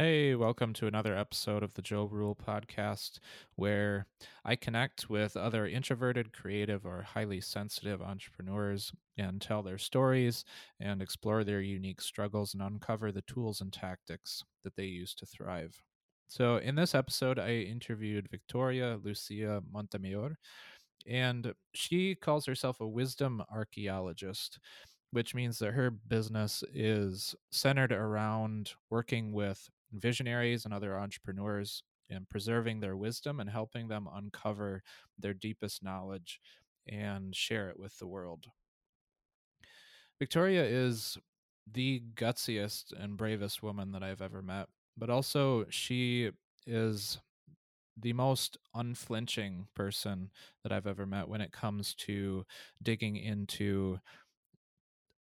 Hey, welcome to another episode of the Joe Rule podcast, where I connect with other introverted, creative, or highly sensitive entrepreneurs and tell their stories and explore their unique struggles and uncover the tools and tactics that they use to thrive. So, in this episode, I interviewed Victoria Lucia Montemayor, and she calls herself a wisdom archaeologist which means that her business is centered around working with visionaries and other entrepreneurs and preserving their wisdom and helping them uncover their deepest knowledge and share it with the world. Victoria is the gutsiest and bravest woman that I've ever met, but also she is the most unflinching person that I've ever met when it comes to digging into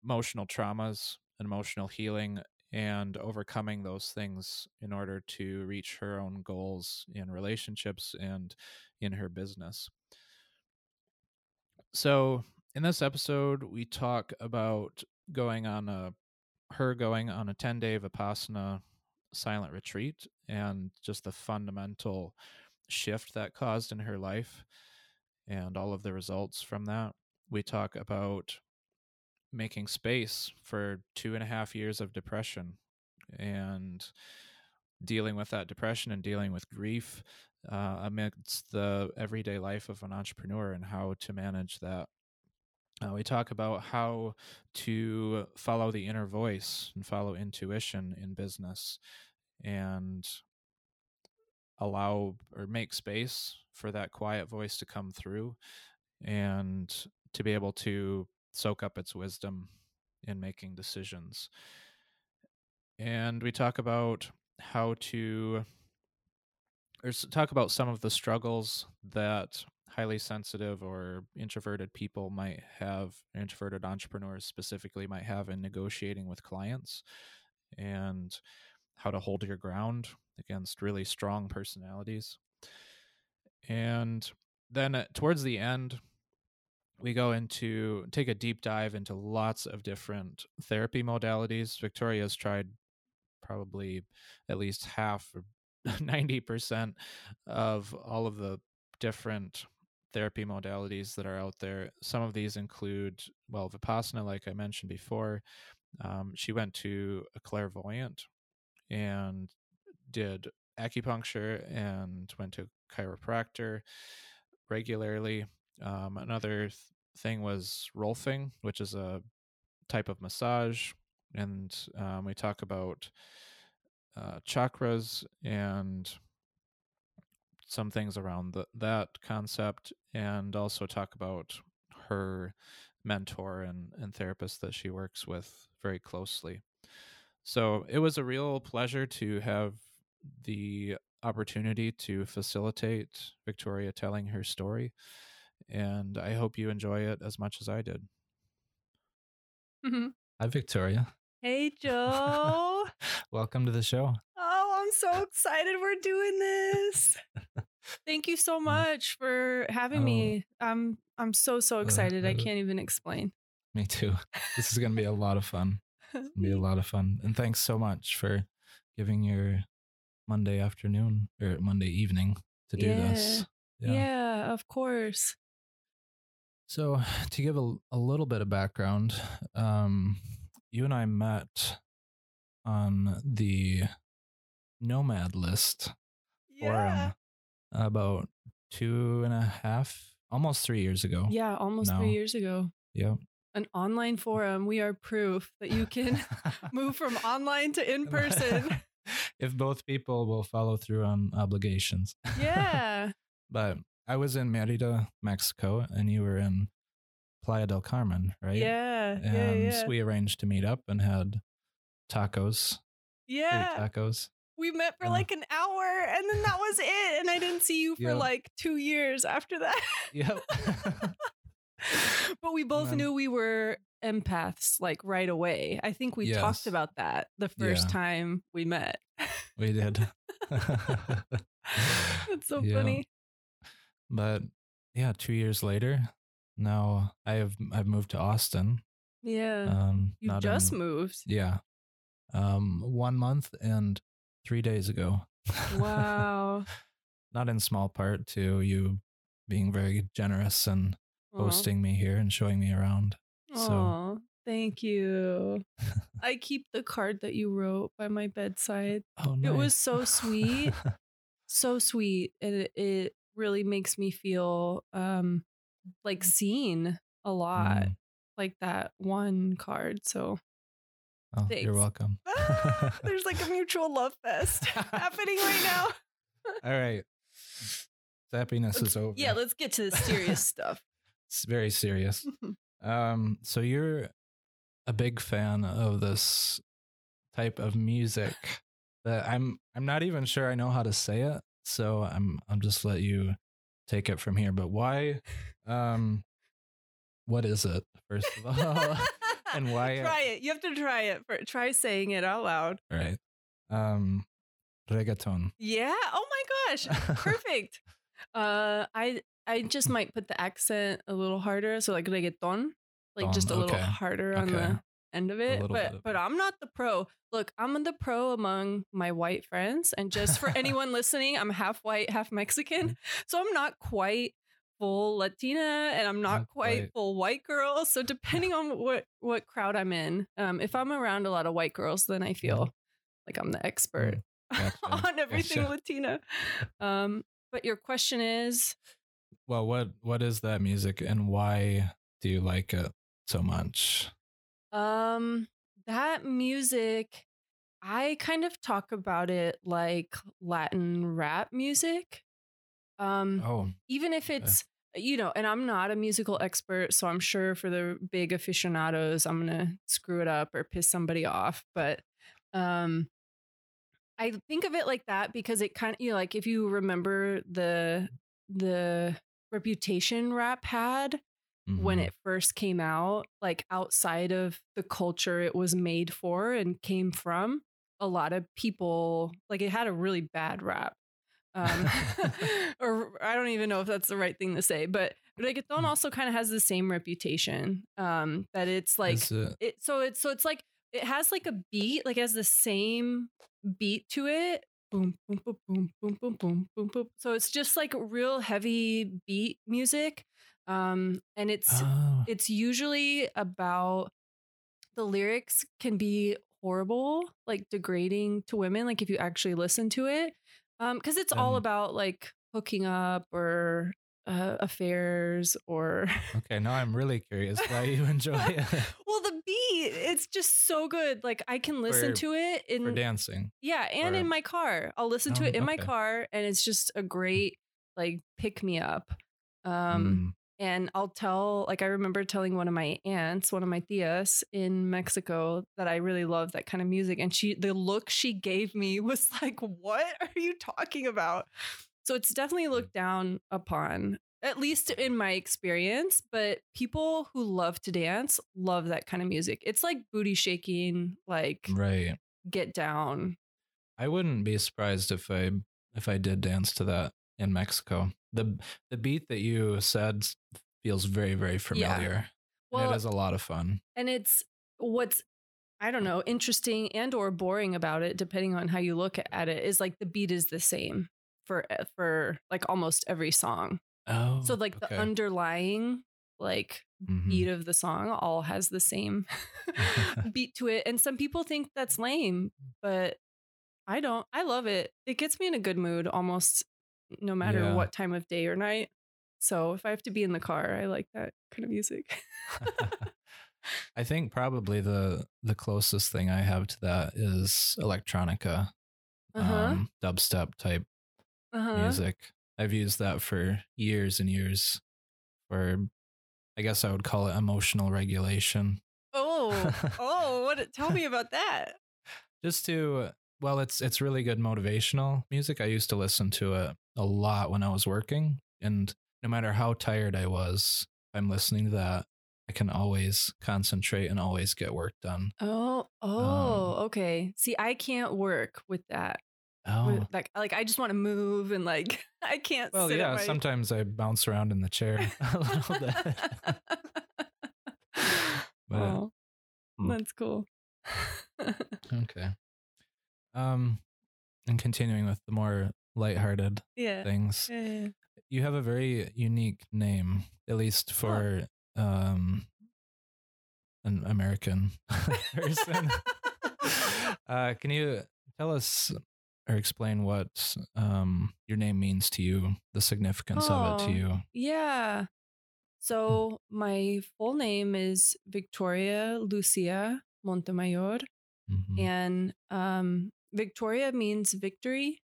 emotional traumas and emotional healing and overcoming those things in order to reach her own goals in relationships and in her business. So, in this episode, we talk about going on a her going on a 10 day Vipassana silent retreat and just the fundamental shift that caused in her life and all of the results from that. We talk about making space for two and a half years of depression and dealing with that depression and dealing with grief uh, amidst the everyday life of an entrepreneur and how to manage that. Uh, we talk about how to follow the inner voice and follow intuition in business and allow or make space for that quiet voice to come through and to be able to soak up its wisdom in making decisions. And we talk about how to or talk about some of the struggles that highly sensitive or introverted people might have, introverted entrepreneurs specifically might have in negotiating with clients and how to hold your ground against really strong personalities. And then uh, towards the end, we go into take a deep dive into lots of different therapy modalities. Victoria's tried probably at least half or 90% of all of the different therapy modalities that are out there. Some of these include, well, Vipassana, like I mentioned before. Um, she went to a clairvoyant and did acupuncture and went to chiropractor regularly. Um, another th- thing was rolfing, which is a type of massage, and um, we talk about uh, chakras and some things around the, that concept, and also talk about her mentor and, and therapist that she works with very closely. So it was a real pleasure to have the opportunity to facilitate Victoria telling her story and I hope you enjoy it as much as I did. Mm-hmm. Hi, Victoria. Hey, Joe. Welcome to the show. Oh, I'm so excited we're doing this. Thank you so much for having oh. me. I'm I'm so so excited. Uh, uh, I can't even explain. Me too. This is going to be a lot of fun. Be a lot of fun. And thanks so much for giving your Monday afternoon or Monday evening to do yeah. this. Yeah. yeah, of course. So, to give a, a little bit of background, um, you and I met on the Nomad List yeah. forum about two and a half, almost three years ago. Yeah, almost now. three years ago. Yep. An online forum. We are proof that you can move from online to in person. if both people will follow through on obligations. Yeah. but I was in Merida, Mexico, and you were in Playa del Carmen, right? Yeah. And yeah, yeah. we arranged to meet up and had tacos. Yeah. Tacos. We met for uh, like an hour and then that was it. And I didn't see you for yep. like two years after that. Yep. but we both then, knew we were empaths like right away. I think we yes. talked about that the first yeah. time we met. We did. That's so funny. But yeah, two years later, now I have I've moved to Austin. Yeah. Um, you just in, moved. Yeah. Um, one month and three days ago. Wow. Not in small part to you being very generous and hosting me here and showing me around. Oh, So thank you. I keep the card that you wrote by my bedside. oh, It was so sweet. so sweet and it, it really makes me feel um like seen a lot Mm. like that one card so Oh, you're welcome. Ah, there's like a mutual love fest happening right now All right. Happiness is over. yeah let's get to the serious stuff it's very serious. Um, so you're a big fan of this type of music that I'm I'm not even sure I know how to say it. So I'm I'm just let you take it from here. But why um what is it, first of all? And why- try it you have to try it for, try saying it out loud right. Um reggaeton. yeah oh my gosh perfect uh i i just might put the accent a little harder so like reggaeton like Ton, just a little okay. harder on Okay. the end of it but bit but i'm not the pro look i'm the pro among my white friends and just for anyone listening i'm half white half mexican so i'm not quite full latina and i'm not Not quite quite. full white girl so depending on what what crowd i'm in um if i'm around a lot of white girls then i feel like i'm the expert Gotcha. on everything Gotcha. Latina. Um, but your question is, Well, what what is that music and why do you like it so much? Um, that music, I kind of talk about it like Latin rap music. Um, Oh, even if it's you know, and I'm not a musical expert, so I'm sure for the big aficionados, I'm gonna screw it up or piss somebody off. But um I think of it like that because it kind of you know, like if you remember the the reputation rap had when mhm. it first came out, like outside of the culture it was made for and came from, a lot of people like it had a really bad rap. Um, or I don't even know if that's the right thing to say, but reggaeton Mm. also kind of has the same reputation. Um, that it's like it- it so it's so it's like it has like a beat, like it has the same beat to it. Boom, boom, boom, boom, boom, boom, boom, boom, boom. So it's just like real heavy beat music. Um, and it's oh, it's usually about the lyrics can be horrible, like degrading to women, like if you actually listen to it. Um, because it's all Um, about like hooking up or uh, affairs or okay. Now I'm really curious why you enjoy it well the beat it's just so good like i can listen For- to it in for dancing. yeah and or- in my car i'll listen to Oh, it in my car and it's just a great like pick me up um Mm, and i'll tell like i remember telling one of my aunts one of my tias in mexico that i really love that kind of music and she the look she gave me was like what are you talking about so it's definitely mm. looked down upon at least in my experience but people who love to dance love that kind of music it's like booty shaking like right. get down I wouldn't be surprised if I if I did dance to that in Mexico. The The beat that you said feels very very familiar. and well it is a lot of fun. and it's what's i don't know interesting and or boring about it depending on how you look at it is like the beat is the same for eh, for like almost every song Oh, so like the underlying like Mhm. beat of the song all has the same beat to it and some people think that's lame but i don't i love it it gets me in a good mood almost no matter Yeah. what time of day or night so if i have to be in the car i like that kind of music I think probably the the closest thing I have to that is electronica, uh-huh um, dubstep type uh-huh music. I've used that for years and years. For, I guess I would call it emotional regulation. Oh, oh, what? Tell me about that. Just to, well, it's it's really good motivational music. I used to listen to it a lot when I was working, and no matter how tired I was, I'm listening to that. I can always concentrate and always get work done. Oh, oh, okay. See, I can't work with that. Oh, With, like, like I just want to move and like I can't. Well, yeah, my- sometimes I bounce around in the chair a little bit. But, oh, hmm. that's cool. okay. Um and continuing with the more lighthearted Yeah. things, Yeah, yeah. you have a very unique name, at least for um, an American person. uh, can you tell us or explain what um, your name means to you, the significance of it Oh. to you? Yeah. So my full name is Victoria Lucia Montemayor. Mhm. And um, Victoria means victory.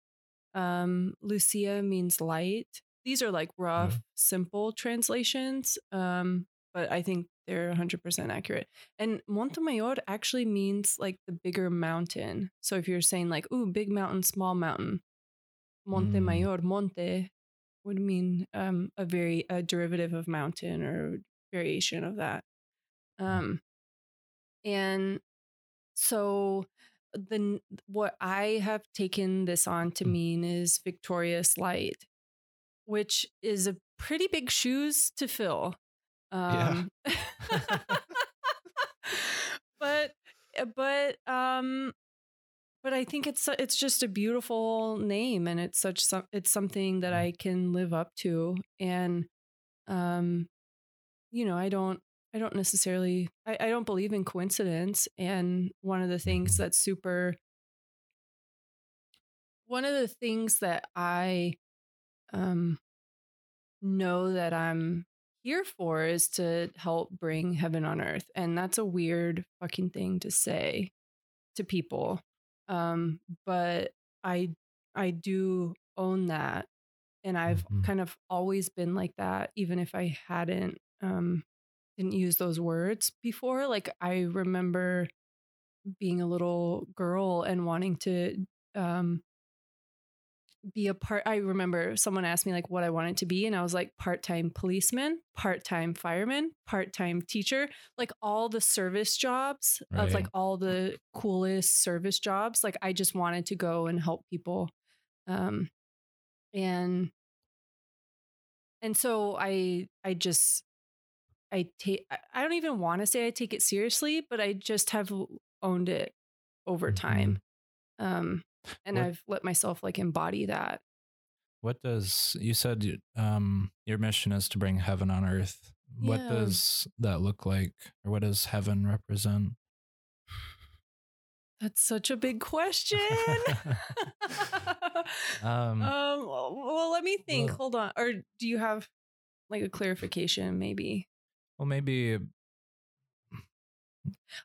Um, Lucia means light. These are like rough, simple translations, um, but I think they're 100% accurate. And Montemayor actually means like the bigger mountain. So if you're saying like, ooh, big mountain, small mountain, Monte Mm. Mayor, Monte would mean um, a very a derivative of mountain or variation of that. Um, and so the what I have taken this on to Mm. mean is victorious light, which is a pretty big shoes to fill. Yeah. Um, but but um but I think it's it's just a beautiful name and it's such some it's something that Mm. I can live up to and um you know I don't I don't necessarily I, I don't believe in coincidence and one of the things Mhm. that's super one of the things that I um know that I'm here for is to help bring heaven on earth and that's a weird fucking thing to say to people um but i i do own that and i've Mhm. kind of always been like that even if i hadn't um didn't use those words before like i remember being a little girl and wanting to um be a part I remember someone asked me like what I wanted to be and I was like part-time policeman, part-time fireman, part-time teacher, like all the service jobs of like all the coolest service jobs. Like I just wanted to go and help people. Um and and so I I just I take I- don't even want to say I take it seriously, but I just have owned it over Mhm. time. Um and What- I've let myself like embody that. What does you said um, your mission is to bring heaven on earth? What does that look like, or what does heaven represent? That's such a big question. Um, um, well, let me think. well- Hold on. Or do you have like a clarification? Maybe. Well, maybe.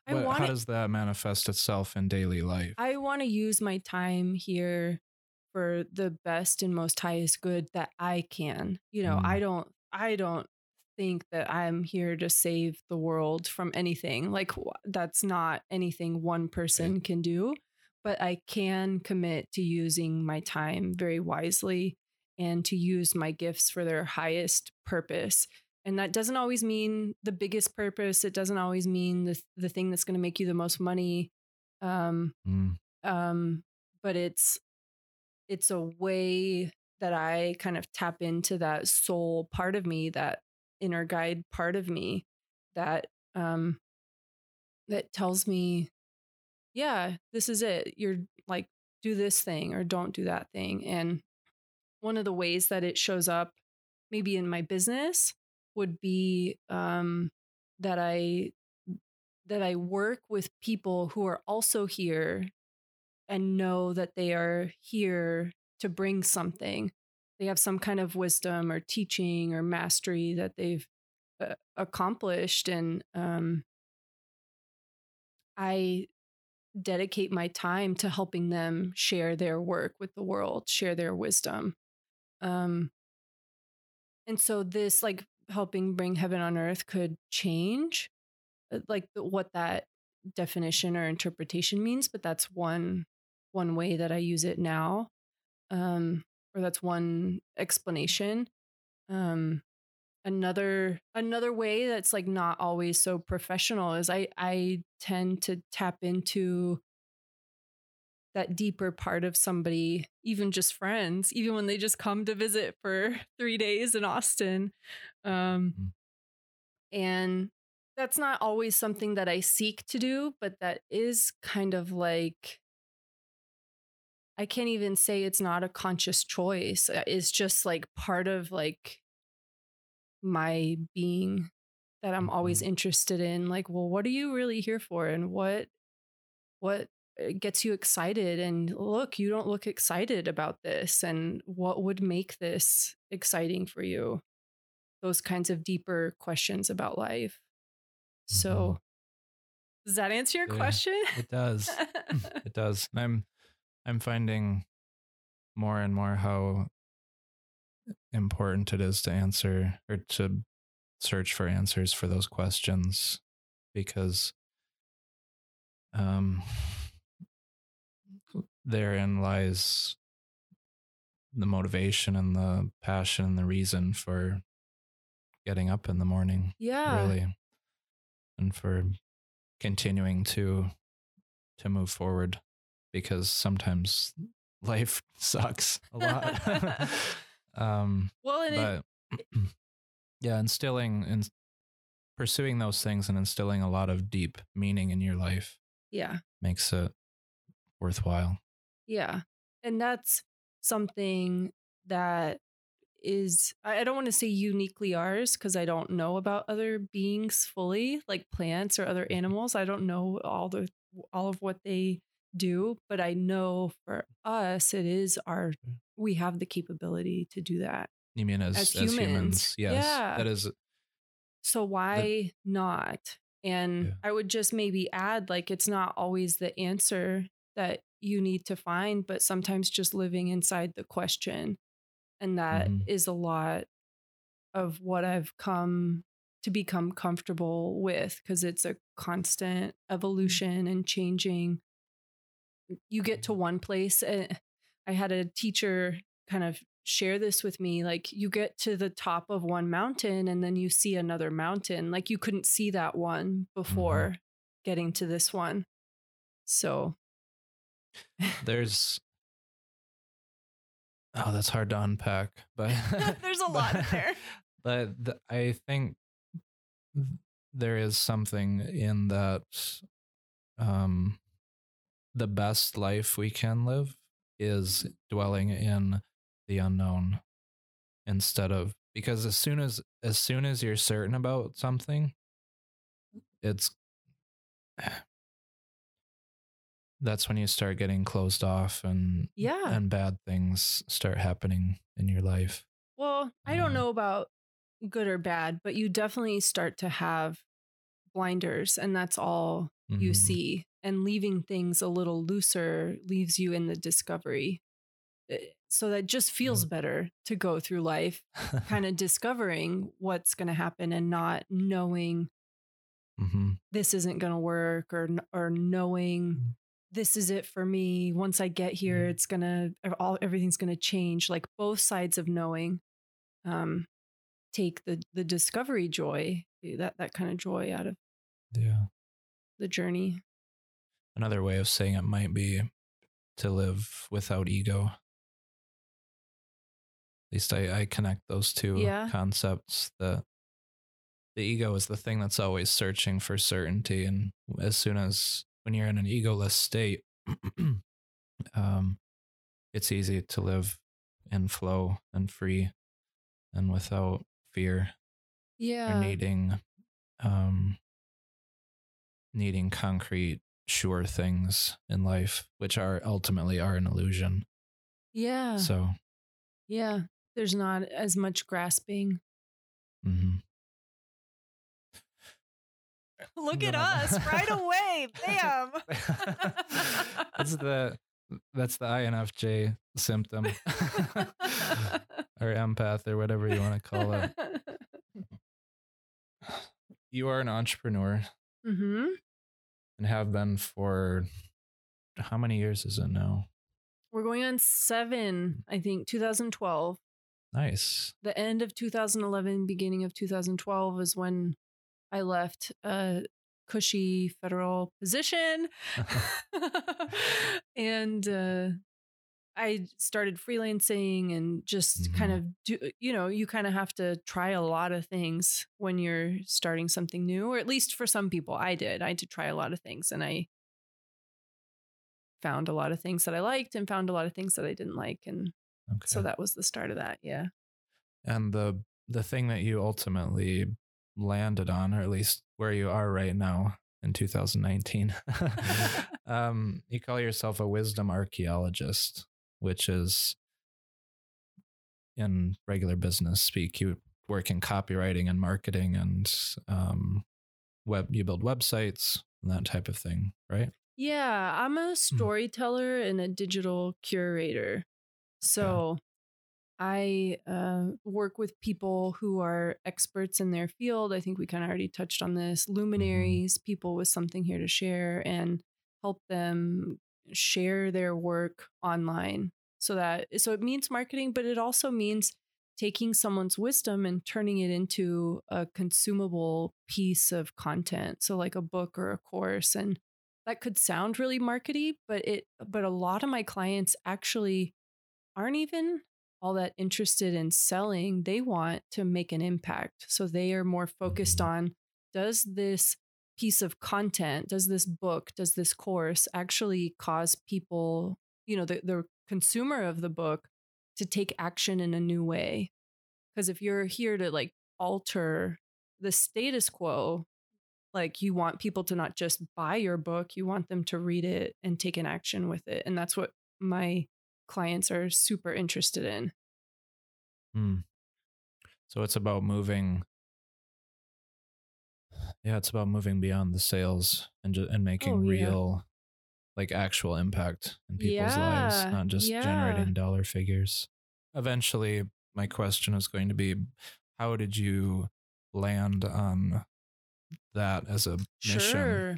I what- want how does that manifest itself in daily life? I want to use my time here for the best and most highest good that I can. You know, Mm. I don't. I don't think that I'm here to save the world from anything. Like that's not anything one person can do. But I can commit to using my time very wisely and to use my gifts for their highest purpose. And that doesn't always mean the biggest purpose. It doesn't always mean the the thing that's going to make you the most money. Um, Mm, um but it's it's a way that i kind of tap into that soul part of me that inner guide part of me that um that tells me yeah this is it you're like do this thing or don't do that thing and one of the ways that it shows up maybe in my business would be um that i that i work with people who are also here and know that they are here to bring something. They have some kind of wisdom or teaching or mastery that they've uh, accomplished. And um, I dedicate my time to helping them share their work with the world, share their wisdom. Um, and so, this, like, helping bring heaven on earth could change uh, like what that definition or interpretation means but that's one one way that i use it now um or that's one explanation. Um another another way that's like not always so professional is i i tend to tap into that deeper part of somebody even just friends even when they just come to visit for 3 days in austin um Mhm. and that's not always something that I seek to do, but that is kind of like I can't even say it's not a conscious choice. Uh, It's just like part of like my being that I'm always Mhm. interested in. Like, well, what are you really here for? And what what gets you excited? And look, you don't look excited about this. And what would make this exciting for you? Those kinds of deeper questions about life. So does that answer your Yeah, question? It does. it does. And I'm I'm finding more and more how important it is to answer or to search for answers for those questions because um therein lies the motivation and the passion and the reason for getting up in the morning yeah. really and for continuing to to move forward because sometimes life sucks a lot um Well, and it, but yeah instilling and pursuing those things and instilling a lot of deep meaning in your life yeah. makes it worthwhile Yeah. And that's something that is, I don't want to say uniquely ours because I don't know about other beings fully, like plants or other mm-hmm. animals. I don't know all the, all of what they do, but I know for us, it is our, mm. we have the capability to do that. you mean as, As as humans, humans. yes Yeah. that is So why not? And Yeah. I would just maybe add like it's not always the answer that you need to find, but sometimes just living inside the question. And that mm-hmm. is Mhm. a lot of what I've come to become comfortable with because it's a constant mm-hmm. evolution and changing. You get to one place. And I had a teacher kind of share this with me like you get to the top of one mountain and then you see another mountain like you couldn't see that one mm-hmm. before getting to this one so there's oh that's hard to unpack but there's a lot in there. but th- i think there is something in that um the best life we can live is dwelling in the unknown instead of because as soon as as soon as you're certain about something it's that's when you start getting closed off and yeah and bad things start happening in your life well i don't Uh, know about good or bad but you definitely start to have blinders and that's all you Mhm. see and leaving things a little looser leaves you in the discovery Eh, so that just feels Yeah. better to go through life kind of discovering what's going to happen and not knowing Mhm. this isn't going to work or or knowing Mm. This is it for me once i get here Yeah. it's going to all everything's going to change like both sides of knowing um take the the discovery joy eh, that that kind of joy out of yeah the journey another way of saying it might be to live without ego at least i, I connect those two Yeah. concepts that the ego is the thing that's always searching for certainty and as soon as when you're in an egoless state um it's easy to live in flow and free and without fear yeah. or needing um needing concrete sure things in life which are ultimately are an illusion. Yeah. So yeah there's not as much grasping. Mhm. look at at us us, right away bam. That's the that's the infj symptom. Or empath or whatever you want to call it. You are an entrepreneur. Mm-hmm. and have been for how many years is it now? We're going on seven i think 2012 nice. The end of 2011 beginning of 2012 is when i left a cushy federal position and uh, i started freelancing and just kind Mhm. of do you know you kind of have to try a lot of things when you're starting something new or at least for some people i did i had to try a lot of things and i found a lot of things that I liked and found a lot of things that I didn't like. And Okay. so that was the start of that. Yeah. and the the thing that you ultimately landed on, or at least where you are right now in 2019, um, you call yourself a wisdom archaeologist, which is in regular business speak. You work in copywriting and marketing, and um, web. You build websites and that type of thing, right? Yeah, I'm Hmm. a storyteller and a digital curator. So I uh, work with people who are experts in their field. I think we kind of already touched on this luminaries, people with something here to share, and help them share their work online. So that, so it means marketing, but it also means taking someone's wisdom and turning it into a consumable piece of content. So, like a book or a course. And that could sound really markety, but it but a lot of my clients actually aren't even all that interested in selling. They want to make an impact. So they are more focused Mhm. on does this piece of content, does this book, does this course actually cause people, you know, the, the consumer of the book to take action in a new way? Because if you're here to like alter the status quo, like you want people to not just buy your book you want them to read it and take an action with it and that's what my clients are super interested in Hmm. So it's about moving. Yeah, it's about moving beyond the sales and ju- and making Oh, yeah. real, like actual impact in people's lives, not just yeah. generating dollar figures. Eventually, my question is going to be, how did you land on that as a mission? sure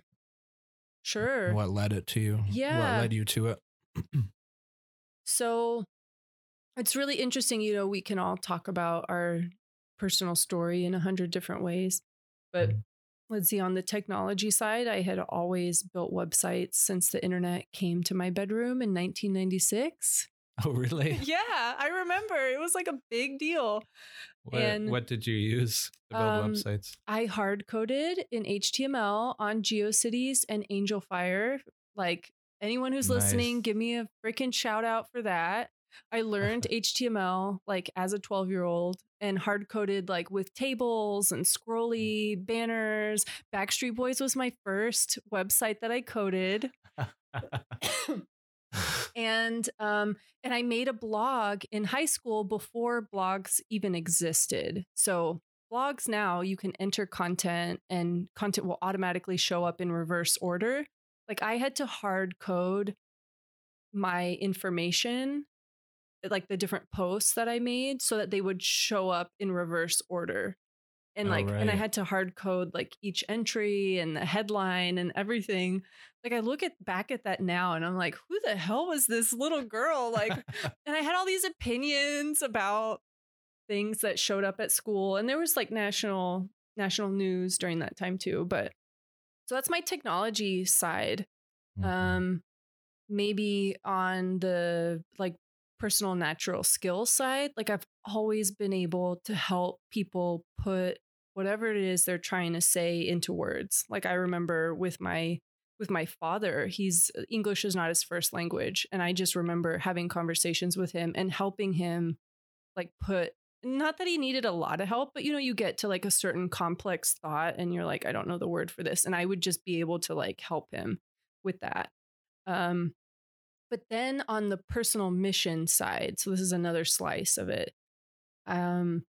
sure What led it to you? Yeah. What led you to it? so it's really interesting you know we can all talk about our personal story in a hundred different ways but Mhm. let's see on the technology side i had always built websites since the internet came to my bedroom in 1996 oh, really? yeah i remember it was like a big deal What, And, what did you use to build um, websites? I hard coded in HTML on GeoCities and AngelFire. Like anyone who's listening, give me a freaking shout out for that. I learned HTML like as a 12 year old and hard coded like with tables and scrolly banners. Backstreet Boys was my first website that I coded. and um and I made a blog in high school before blogs even existed. So blogs now you can enter content and content will automatically show up in reverse order. Like I had to hard code my information eh, like the different posts that I made so that they would show up in reverse order. And Oh, like and I had to hard code like each entry and the headline and everything. Like I look at back at that now and I'm like, who the hell was this little girl? Like and I had all these opinions about things that showed up at school and there was like national national news during that time too, but so that's my technology side Mhm. um maybe on the like personal natural skill side like i've always been able to help people put whatever it is they're trying to say into words like i remember with my with my father he's english is not his first language and i just remember having conversations with him and helping him like put not that he needed a lot of help but you know you get to like a certain complex thought and you're like i don't know the word for this and i would just be able to like help him with that. Um but then on the personal mission side so this is another slice of it um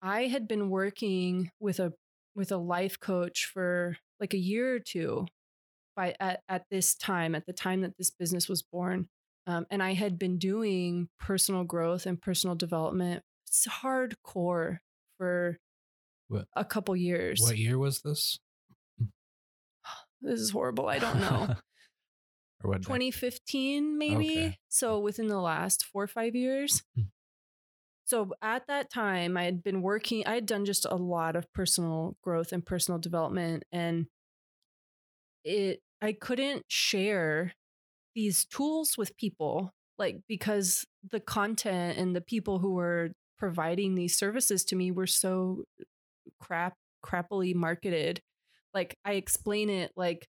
i had been working with a with a life coach for like a year or two by at, at this time at the time that this business was born um, and i had been doing personal growth and personal development hardcore for What- a couple years What year was this? this is horrible i don't know or what? 2015 maybe Okay. so within the last four or five years Mhm. so at that time i had been working i had done just a lot of personal growth and personal development and it i couldn't share these tools with people like because the content and the people who were providing these services to me were so crap crappily marketed like i explain it like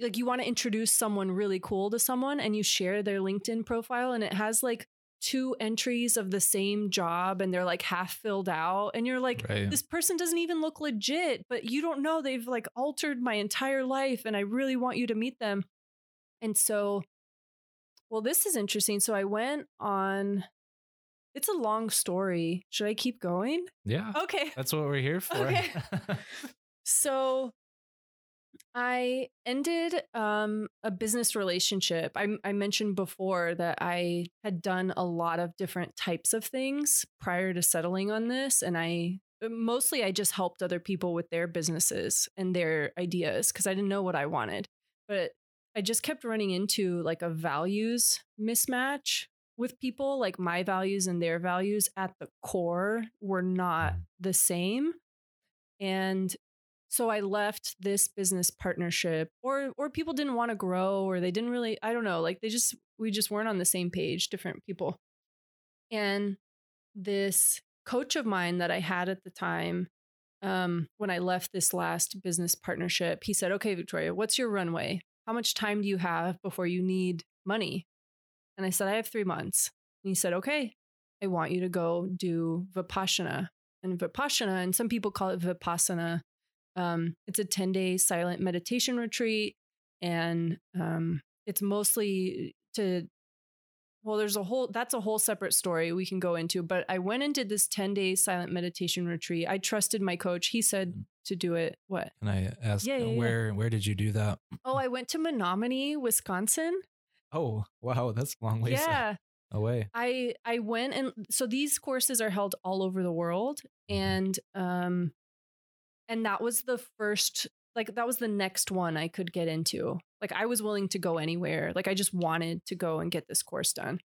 like you want to introduce someone really cool to someone and you share their LinkedIn profile and it has like two entries of the same job and they're like half filled out and you're like Right. this person doesn't even look legit but you don't know they've like altered my entire life and I really want you to meet them. And so well this is interesting so I went on it's a long story. Should I keep going? Yeah. Okay. That's what we're here for. Okay. So I ended um, a business relationship. I, I mentioned before that I had done a lot of different types of things prior to settling on this. And I mostly I just helped other people with their businesses and their ideas because I didn't know what I wanted. But I just kept running into like a values mismatch with people. Like my values and their values at the core were not Mm. the same. And so I left this business partnership or or people didn't want to grow or they didn't really I don't know, like they just we just weren't on the same page, different people. And this coach of mine that I had at the time um when I left this last business partnership, he said, "Okay, Victoria, what's your runway? How much time do you have before you need money?" And I said, "I have 3 months." And he said, "Okay, I want you to go do Vipassana." And Vipassana, and some people call it Vipassana, um, it's a 10 day silent meditation retreat. And um, it's mostly to, well, there's a whole, that's a whole separate story we can go into. But I went and did this 10 day silent meditation retreat. I trusted my coach. He said to do it. What? And I asked, Yeah, yeah, yeah. where where did you do that? Oh, I went to Menomonie, Wisconsin. Oh, wow, that's a long ways yeah. away. I I went and so these courses are held all over the world and um and that was the first like that was the next one I could get into. Like I was willing to go anywhere. Like I just wanted to go and get this course done.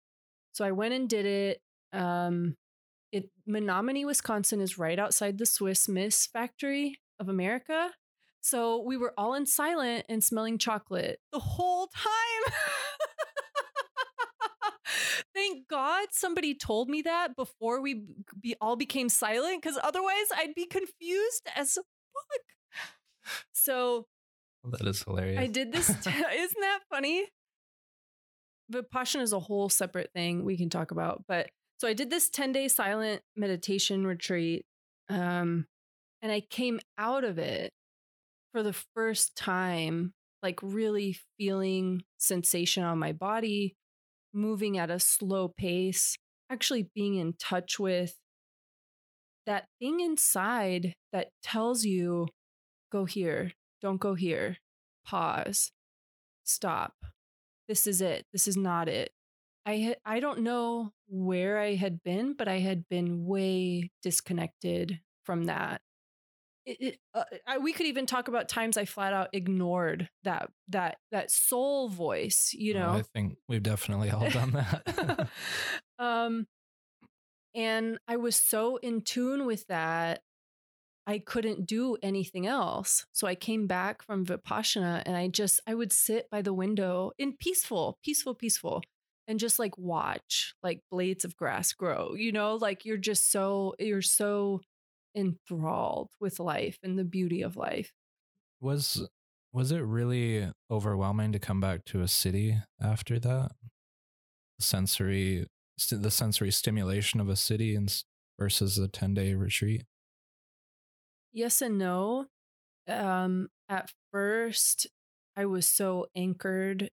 So I went and did it um it Menomonie, Wisconsin is right outside the Swiss Miss factory of America. So we were all in silent and smelling chocolate the whole time. Thank God somebody told me that before we be, all became silent because otherwise I'd be confused as fuck. So That is hilarious. I did this. isn't that funny? Vipassana is a whole separate thing we can talk about. But so I did this 10 day silent meditation retreat. Um, and I came out of it for the first time, like really feeling sensation on my body, moving at a slow pace, actually being in touch with that thing inside that tells you go here, don't go here, pause, stop. This is it. This is not it. I I don't know where I had been, but I had been way disconnected from that. It, uh, I, we could even talk about times I flat out ignored that that that soul voice. You Oh, know, I think we've definitely all done that. um, and I was so in tune with that, I couldn't do anything else. So I came back from Vipassana and I just, I would sit by the window in peaceful, peaceful, peaceful, and just like watch like blades of grass grow, you know, like you're just so, you're so enthralled with life and the beauty of life. was was it really overwhelming to come back to a city after that? Sensory st- the sensory stimulation of a city and s- versus a 10-day retreat. yes and no. Um, at first, I was so anchored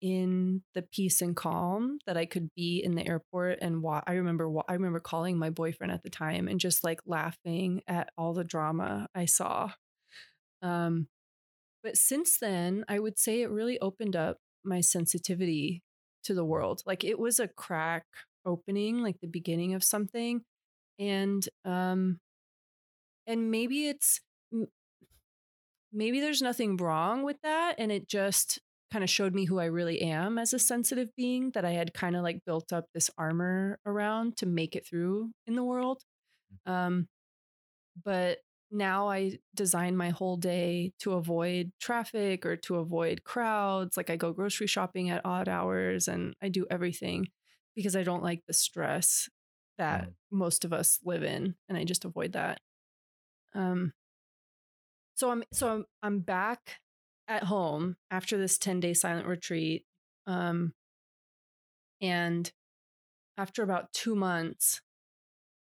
in the peace and calm that I could be in the airport and wa- I remember wa- I remember calling my boyfriend at the time and just like laughing at all the drama I saw. Um, but since then, I would say it really opened up my sensitivity to the world. Like it was a crack opening, like the beginning of something, and um, and maybe it's maybe there's nothing wrong with that and it just kind of showed me who I really am as a sensitive being that I had kind of like built up this armor around to make it through in the world. Um but now I design my whole day to avoid traffic or to avoid crowds like I go grocery shopping at odd hours and I do everything because I don't like the stress that Mm. most of us live in and I just avoid that. Um so I'm so I'm, I'm back at home after this 10 day silent retreat. Um, and after about two months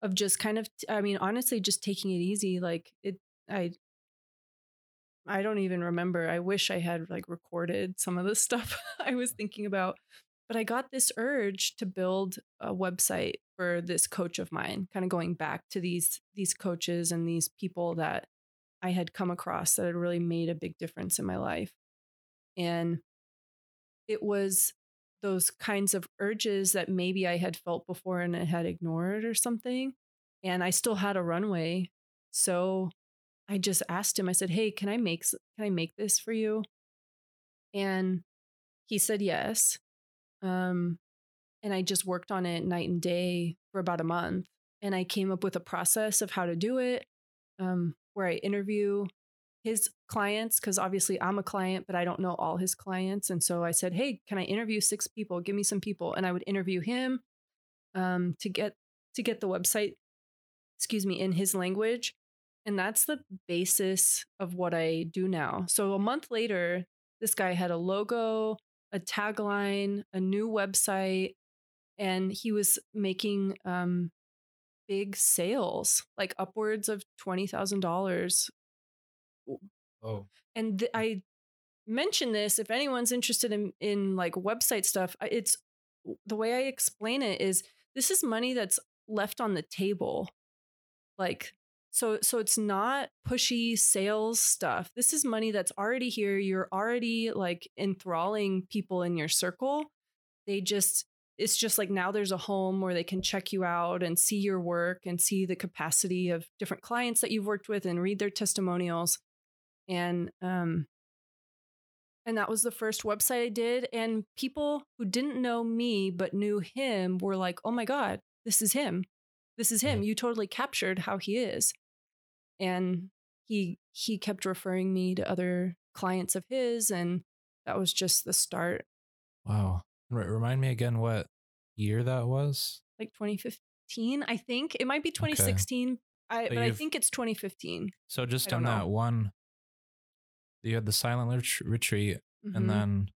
of just kind of, I mean, honestly, just taking it easy, like it, I, I don't even remember. I wish I had like recorded some of the stuff I was thinking about, but I got this urge to build a website for this coach of mine, kind of going back to these these coaches and these people that I had come across that had really made a big difference in my life. And it was those kinds of urges that maybe I had felt before and I had ignored or something. And I still had a runway. So I just asked him, I said, Hey, can I make can I make this for you? And he said yes. Um, and I just worked on it night and day for about a month. And I came up with a process of how to do it, um, where I interview his clients because obviously I'm a client, but I don't know all his clients. And so I said, Hey, can I interview six people? Give me some people. And I would interview him um, to get to get the website, excuse me, in his language. And that's the basis of what I do now. So a month later, this guy had a logo, a tagline, a new website, and he was making um, big sales, like upwards of twenty thousand dollars. Oh, And th- mm. I mention this if anyone's interested in in like website stuff. It's the way I explain it is this is money that's left on the table, like so so it's not pushy sales stuff. This is money that's already here. You're already like enthralling people in your circle. They just it's just like now there's a home where they can check you out and see your work and see the capacity of different clients that you've worked with and read their testimonials. And um and that was the first website I did and people who didn't know me but knew him were like, "Oh my god, this is him. This is him. You totally captured how he is." And he he kept referring me to other clients of his and that was just the start wow. R- remind me again what year that was? like 2015 i think? It might be 2016 I, So but i think it's 2015 So just I on that one, you had the silent ret- retreat, Mhm. and then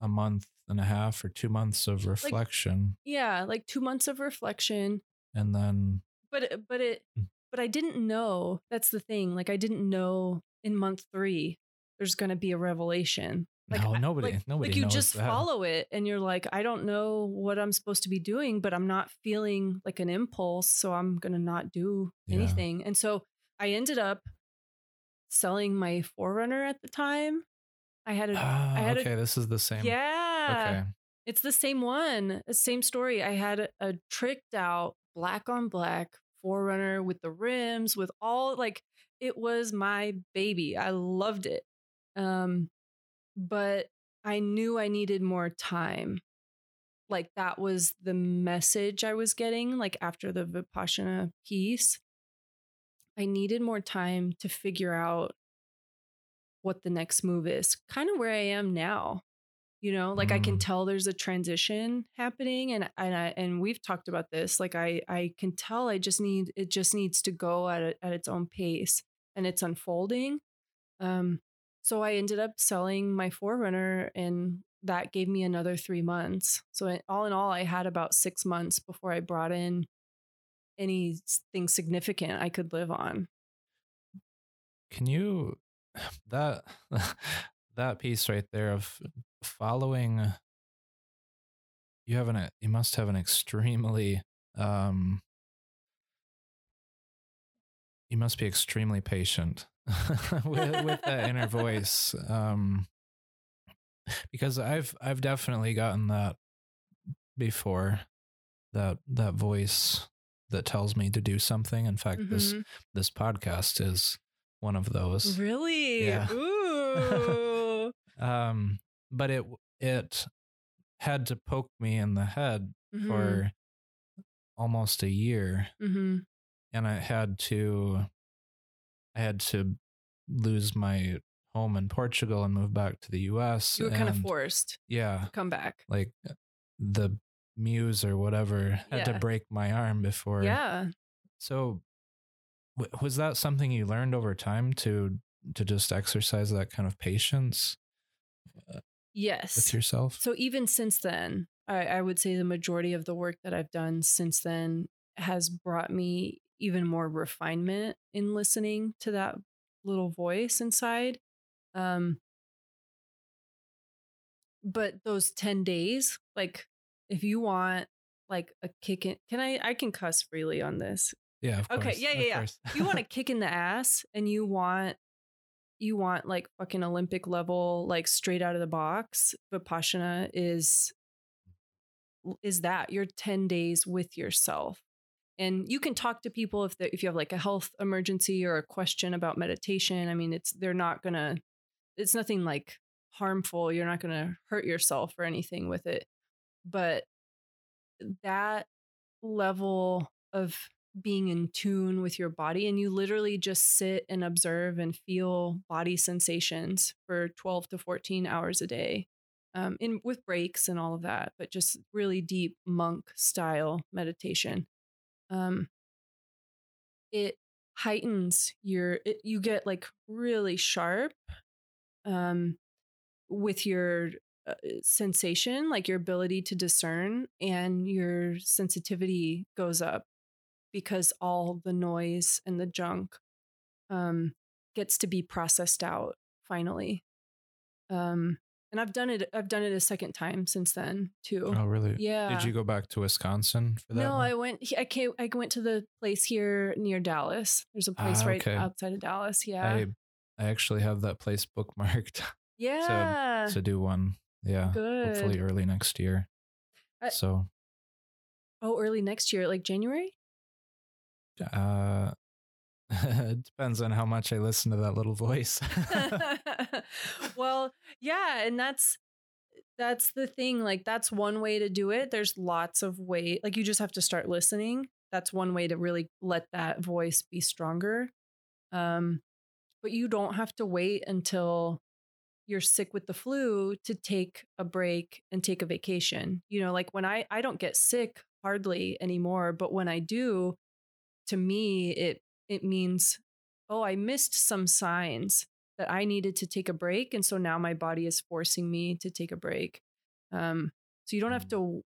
a month and a half or two months of reflection, yeah like two months of reflection. And then but but it Mm. but i didn't know that's the thing like i didn't know in month three there's going to be a revelation like no, nobody, like, nobody like you just that. follow it and you're like i don't know what i'm supposed to be doing but i'm not feeling like an impulse so i'm going to not do Yeah. anything and so i ended up selling my 4Runner at the time i had a Ah, I had a- okay, this is the same. yeah Okay. it's the same one the same story i had a, a tricked out black on black 4Runner with the rims with all like it was my baby i loved it um but i knew i needed more time. Like that was the message i was getting like after the vipassana piece. I needed more time to figure out what the next move is kind of where i am now you know? Like i can Mm. tell there's a transition happening and and I, and we've talked about this like i i can tell i just need it just needs to go at a, at its own pace and it's unfolding. Um so i ended up selling my 4Runner and that gave me another 3 months. So all in all i had about 6 months before i brought in anything significant i could live on. Can you that that piece right there of following you have an you must have an extremely um you must be extremely patient with, with that inner voice um because i've i've definitely gotten that before that that voice that tells me to do something in fact this Mhm. this podcast is one of those really Yeah. ooh um but it it had to poke me in the head Mhm. for almost a year Mhm. and i had to i had to lose my home in portugal and move back to the us you were kind of forced yeah to come back. like uh, the muse or whatever had to break my arm before yeah. So w- was that something you learned over time to to just exercise that kind of patience uh, yes with yourself. So even since then, I, I would say the majority of the work that I've done since then has brought me even more refinement in listening to that little voice inside. Um, but those 10 days, like if you want like a kick in, can I, I can cuss freely on this. yeah. Of Okay, course, yeah, yeah, yeah. you want a kick in the ass and you want you want like fucking olympic level like straight out of the box vipassana is is that you're 10 days with yourself and you can talk to people if if you have like a health emergency or a question about meditation. I mean it's they're not gonna it's nothing like harmful. You're not gonna hurt yourself or anything with it. But that level of being in tune with your body and you literally just sit and observe and feel body sensations for 12 to 14 hours a day um, in with breaks and all of that but just really deep monk style meditation um, it heightens your it, you get like really sharp um, with your uh, sensation like your ability to discern and your sensitivity goes up because all the noise and the junk um, gets to be processed out finally. Um, and I've done it. I've done it a second time since then too. Oh, really? yeah. Did you go back to Wisconsin for that? No, one? I went. I came. I went to the place here near Dallas. There's a place Ah, right okay. outside of Dallas. Yeah. I I actually have that place bookmarked yeah. to do one. Yeah. Good. Hopefully early next year. I- so oh, early next year, like January. uh it depends on how much I listen to that little voice. well, yeah, and that's that's the thing. Like that's one way to do it. There's lots of way. Like you just have to start listening. That's one way to really let that voice be stronger. Um, but you don't have to wait until you're sick with the flu to take a break and take a vacation. You know, like when I I don't get sick hardly anymore, but when I do, to me it it means oh, I missed some signs that I needed to take a break and so now my body is forcing me to take a break. Um so you don't have to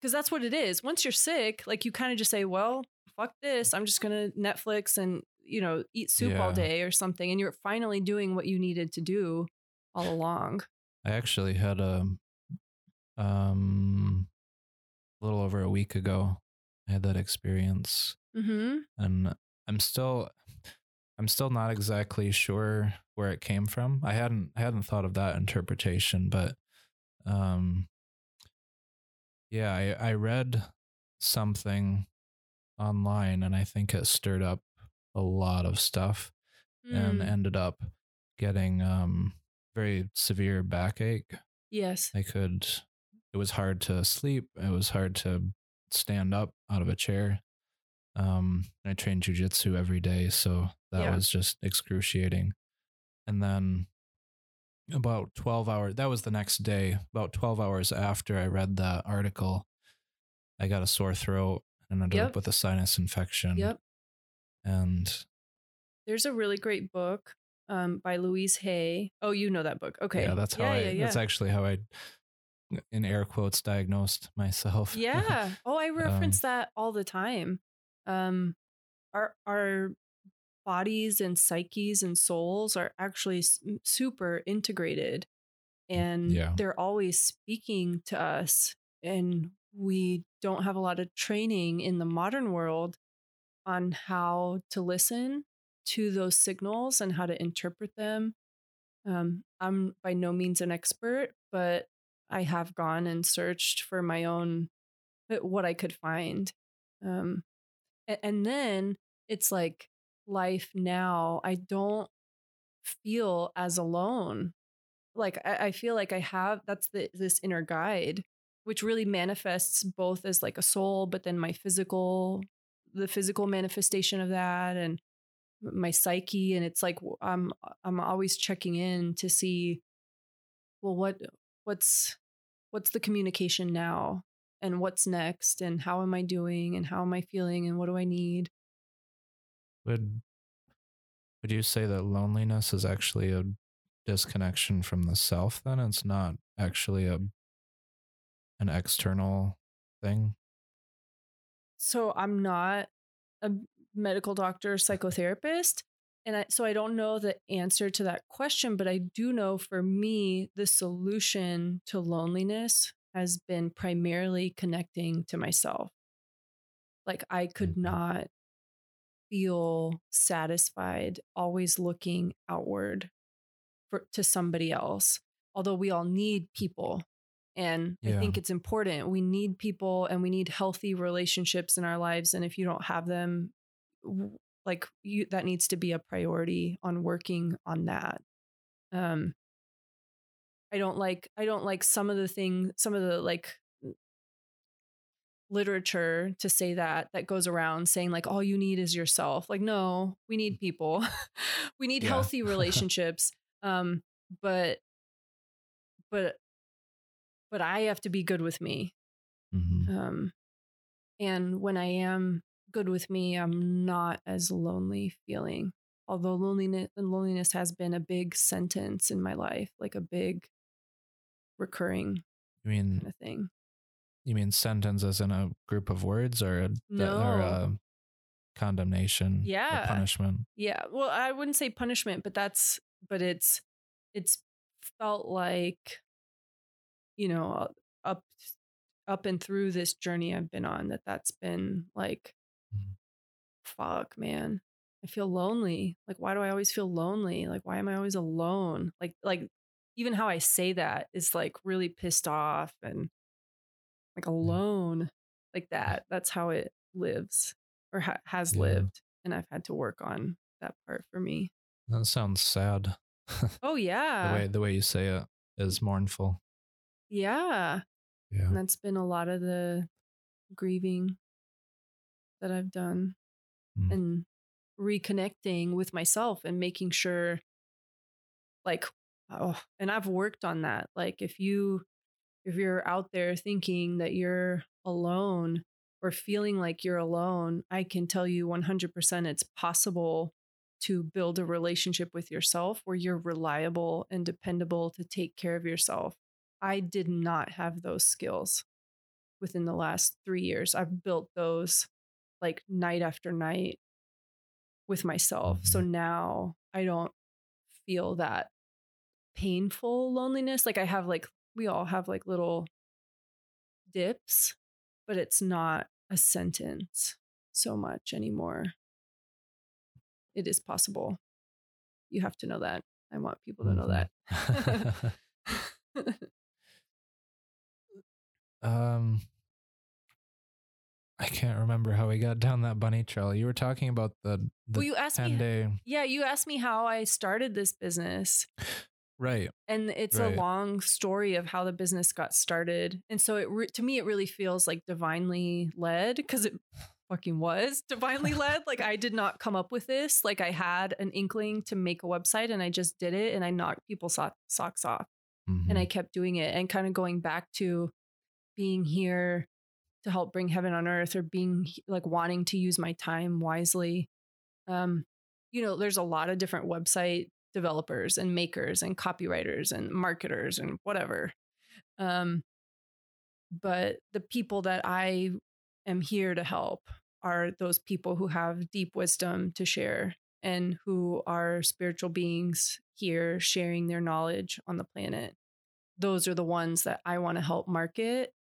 because that's what it is. Once you're sick, like you kind of just say, well, fuck this. I'm just going to Netflix and, you know, eat soup all day or something. And you're finally doing what you needed to do all along. I actually had a um a little over a week ago. I had that experience Mm-hmm. and I'm still I'm still not exactly sure where it came from. I hadn't I hadn't thought of that interpretation, but um yeah, I, I read something online and I think it stirred up a lot of stuff and Mm. ended up getting um very severe backache. yes. I could it was hard to sleep. It was hard to stand up out of a chair. Um I trained jujitsu every day, so that Yeah. was just excruciating. And then about 12 hours that was the next day, about 12 hours after I read that article, I got a sore throat and ended Yep. up with a sinus infection. Yep. And There's a really great book um, by Louise Hay. Oh, you know that book. Okay. yeah, that's how yeah, I yeah, that's actually how I in air quotes diagnosed myself. Yeah. Oh, I reference that all the time. Um, our our bodies and psyches and souls are actually super integrated, and Yeah. they're always speaking to us. And we don't have a lot of training in the modern world on how to listen to those signals and how to interpret them. Um, I'm by no means an expert, but I have gone and searched for my own uh, what I could find. Um, and, then it's like life now. I don't feel as alone. Like I, I feel like I have that's the this inner guide, which really manifests both as like a soul, but then my physical, the physical manifestation of that, and my psyche. And it's like I'm uh, I'm always checking in to see, well, what what's what's the communication now and what's next and how am I doing and how am I feeling and what do I need? would Would you say that loneliness is actually a disconnection from the self then? It's not actually a an external thing? So I'm not a medical doctor, psychotherapist. And I, so I don't know the answer to that question, but I do know for me, the solution to loneliness has been primarily connecting to myself. Like I could Mhm. not feel satisfied always looking outward for to somebody else. Although we all need people. And I think it's important. We need people and we need healthy relationships in our lives. And if you don't have them, like you that needs to be a priority on working on that. Um I don't like I don't like some of the things some of the like literature to say that that goes around saying like all you need is yourself like no we need people we need Yeah. healthy relationships um but but but i have to be good with me Mhm. um and when i am good with me i'm not as lonely feeling although loneliness loneliness has been a big sentence in my life like a big recurring You mean kind of thing you mean sentences in a group of words or a, No. or a condemnation or Yeah. punishment? Yeah. Well, I wouldn't say punishment, but that's but it's it's felt like you know up up and through this journey I've been on that that's been like Mhm. fuck, man. I feel lonely. Like why do I always feel lonely? Like why am I always alone? Like like even how I say that is like really pissed off and like alone like that. That's how it lives or ha- has Yeah. lived and I've had to work on that part for me. That sounds sad. Oh the yeah. way the way you say it is mournful. Yeah. Yeah. And that's been a lot of the grieving that I've done Mm. and reconnecting with myself and making sure like oh and I've worked on that. Like if you if you're out there thinking that you're alone or feeling like you're alone, I can tell you 100% it's possible to build a relationship with yourself where you're reliable and dependable to take care of yourself. I did not have those skills within the last three years. I've built those like night after night with myself. So mm-hmm. now I don't feel that painful loneliness. Like I have like, we all have like little dips, but it's not a sentence so much anymore. It is possible. You have to know that. I want people to know that. Mhm. um I can't remember how we got down that bunny trail. You were talking about the the well, you asked 10 me. day Yeah, you asked me how I started this business. Right. and it's Right. a long story of how the business got started and so it re- to me it really feels like divinely led because it fucking was divinely led like i did not come up with this like i had an inkling to make a website and i just did it and i knocked people's so- socks off and i Mhm. kept doing it and kind of going back to being here to help bring heaven on earth or being like wanting to use my time wisely um you know there's a lot of different website developers and makers and copywriters and marketers and whatever um but the people that i am here to help are those people who have deep wisdom to share and who are spiritual beings here sharing their knowledge on the planet those are the ones that I want to help market,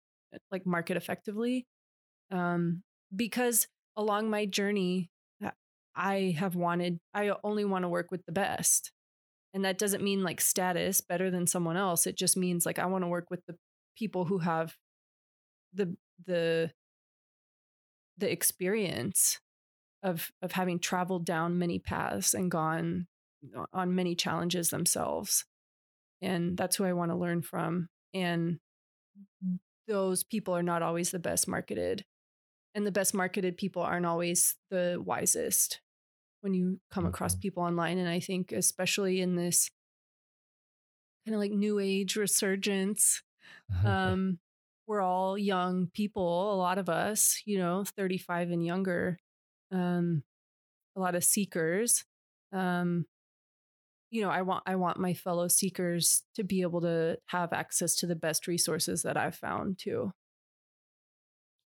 like market effectively. Um, because along my journey, I have wanted, I only want to work with the best. And that doesn't mean like status better than someone else. It just means like I want to work with the people who have the, the, the experience of of having traveled down many paths and gone on many challenges themselves and that's who I want to learn from. And those people are not always the best marketed, and the best marketed people aren't always the wisest when you come across people online. And I think, especially in this kind of like new age resurgence, um, we're all young people, a lot of us, you know, 35 and younger, um, a lot of seekers. um you know i want i want my fellow seekers to be able to have access to the best resources that i've found too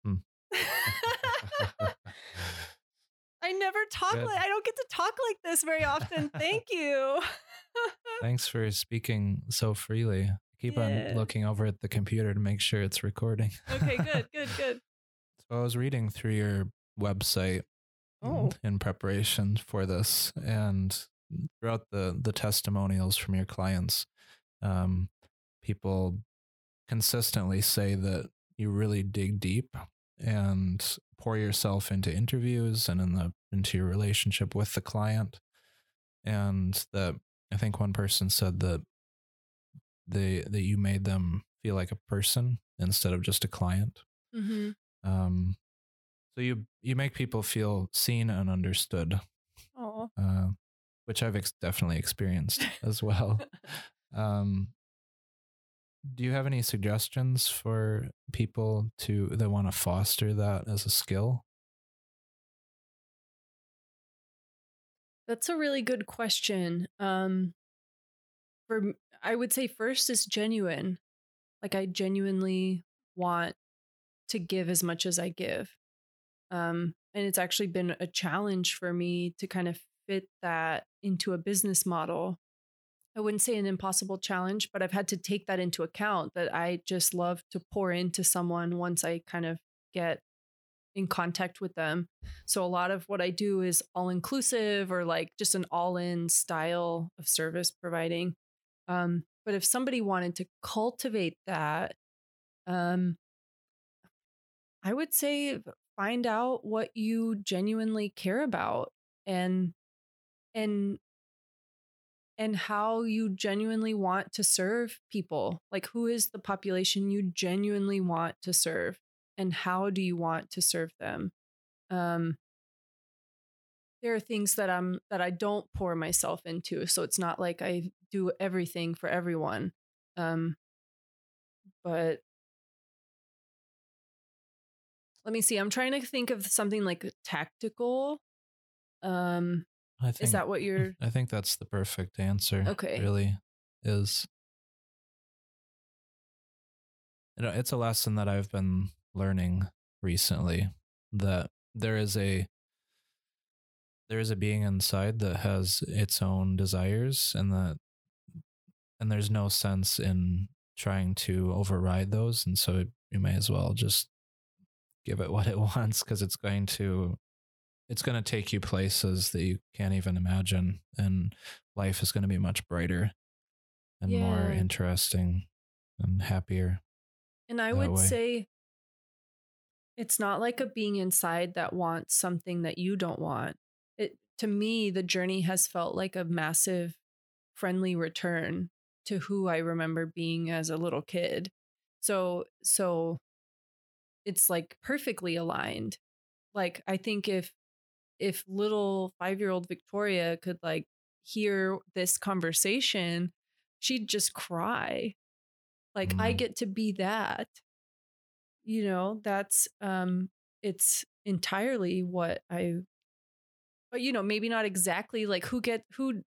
Hmm. i never talk Good. like i don't get to talk like this very often thank you Thanks for speaking so freely. Keep Yeah. on looking over at the computer to make sure it's recording. okay good good good So I was reading through your website Oh. in preparation for this, and throughout the the testimonials from your clients, um, people consistently say that you really dig deep and pour yourself into interviews and in the into your relationship with the client, and that I think one person said that they that you made them feel like a person instead of just a client. mm-hmm. Um, so you you make people feel seen and understood, oh uh, which I've ex- definitely experienced as well. Um, do you have any suggestions for people to that want to foster that as a skill? That's a really good question. Um, for I would say first is genuine. Like I genuinely want to give as much as I give. Um, and it's actually been a challenge for me to kind of fit that into a business model. I wouldn't say an impossible challenge, but I've had to take that into account that I just love to pour into someone once I kind of get in contact with them. So a lot of what I do is all inclusive or like just an all in style of service providing. Um, but if somebody wanted to cultivate that, um, I would say find out what you genuinely care about and and and how you genuinely want to serve people. Like who is the population you genuinely want to serve and how do you want to serve them? Um there are things that I'm that I don't pour myself into, so it's not like I do everything for everyone. Um but let me see. I'm trying to think of something like tactical. Um I think is that what you're I think that's the perfect answer. Okay. really is. You know, it's a lesson that I've been learning recently that there is a there is a being inside that has its own desires and that and there's no sense in trying to override those and so you may as well just give it what it wants because it's going to it's going to take you places that you can't even imagine and life is going to be much brighter and more interesting and happier And I would way. say it's not like a being inside that wants something that you don't want. It to me the journey has felt like a massive friendly return to who I remember being as a little kid. So so it's like perfectly aligned. Like I think if if little 5-year-old Victoria could like hear this conversation, she'd just cry. Like i Mm. get to be that. You know that's um it's entirely what i but you know maybe not exactly like who get who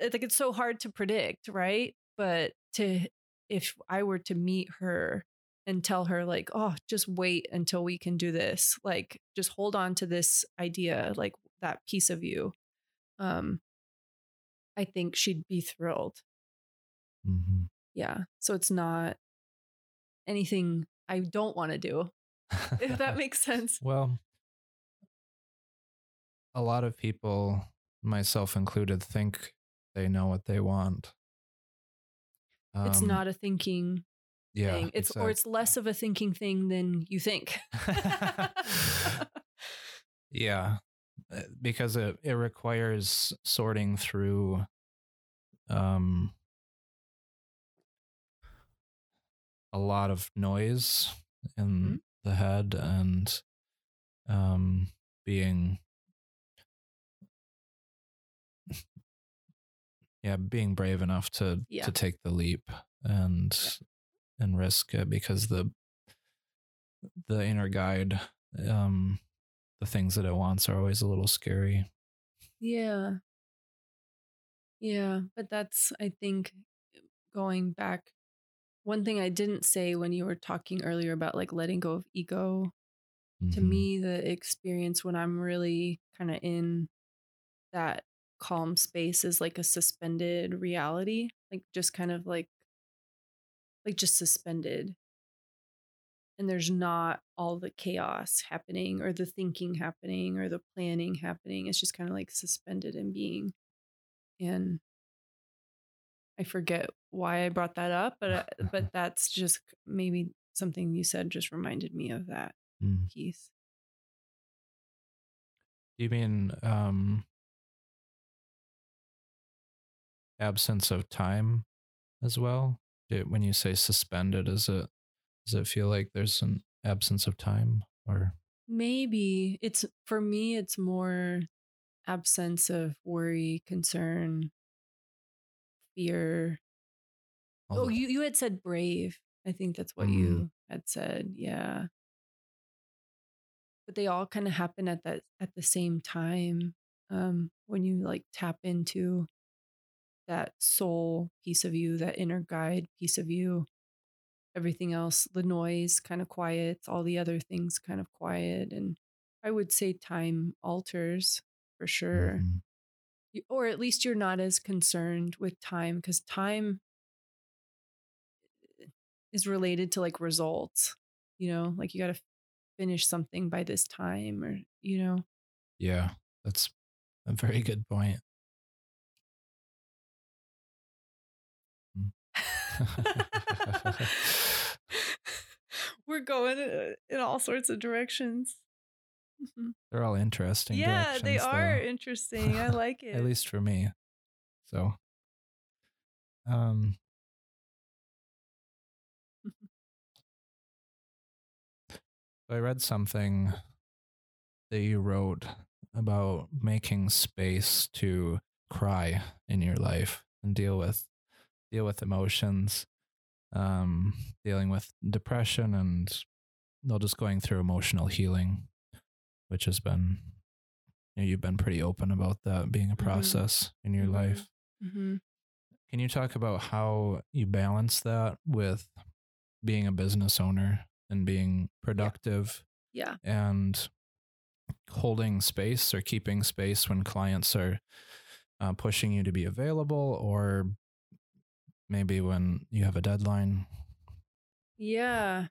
like it's so hard to predict right? But to if i were to meet her and tell her like oh just wait until we can do this. Like just hold on to this idea like that piece of you. Um i think she'd be thrilled. Mm-hmm. yeah so it's not anything i don't want to do if that makes sense. Well a lot of people myself included think they know what they want. It's Um, not a thinking yeah thing it's or it's less of a thinking thing than you think Yeah, uh, because it it requires sorting through um a lot of noise in Mhm. the head and um being yeah, being brave enough to Yeah. to take the leap and and risk it because the the inner guide um the things that it wants are always a little scary. yeah Yeah, but that's I think going back one thing I didn't say when you were talking earlier about like letting go of ego to Mhm. me the experience when I'm really kind of in that calm space is like a suspended reality, like just kind of like like just suspended. And there's not all the chaos happening or the thinking happening or the planning happening. It's just kind of like suspended in being. And I forget why I brought that up, but uh, but that's just maybe something you said just reminded me of that Mm. piece. You mean um, absence of time as well? It, when you say suspended, is it does it feel like there's an absence of time or Maybe it's for me it's more absence of worry, concern, fear. all Oh, the- you you had said brave. I think that's what Mm. you had said. Yeah. But they all kind of happen at that at the same time. Um when you like tap into that soul piece of you, that inner guide piece of you, everything else, the noise kind of quiets, all the other things kind of quiet. And I would say time alters for sure. Mhm. You- Or at least you're not as concerned with time because time is related to like results, you know, like you got to finish something by this time or, you know, Yeah, that's a very good point. we're going uh, in all sorts of directions. Mhm. They're all interesting. Yeah, they are though. interesting. I like it. At least for me. So, um, I read something that you wrote about making space to cry in your life and deal with deal with emotions, um, dealing with depression and well, just going through emotional healing, which has been you know, you've been pretty open about that being a Mhm. process in your Mhm. life. hmm Can you talk about how you balance that with being a business owner and being productive Yeah. and holding space or keeping space when clients are uh, pushing you to be available or maybe when you have a deadline? Yeah.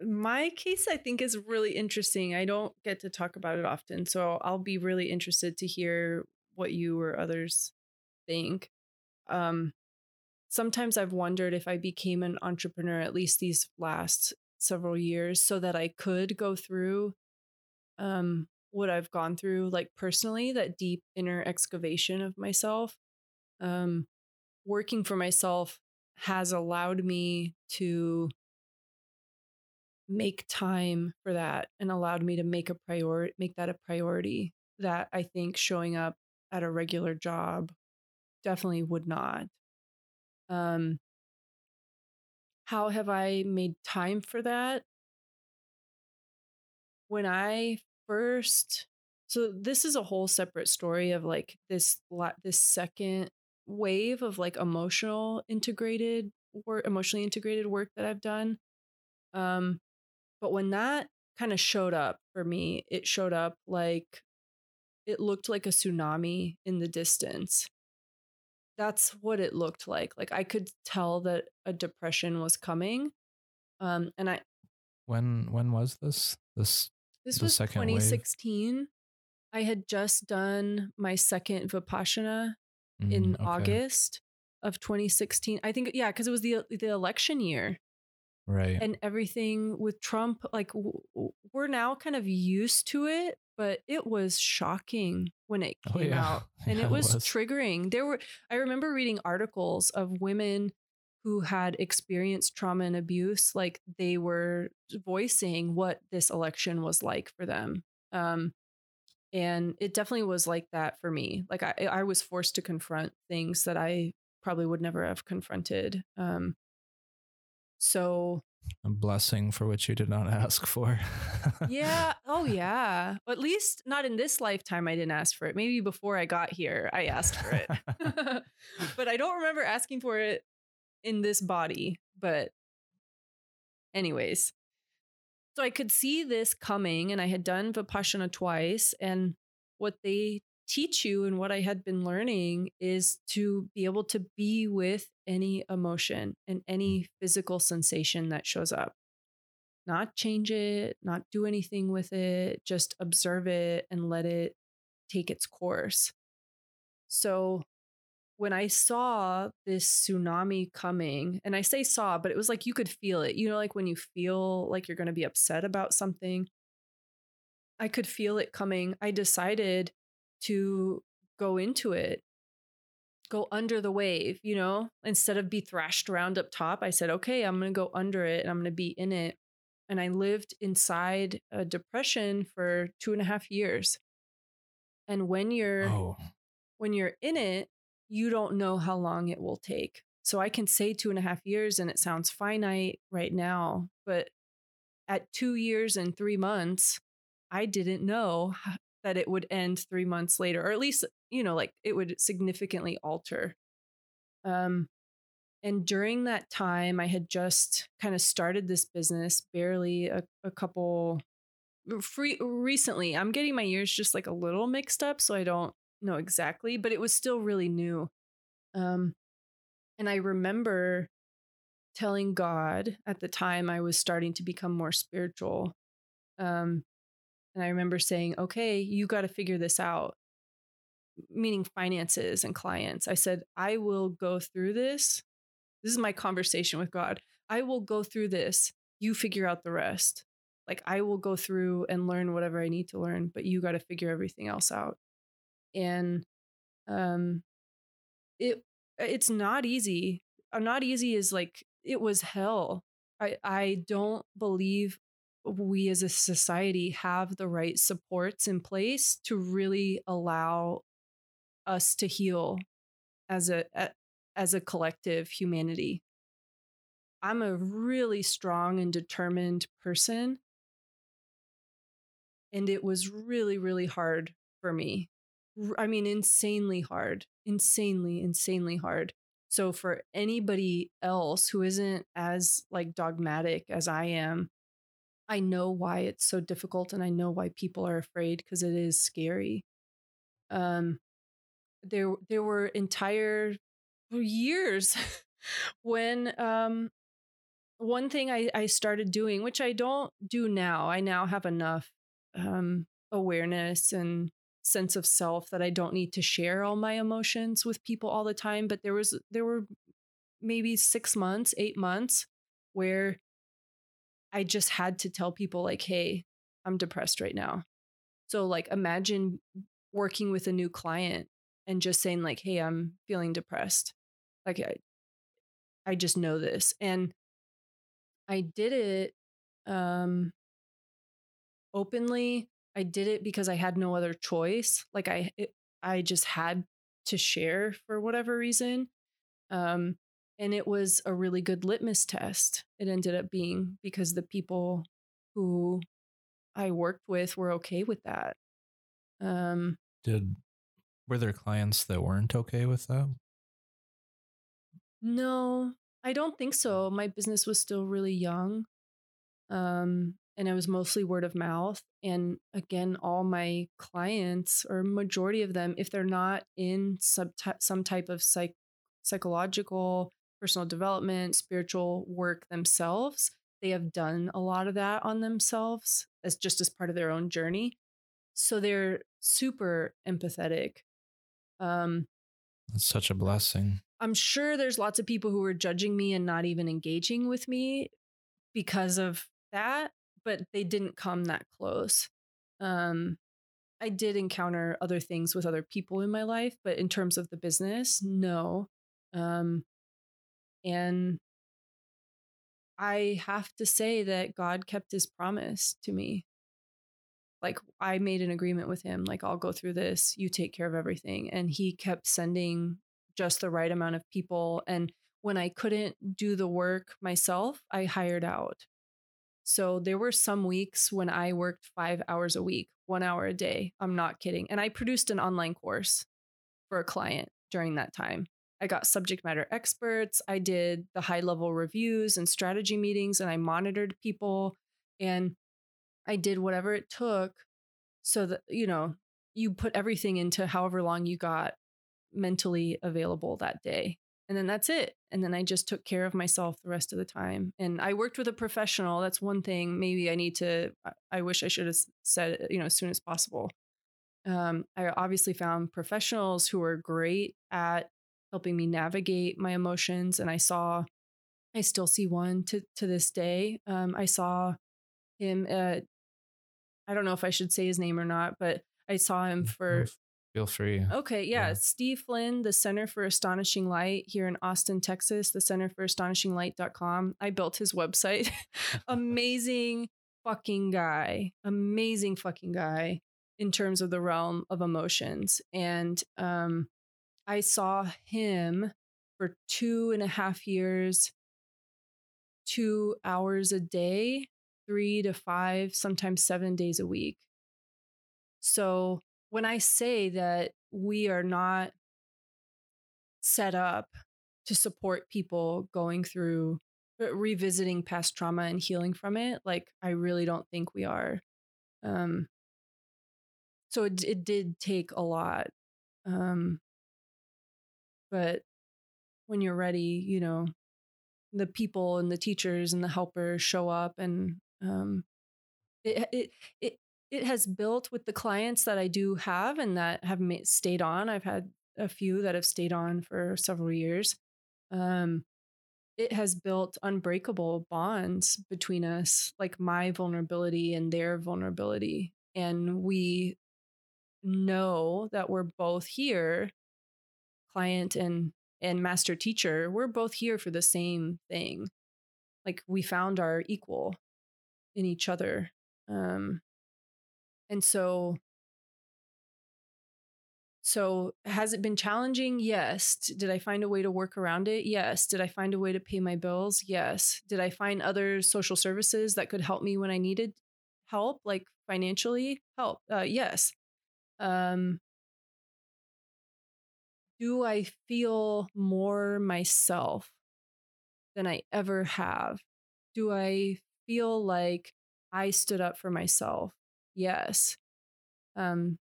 My case, I think, is really interesting. I don't get to talk about it often. So I'll be really interested to hear what you or others think. Um, sometimes I've wondered if I became an entrepreneur, at least these last several years, so that I could go through um, what I've gone through, like personally, that deep inner excavation of myself. Um, working for myself has allowed me to make time for that and allowed me to make a priority make that a priority that I think showing up at a regular job definitely would not. Um how have I made time for that? When I first so this is a whole separate story of like this la- this second wave of like emotional integrated work emotionally integrated work that I've done. Um but when that kind of showed up for me, it showed up like it looked like a tsunami in the distance. That's what it looked like. Like I could tell that a depression was coming. Um, and I When when was this? This this was second wave? 2016. I had just done my second Vipassana in mm, okay, August of 2016. I think yeah, because it was the the election year. right? and everything with Trump, like w- we're now kind of used to it, but it was shocking when it Oh, came yeah. out. And Yeah, it it was, was. triggering. There were, I remember reading articles of women who had experienced trauma and abuse, like they were voicing what this election was like for them. Um, and it definitely was like that for me. Like I, I was forced to confront things that I probably would never have confronted. Um, so A blessing for which you did not ask for. yeah. Oh, yeah. At least not in this lifetime, I didn't ask for it. Maybe before I got here, I asked for it. but I don't remember asking for it in this body. But, anyways, so I could see this coming, and I had done Vipassana twice. And what they teach you and what I had been learning is to be able to be with any emotion and any mm. physical sensation that shows up. Not change it, not do anything with it, just observe it and let it take its course. So when I saw this tsunami coming, and I say saw, but it was like you could feel it. You know, like when you feel like you're going to be upset about something, I could feel it coming. I decided to go into it go under the wave you know instead of be thrashed around up top i said okay i'm going to go under it and i'm going to be in it and i lived inside a depression for two and a half years and when you're oh. when you're in it you don't know how long it will take so i can say two and a half years and it sounds finite right now but at two years and three months i didn't know that it would end three months later, or at least, you know, like it would significantly alter. Um, and during that time, I had just kind of started this business, barely a, a couple free recently. I'm getting my years just like a little mixed up, so I don't know exactly, but it was still really new. Um, and I remember telling God at the time I was starting to become more spiritual. Um, and I remember saying, okay, you got to figure this out, meaning finances and clients. I said, I will go through this. This is my conversation with God. I will go through this. You figure out the rest. Like I will go through and learn whatever I need to learn, but you got to figure everything else out. And um it it's not easy. Uh, not easy is like it was hell. I I don't believe we as a society have the right supports in place to really allow us to heal as a, as a collective humanity i'm a really strong and determined person and it was really really hard for me i mean insanely hard insanely insanely hard so for anybody else who isn't as like dogmatic as i am I know why it's so difficult and I know why people are afraid because it is scary. Um there there were entire years when um one thing I, I started doing, which I don't do now, I now have enough um, awareness and sense of self that I don't need to share all my emotions with people all the time. But there was there were maybe six months, eight months where I just had to tell people, like, hey, I'm depressed right now. So, like, imagine working with a new client and just saying, like, hey, I'm feeling depressed. Like, I, I just know this. And I did it um, openly. I did it because I had no other choice. Like, I, it, I just had to share for whatever reason. Um, and it was a really good litmus test. It ended up being because the people who I worked with were okay with that. Um, Did were there clients that weren't okay with that? No, I don't think so. My business was still really young. Um, and it was mostly word of mouth. And again, all my clients, or majority of them, if they're not in some, some type of psych- psychological personal development, spiritual work themselves. They have done a lot of that on themselves as just as part of their own journey. So they're super empathetic. Um, That's such a blessing. I'm sure there's lots of people who are judging me and not even engaging with me because of that, but they didn't come that close. Um, I did encounter other things with other people in my life, but in terms of the business, no. Um, and I have to say that God kept his promise to me. Like I made an agreement with him, like I'll go through this, you take care of everything. And he kept sending just the right amount of people. And when I couldn't do the work myself, I hired out. So there were some weeks when I worked five hours a week, one hour a day. I'm not kidding. And I produced an online course for a client during that time. I got subject matter experts. I did the high level reviews and strategy meetings, and I monitored people. And I did whatever it took so that, you know, you put everything into however long you got mentally available that day. And then that's it. And then I just took care of myself the rest of the time. And I worked with a professional. That's one thing maybe I need to, I wish I should have said, you know, as soon as possible. Um, I obviously found professionals who were great at helping me navigate my emotions. And I saw, I still see one to, to this day. Um, I saw him at, I don't know if I should say his name or not, but I saw him for Feel free. Okay, yeah. yeah. Steve Flynn, the Center for Astonishing Light here in Austin, Texas, the Center for Astonishing Light.com. I built his website. Amazing fucking guy. Amazing fucking guy in terms of the realm of emotions. And um, I saw him for two and a half years, two hours a day, three to five, sometimes seven days a week. So when I say that we are not set up to support people going through uh, revisiting past trauma and healing from it, like I really don't think we are. Um, so it, it did take a lot. Um, but when you're ready, you know, the people and the teachers and the helpers show up and um, it, it, it, it has built with the clients that I do have and that have ma- stayed on. I've had a few that have stayed on for several years. Um, it has built unbreakable bonds between us, like my vulnerability and their vulnerability. And we know that we're both here, client and and master teacher, we're both here for the same thing. Like we found our equal in each other. Um, and so so has it been challenging? Yes. Did I find a way to work around it? Yes. Did I find a way to pay my bills? Yes. Did I find other social services that could help me when I needed help, like financially help? Uh, yes. Um, do I feel more myself than I ever have? Do I feel like I stood up for myself? Yes. Um,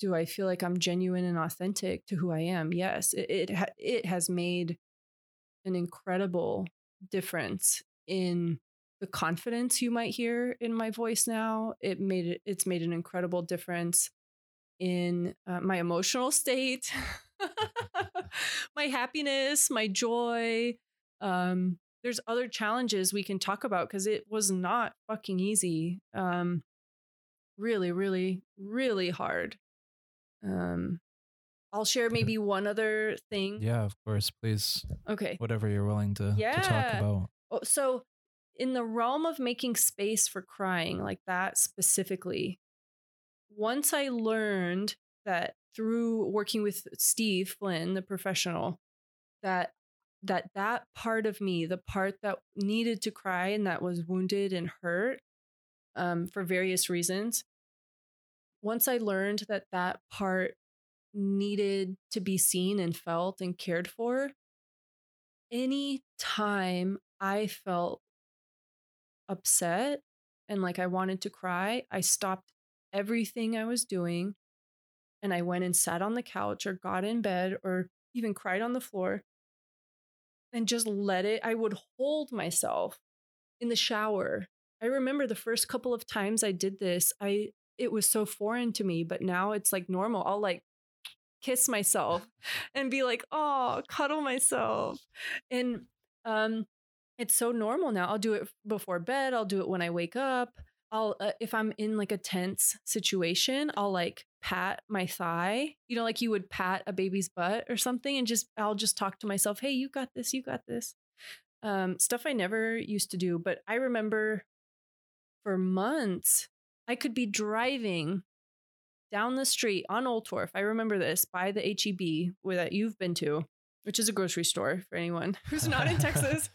do I feel like I'm genuine and authentic to who I am? Yes. It it, ha- it has made an incredible difference in the confidence you might hear in my voice now. It made it. It's made an incredible difference in uh, my emotional state, my happiness, my joy. Um, there's other challenges we can talk about because it was not fucking easy. Um, really, really, really hard. Um, I'll share maybe one other thing. Yeah, of course, please. Okay. Whatever you're willing to, yeah. to talk about. Oh, so, in the realm of making space for crying, like that specifically, once I learned that through working with Steve Flynn, the professional, that that that part of me, the part that needed to cry and that was wounded and hurt, um, for various reasons. Once I learned that that part needed to be seen and felt and cared for, any time I felt upset and like I wanted to cry, I stopped everything I was doing and I went and sat on the couch or got in bed or even cried on the floor and just let it. I would hold myself in the shower I remember the first couple of times I did this, I it was so foreign to me, but now it's like normal. I'll like kiss myself and be like, "Oh, cuddle myself." And um it's so normal now. I'll do it before bed, I'll do it when I wake up. I'll uh, if I'm in like a tense situation, I'll like pat my thigh, you know, like you would pat a baby's butt or something and just I'll just talk to myself, "Hey, you got this. You got this." Um stuff I never used to do, but I remember for months. I could be driving down the street on Oltorf. I remember this by the HEB where that you've been to. which is a grocery store for anyone who's not in Texas.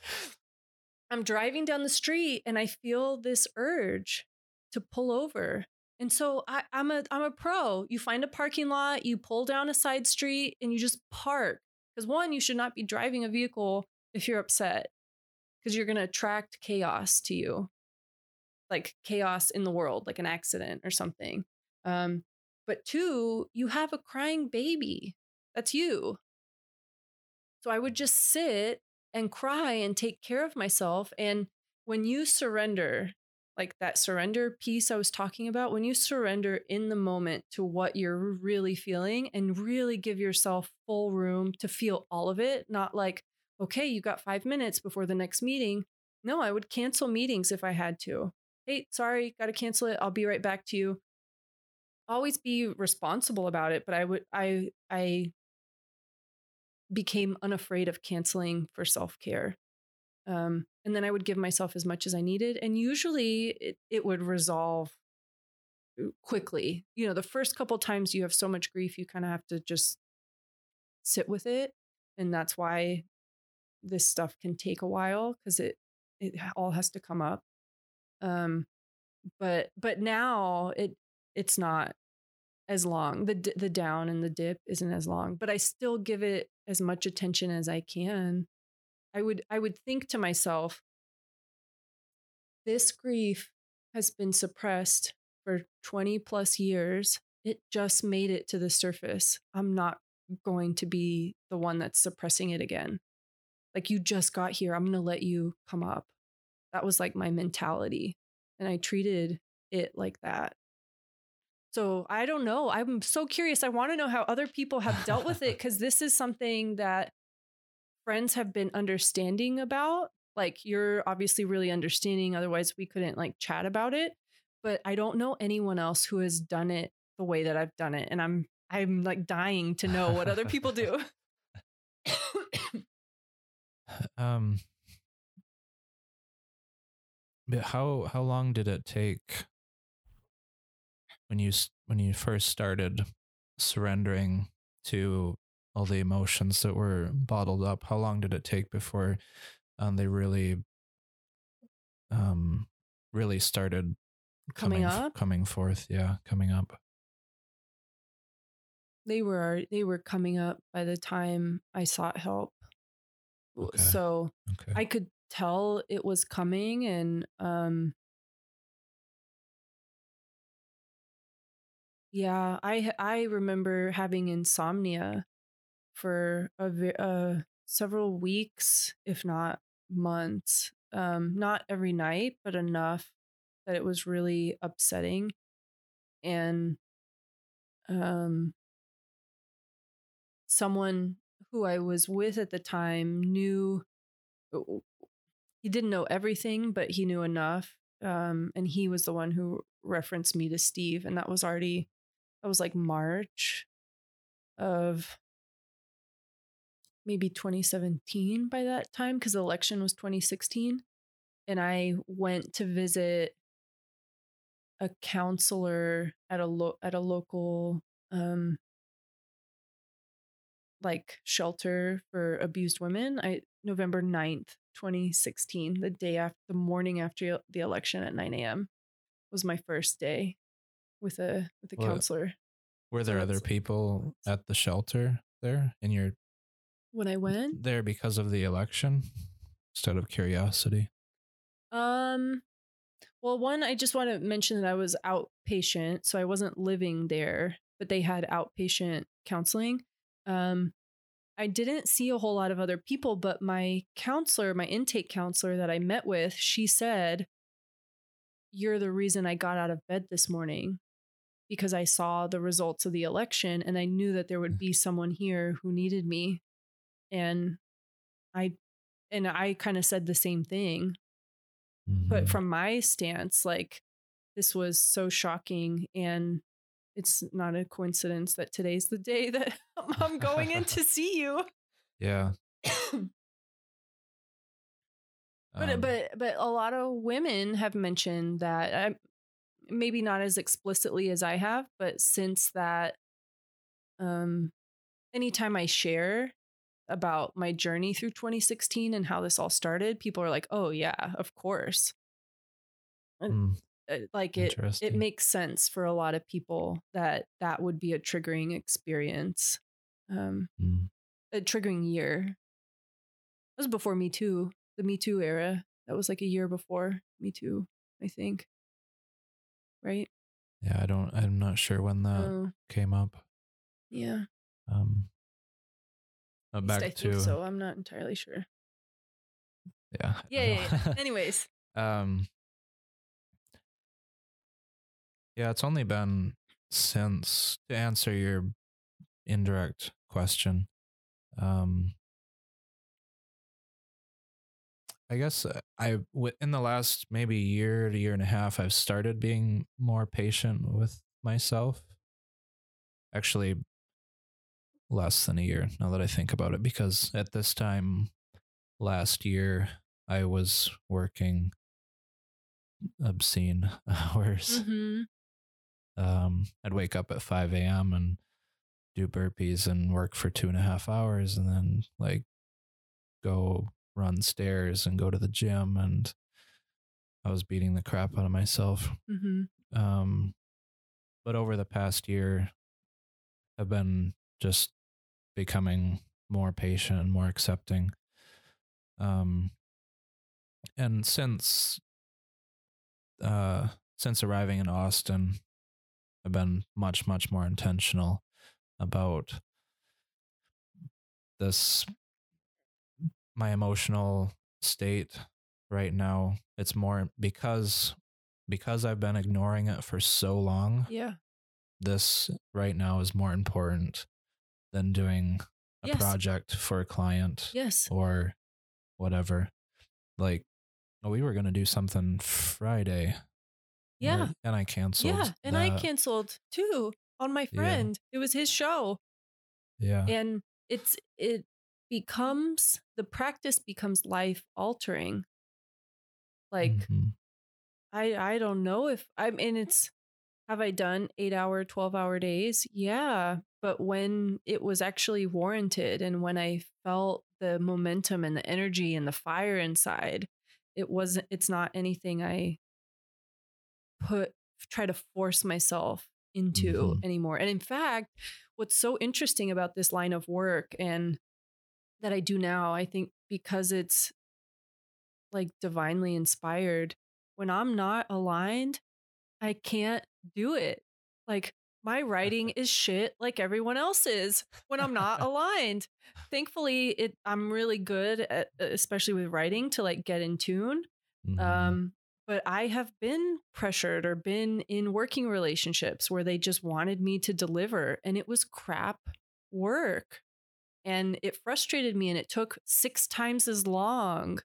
I'm driving down the street and I feel this urge to pull over. And so I, am a I'm a pro. You find a parking lot, you pull down a side street, and you just park. Because one, you should not be driving a vehicle if you're upset, because you're gonna attract chaos to you, like chaos in the world, like an accident or something. Um, but two, you have a crying baby. That's you. So I would just sit and cry and take care of myself. And when you surrender, like that surrender piece I was talking about, when you surrender in the moment to what you're really feeling and really give yourself full room to feel all of it, not like, okay, you got five minutes before the next meeting. No, I would cancel meetings if I had to. Hey, sorry, got to cancel it. I'll be right back to you. Always be responsible about it, but I would, I, I became unafraid of canceling for self care. Um, and then I would give myself as much as I needed. And usually it, it would resolve uh, quickly. You know, the first couple times you have so much grief, you kind of have to just sit with it. And that's why this stuff can take a while because it it all has to come up. Um, but but now it it's not as long. The the down and the dip isn't as long, but I still give it as much attention as I can. I would I would think to myself this grief has been suppressed for 20 plus years. It just made it to the surface. I'm not going to be the one that's suppressing it again. Like you just got here, I'm going to let you come up. That was like my mentality. And I treated it like that. So I don't know. I'm so curious. I want to know how other people have dealt with it because this is something that friends have been understanding about. Like you're obviously really understanding, otherwise we couldn't like chat about it. But I don't know anyone else who has done it the way that I've done it. And I'm I'm like dying to know what other people do. um but how how long did it take when you when you first started surrendering to all the emotions that were bottled up? How long did it take before um, they really um really started coming, coming up? coming forth? Yeah coming up. They were they were coming up by the time i sought help. Okay. so okay. i could tell it was coming and um Yeah, I I remember having insomnia for a uh, several weeks, if not months. Um, not every night, but enough that it was really upsetting. And um, someone who I was with at the time knew he didn't know everything, but he knew enough. Um, and he was the one who referenced me to Steve, and that was already that was like March of maybe 2017 by that time because the election was 2016 and i went to visit a counselor at a lo- at a local um like shelter for abused women i november 9th 2016 the day after the morning after the election at 9 a.m was my first day with a with a well, counselor. Were there so other people at the shelter there in your when I went there because of the election instead of curiosity? Um well one I just want to mention that I was outpatient so I wasn't living there but they had outpatient counseling. Um I didn't see a whole lot of other people but my counselor, my intake counselor that I met with, she said you're the reason I got out of bed this morning because I saw the results of the election and I knew that there would be someone here who needed me. And I and I kind of said the same thing. Mm-hmm. But from my stance, like this was so shocking and it's not a coincidence that today's the day that I'm going in to see you. Yeah. but um, but but a lot of women have mentioned that I, maybe not as explicitly as I have, but since that, um, anytime I share about my journey through 2016 and how this all started, people are like, "Oh yeah, of course." Mm, Uh, Like it it makes sense for a lot of people that that would be a triggering experience. Um Mm. a triggering year. That was before Me Too, the Me Too era. That was like a year before Me Too, I think. Right? Yeah, I don't. I'm not sure when that Oh, came up. yeah. Um, uh, back I to think so. I'm not entirely sure. yeah. Yeah, yeah, yeah. Anyways, um, yeah, it's only been since to answer your indirect question. Um, I guess uh, I in the last maybe year to year and a half, I've started being more patient with myself. Actually, less than a year now that I think about it, because at this time last year, I was working obscene hours. hmm Um, I'd wake up at 5 a.m. and do burpees and work for two and a half hours and then like go run stairs and go to the gym. And I was beating the crap out of myself. hmm Um, but over the past year, I've been just becoming more patient and more accepting. Um, and since uh, since arriving in Austin, I've been much much more intentional about this my emotional state right now it's more because because I've been ignoring it for so long Yeah. this right now is more important than doing a Yes. project for a client Yes. or whatever. Like, oh, we were going to do something Friday. Yeah. And I canceled. Yeah. And I canceled too on my Yeah. friend. It was his show. Yeah. And it's it becomes the practice becomes life altering. Like Mhm. I I don't know if I mean it's have I done 8 hour 12 hour days? Yeah, but when it was actually warranted and when I felt the momentum and the energy and the fire inside, it wasn't it's not anything I put try to force myself into Mhm. anymore. And in fact, what's so interesting about this line of work and that I do now, I think because it's like divinely inspired, when I'm not aligned, I can't do it. Like my writing is shit like everyone else's when I'm not aligned. Thankfully, it I'm really good at especially with writing to like get in tune. Mhm. Um, but I have been pressured or been in working relationships where they just wanted me to deliver and it was crap work. And it frustrated me and it took six times as long.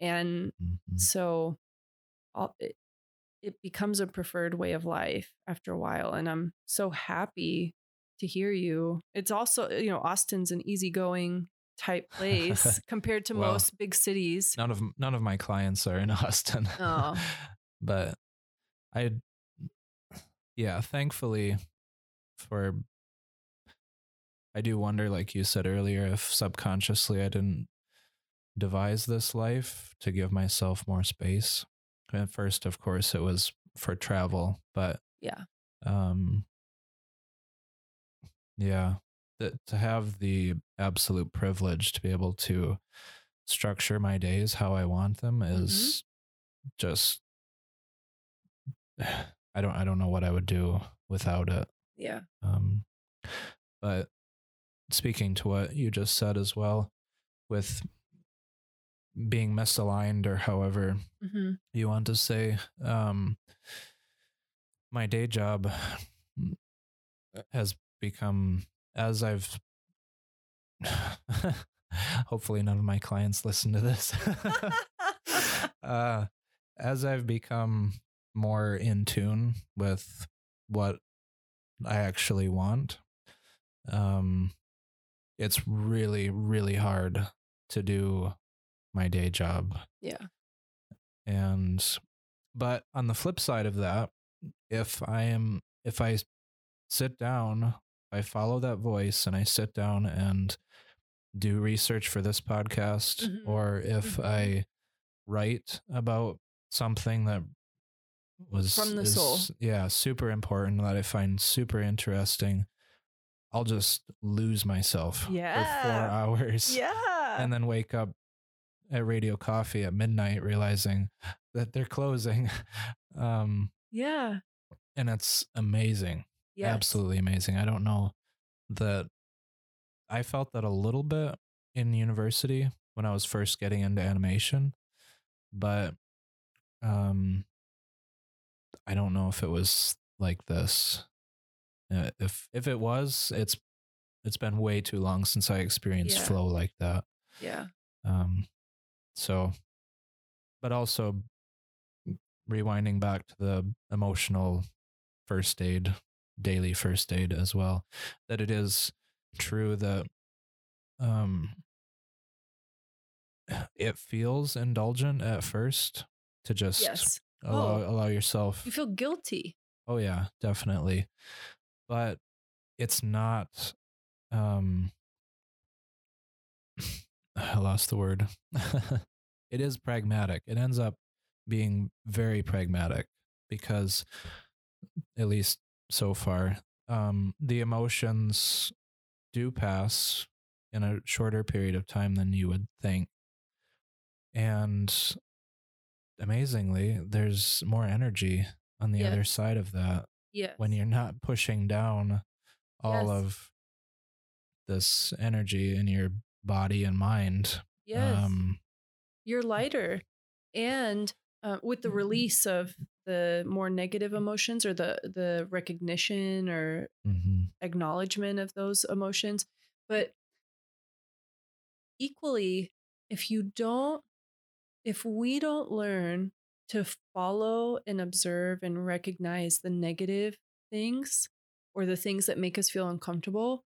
And Mhm. so I'll, it, it becomes a preferred way of life after a while. And I'm so happy to hear you. It's also, you know, Austin's an easygoing type place compared to Well, most big cities. none of none of my clients are in Austin. Oh. but I yeah, thankfully for I do wonder like you said earlier if subconsciously I didn't devise this life to give myself more space. At first of course it was for travel, but Yeah. um yeah, to have the absolute privilege to be able to structure my days how I want them is just I don't I don't know what I would do without it. Yeah. Um but speaking to what you just said as well with being misaligned or however hmm you want to say um my day job has become as i've hopefully none of my clients listen to this uh as i've become more in tune with what i actually want um it's really really hard to do my day job yeah. and but on the flip side of that if i am if i sit down i follow that voice and i sit down and do research for this podcast Mhm. or if Mhm. I write about something that was From the is, soul. Yeah, super important that I find super interesting. I'll just lose myself for four hours Yeah. and then wake up at Radio Coffee at midnight realizing that they're closing. Um, yeah. and it's amazing. Yes. Absolutely amazing. I don't know that I felt that a little bit in university when I was first getting into animation, but um I don't know if it was like this. Uh, if if it was, it's it's been way too long since I experienced Yeah. flow like that. Yeah. Um, so, but also rewinding back to the emotional first aid, daily first aid as well, that it is true that um, it feels indulgent at first to just Yes. allow Oh. allow yourself. You feel guilty. Oh yeah, definitely. But it's not um I lost the word. it is pragmatic. It ends up being very pragmatic because at least so far um the emotions do pass in a shorter period of time than you would think. And amazingly, there's more energy on the Yes. other side of that Yes. when you're not pushing down all Yes. of this energy in your body and mind. Yes. Um, You're lighter. And uh, with the Mm-hmm. release of the more negative emotions or the the recognition or mhm. acknowledgement of those emotions. But equally, if you don't, if we don't learn to follow and observe and recognize the negative things or the things that make us feel uncomfortable,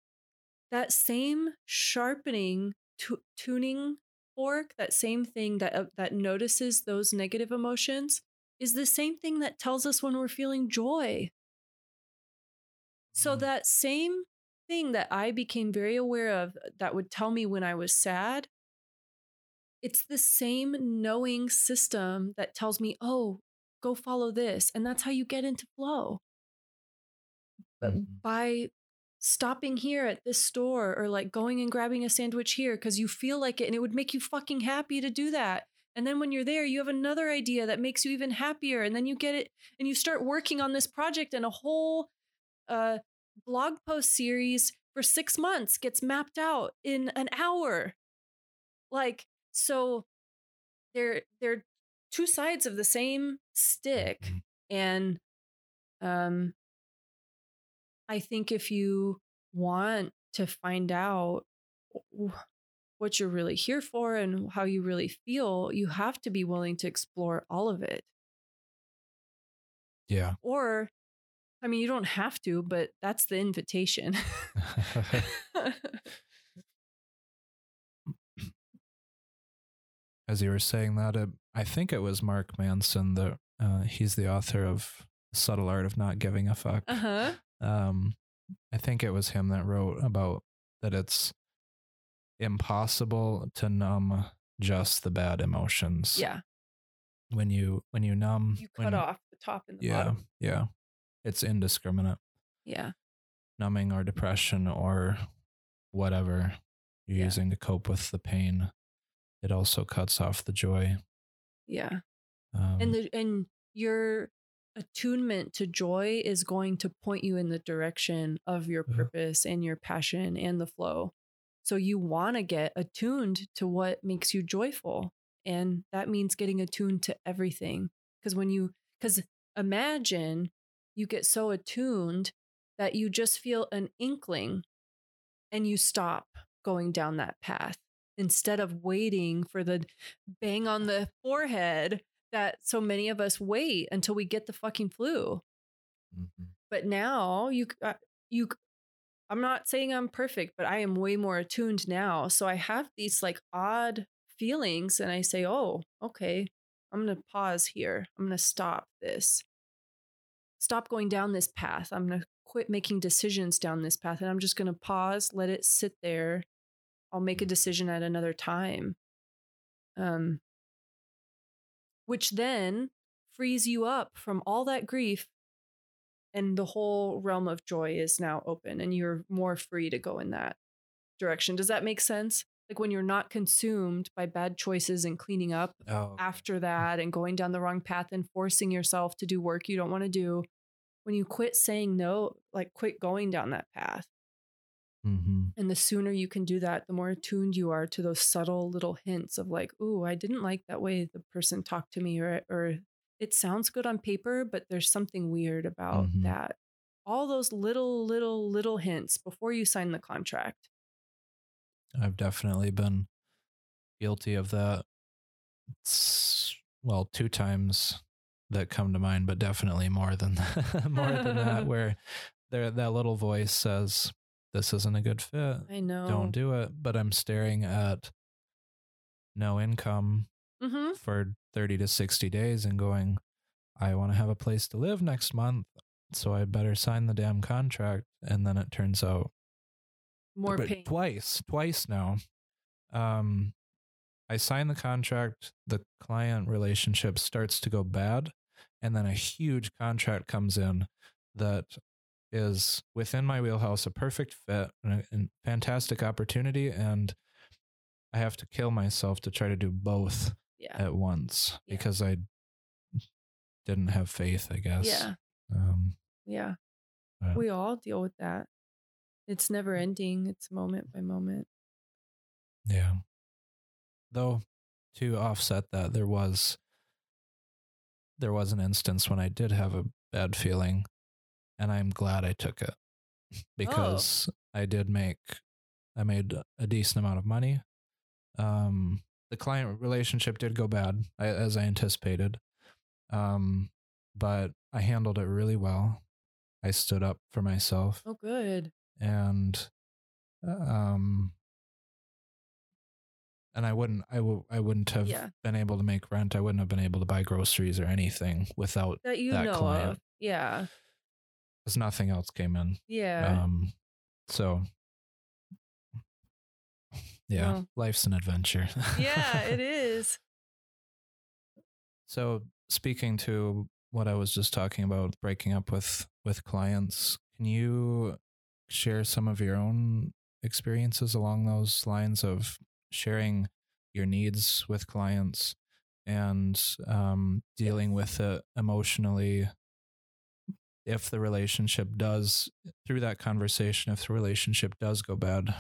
that same sharpening, tu- tuning fork, that same thing that uh, that notices those negative emotions, is the same thing that tells us when we're feeling joy. So Mm. that same thing that I became very aware of that would tell me when I was sad, it's the same knowing system that tells me, oh, go follow this. And that's how you get into flow. But Mhm. by stopping here at this store or like going and grabbing a sandwich here because you feel like it and it would make you fucking happy to do that. And then when you're there, you have another idea that makes you even happier. And then you get it and you start working on this project and a whole uh, blog post series for six months gets mapped out in an hour. Like, so they're they're two sides of the same stick. Mhm. And um I think if you want to find out what you're really here for and how you really feel, you have to be willing to explore all of it. Yeah. Or I mean, you don't have to, but that's the invitation. As you were saying that, it, I think it was Mark Manson that uh, he's the author of Subtle Art of Not Giving a Fuck. uh-huh. Um, I think it was him that wrote about that it's impossible to numb just the bad emotions. Yeah. When you when you numb You cut when, off the top and the Yeah. bottom. Yeah. It's indiscriminate. Yeah. Numbing or depression or whatever you're Yeah. using to cope with the pain. It also cuts off the joy. Yeah. Um, and the and your attunement to joy is going to point you in the direction of your Yeah. purpose and your passion and the flow so you want to get attuned to what makes you joyful and that means getting attuned to everything because when you because imagine you get so attuned that you just feel an inkling and you stop going down that path instead of waiting for the bang on the forehead that so many of us wait until we get the fucking flu. mhm. But now you, uh, you, I'm not saying I'm perfect, but I am way more attuned now. So I have these like odd feelings and I say, oh, okay, I'm going to pause here. I'm going to stop this. Stop going down this path. I'm going to quit making decisions down this path and I'm just going to pause, let it sit there. I'll make a decision at another time. Um, which then frees you up from all that grief and the whole realm of joy is now open and you're more free to go in that direction. Does that make sense? Like when you're not consumed by bad choices and cleaning up Oh, after that and going down the wrong path and forcing yourself to do work you don't want to do. When you quit saying no, like quit going down that path. hmm And the sooner you can do that, the more attuned you are to those subtle little hints of like, ooh, I didn't like that way the person talked to me, or or it sounds good on paper, but there's something weird about Mhm. that. All those little, little, little hints before you sign the contract. I've definitely been guilty of that. It's, well, two times that come to mind, but definitely more than more than that. Where there that little voice says, "This isn't a good fit. I know. Don't do it." But I'm staring at no income Mm-hmm. for 30 to 60 days and going, I want to have a place to live next month. So I better sign the damn contract. And then it turns out More pain. twice, twice now. Um, I sign the contract, the client relationship starts to go bad, and then a huge contract comes in that is within my wheelhouse, a perfect fit, and a, and fantastic opportunity, and I have to kill myself to try to do both Yeah. at once Yeah. because I didn't have faith, I guess. Yeah. Um, Yeah. Yeah. We all deal with that. It's never ending. It's moment by moment. Yeah. Though to offset that, there was there was an instance when I did have a bad feeling and I'm glad I took it because I did make I made a decent amount of money. Um the client relationship did go bad as I anticipated. Um but I handled it really well. I stood up for myself Oh, good. and um and I wouldn't I w- I wouldn't have Yeah. been able to make rent. I wouldn't have been able to buy groceries or anything without That you that know client. of. Yeah. because nothing else came in. Yeah. Um so yeah, Well. life's an adventure. yeah, it is. So speaking to what I was just talking about breaking up with with clients, can you share some of your own experiences along those lines of sharing your needs with clients and um, dealing with it emotionally if the relationship does through that conversation if the relationship does go bad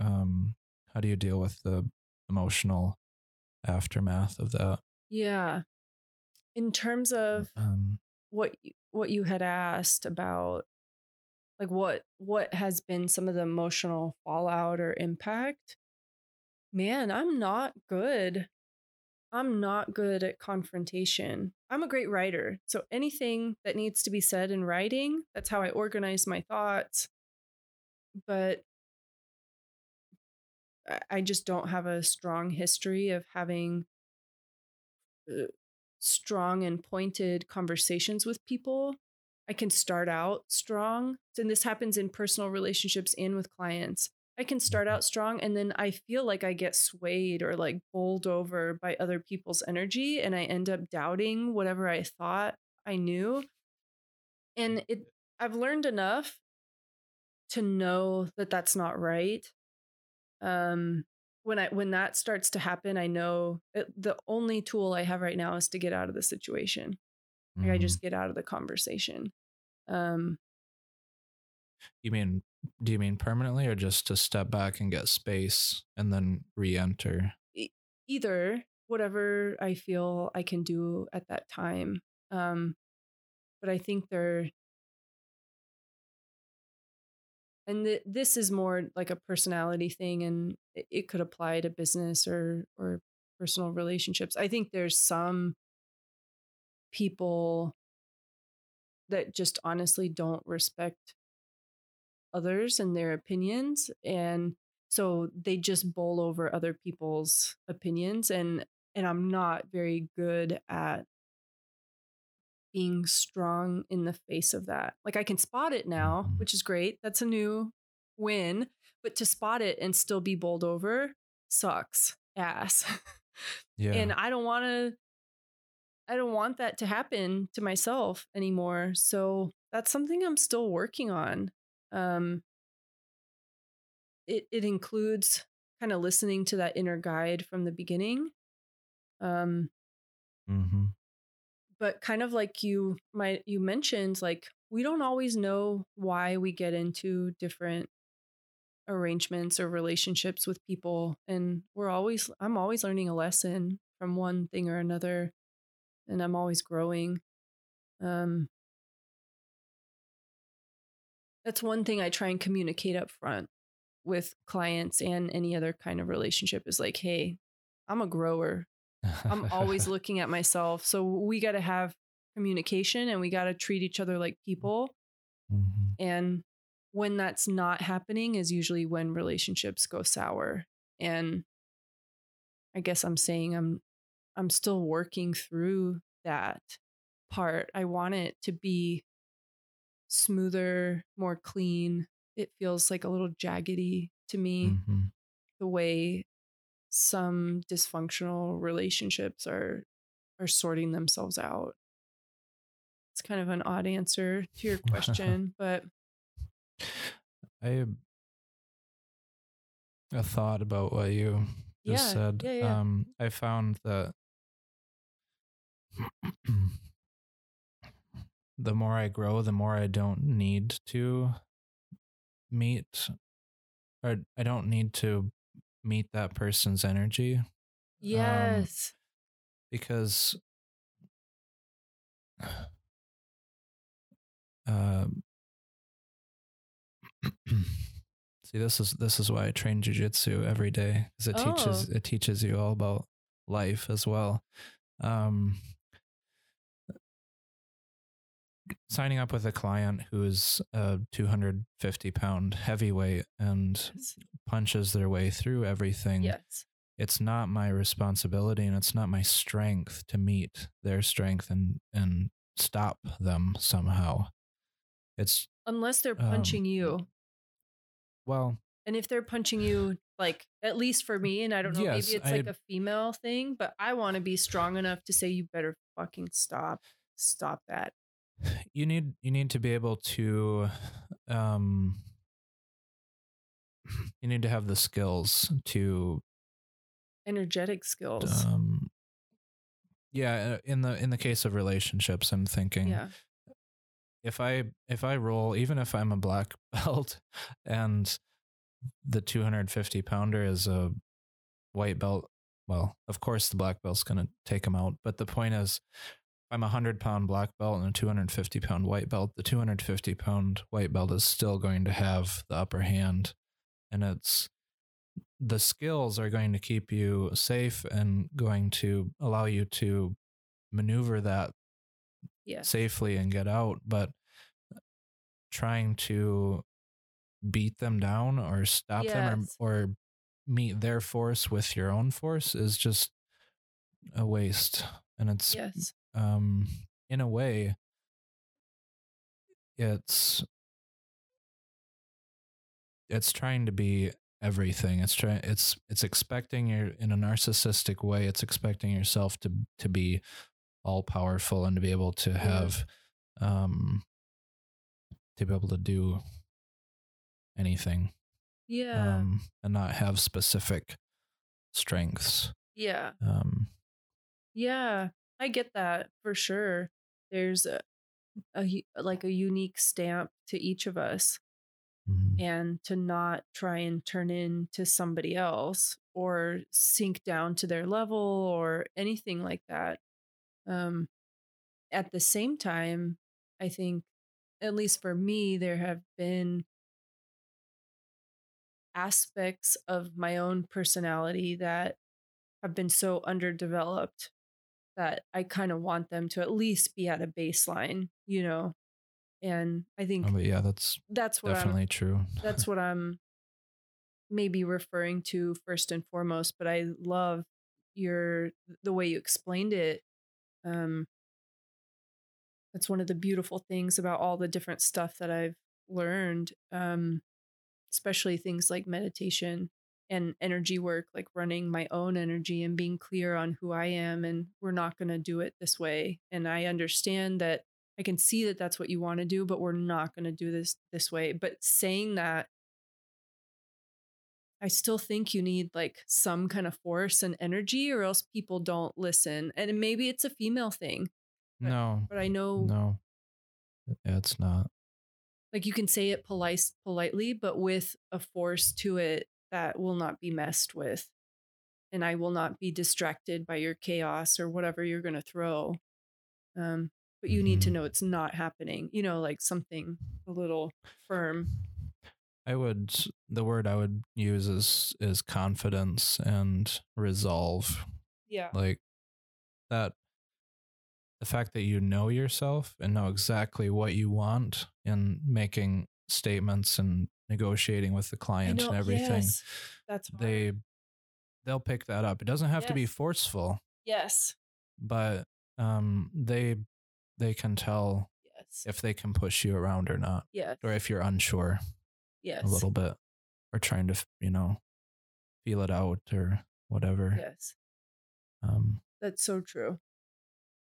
um, how do you deal with the emotional aftermath of that? Yeah. In terms of um, what what you had asked about like what what has been some of the emotional fallout or impact man i'm not good. I'm not good at confrontation. I'm a great writer so anything that needs to be said in writing that's how i organize my thoughts. But I- just don't have a strong history of having uh, strong and pointed conversations with people. I can start out strong. And this happens in personal relationships and with clients. I can start out strong and then I feel like I get swayed or like bowled over by other people's energy and I end up doubting whatever I thought I knew. And it I've learned enough to know that that's not right. Um when I when that starts to happen, I know it, the only tool I have right now is to get out of the situation. Like I mhm. just get out of the conversation. Um, You mean do you mean permanently or just to step back and get space and then re-enter? either whatever I feel I can do at that time. Um, but I think they're, and th- this is more like a personality thing, and it, it could apply to business or or personal relationships. I think there's some people that just honestly don't respect others and their opinions and so they just bowl over other people's opinions and and I'm not very good at being strong in the face of that. Like I can spot it now, Mhm. which is great. That's a new win, but to spot it and still be bowled over sucks ass. Yeah. and I don't want to I don't want that to happen to myself anymore. So that's something I'm still working on. Um it it includes kind of listening to that inner guide from the beginning. Um mm-hmm. But kind of like you might you mentioned like we don't always know why we get into different arrangements or relationships with people and we're always i'm always learning a lesson from one thing or another and i'm always growing um that's one thing i try and communicate up front with clients and any other kind of relationship is like hey i'm a grower i'm always looking at myself so we got to have communication and we got to treat each other like people Mhm. and when that's not happening is usually when relationships go sour. And I guess I'm saying I'm I'm still working through that part. I want it to be smoother, more clean. It feels like a little jaggedy to me Mhm. the way some dysfunctional relationships are are sorting themselves out. It's kind of an odd answer to your question, but I a thought about what you just Yeah, said. yeah, yeah. Um, I found that the more I grow, the more I don't need to meet, or I don't need to meet that person's energy yes. because uh, see this is this is why I train jujitsu every day because it teaches Oh. it teaches you all about life as well. Um, signing up with a client who is a 250 pound heavyweight and punches their way through everything Yes. it's not my responsibility and it's not my strength to meet their strength and and stop them somehow it's Unless they're Um, punching you. well And if they're punching you, like, at least for me, and I don't know, Yes, maybe it's like a female thing, but I want to be strong enough to say, you better fucking stop. Stop that. You need you need to be able to um you need to have the skills to Energetic skills. um yeah in the in the case of relationships i'm thinking yeah. if I if I roll, even if I'm a black belt and the 250 pounder is a white belt, well, of course the black belt's gonna take him out. But the point is, I'm a hundred pound black belt and a 250 pound white belt. The 250 pound white belt is still going to have the upper hand, and it's the skills are going to keep you safe and going to allow you to maneuver that Yes. safely and get out, but trying to beat them down or stop them or, or meet their force with your own force is just a waste. And it's Yes. Um in a way it's it's trying to be everything it's trying it's it's expecting your in a narcissistic way it's expecting yourself to to be all powerful and to be able to have um to be able to do anything Yeah. um and not have specific strengths yeah. um Yeah. I get that for sure. There's a, a like a unique stamp to each of us. mhm. and to not try and turn into somebody else or sink down to their level or anything like that. Um, at the same time, I think, at least for me, there have been aspects of my own personality that have been so underdeveloped that I kind of want them to at least be at a baseline, you know? And I think Oh, but yeah that's that's what I'm definitely true that's what I'm maybe referring to first and foremost, but I love your the way you explained it. Um that's one of the beautiful things about all the different stuff that I've learned. Um especially things like meditation and energy work, like running my own energy and being clear on who I am. And we're not going to do it this way. And I understand that I can see that that's what you want to do, but we're not going to do this this way. But saying that, I still think you need like some kind of force and energy, or else people don't listen. And maybe it's a female thing. But, no. But I know. No. It's not. Like you can say it polite, politely, but with a force to it that will not be messed with. And I will not be distracted by your chaos or whatever you're going to throw. Um, but you mm-hmm. need to mm-hmm. know it's not happening, you know, like something a little firm. I would, the word I would use is, is confidence and resolve. Yeah. Like that, the fact that you know yourself and know exactly what you want in making statements and negotiating with the client know, and everything. Yes. That's hard. they they'll pick that up. It doesn't have yes. to be forceful. Yes. But um they they can tell yes. if they can push you around or not. Yes. Or if you're unsure. Yes. A little bit or trying to, you know, feel it out or whatever. Yes. Um that's so true.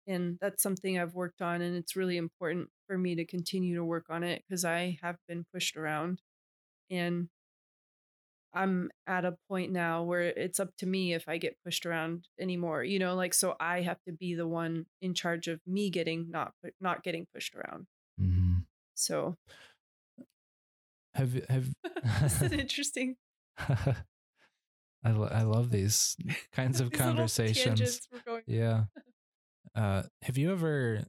And that's something I've worked on and it's really important for me to continue to work on it because I have been pushed around and I'm at a point now where it's up to me if I get pushed around anymore. You know, like so I have to be the one in charge of me getting not not getting pushed around. Mm-hmm. So have have this is interesting. I lo- I love these kinds of these conversations. Yeah. Uh, have you ever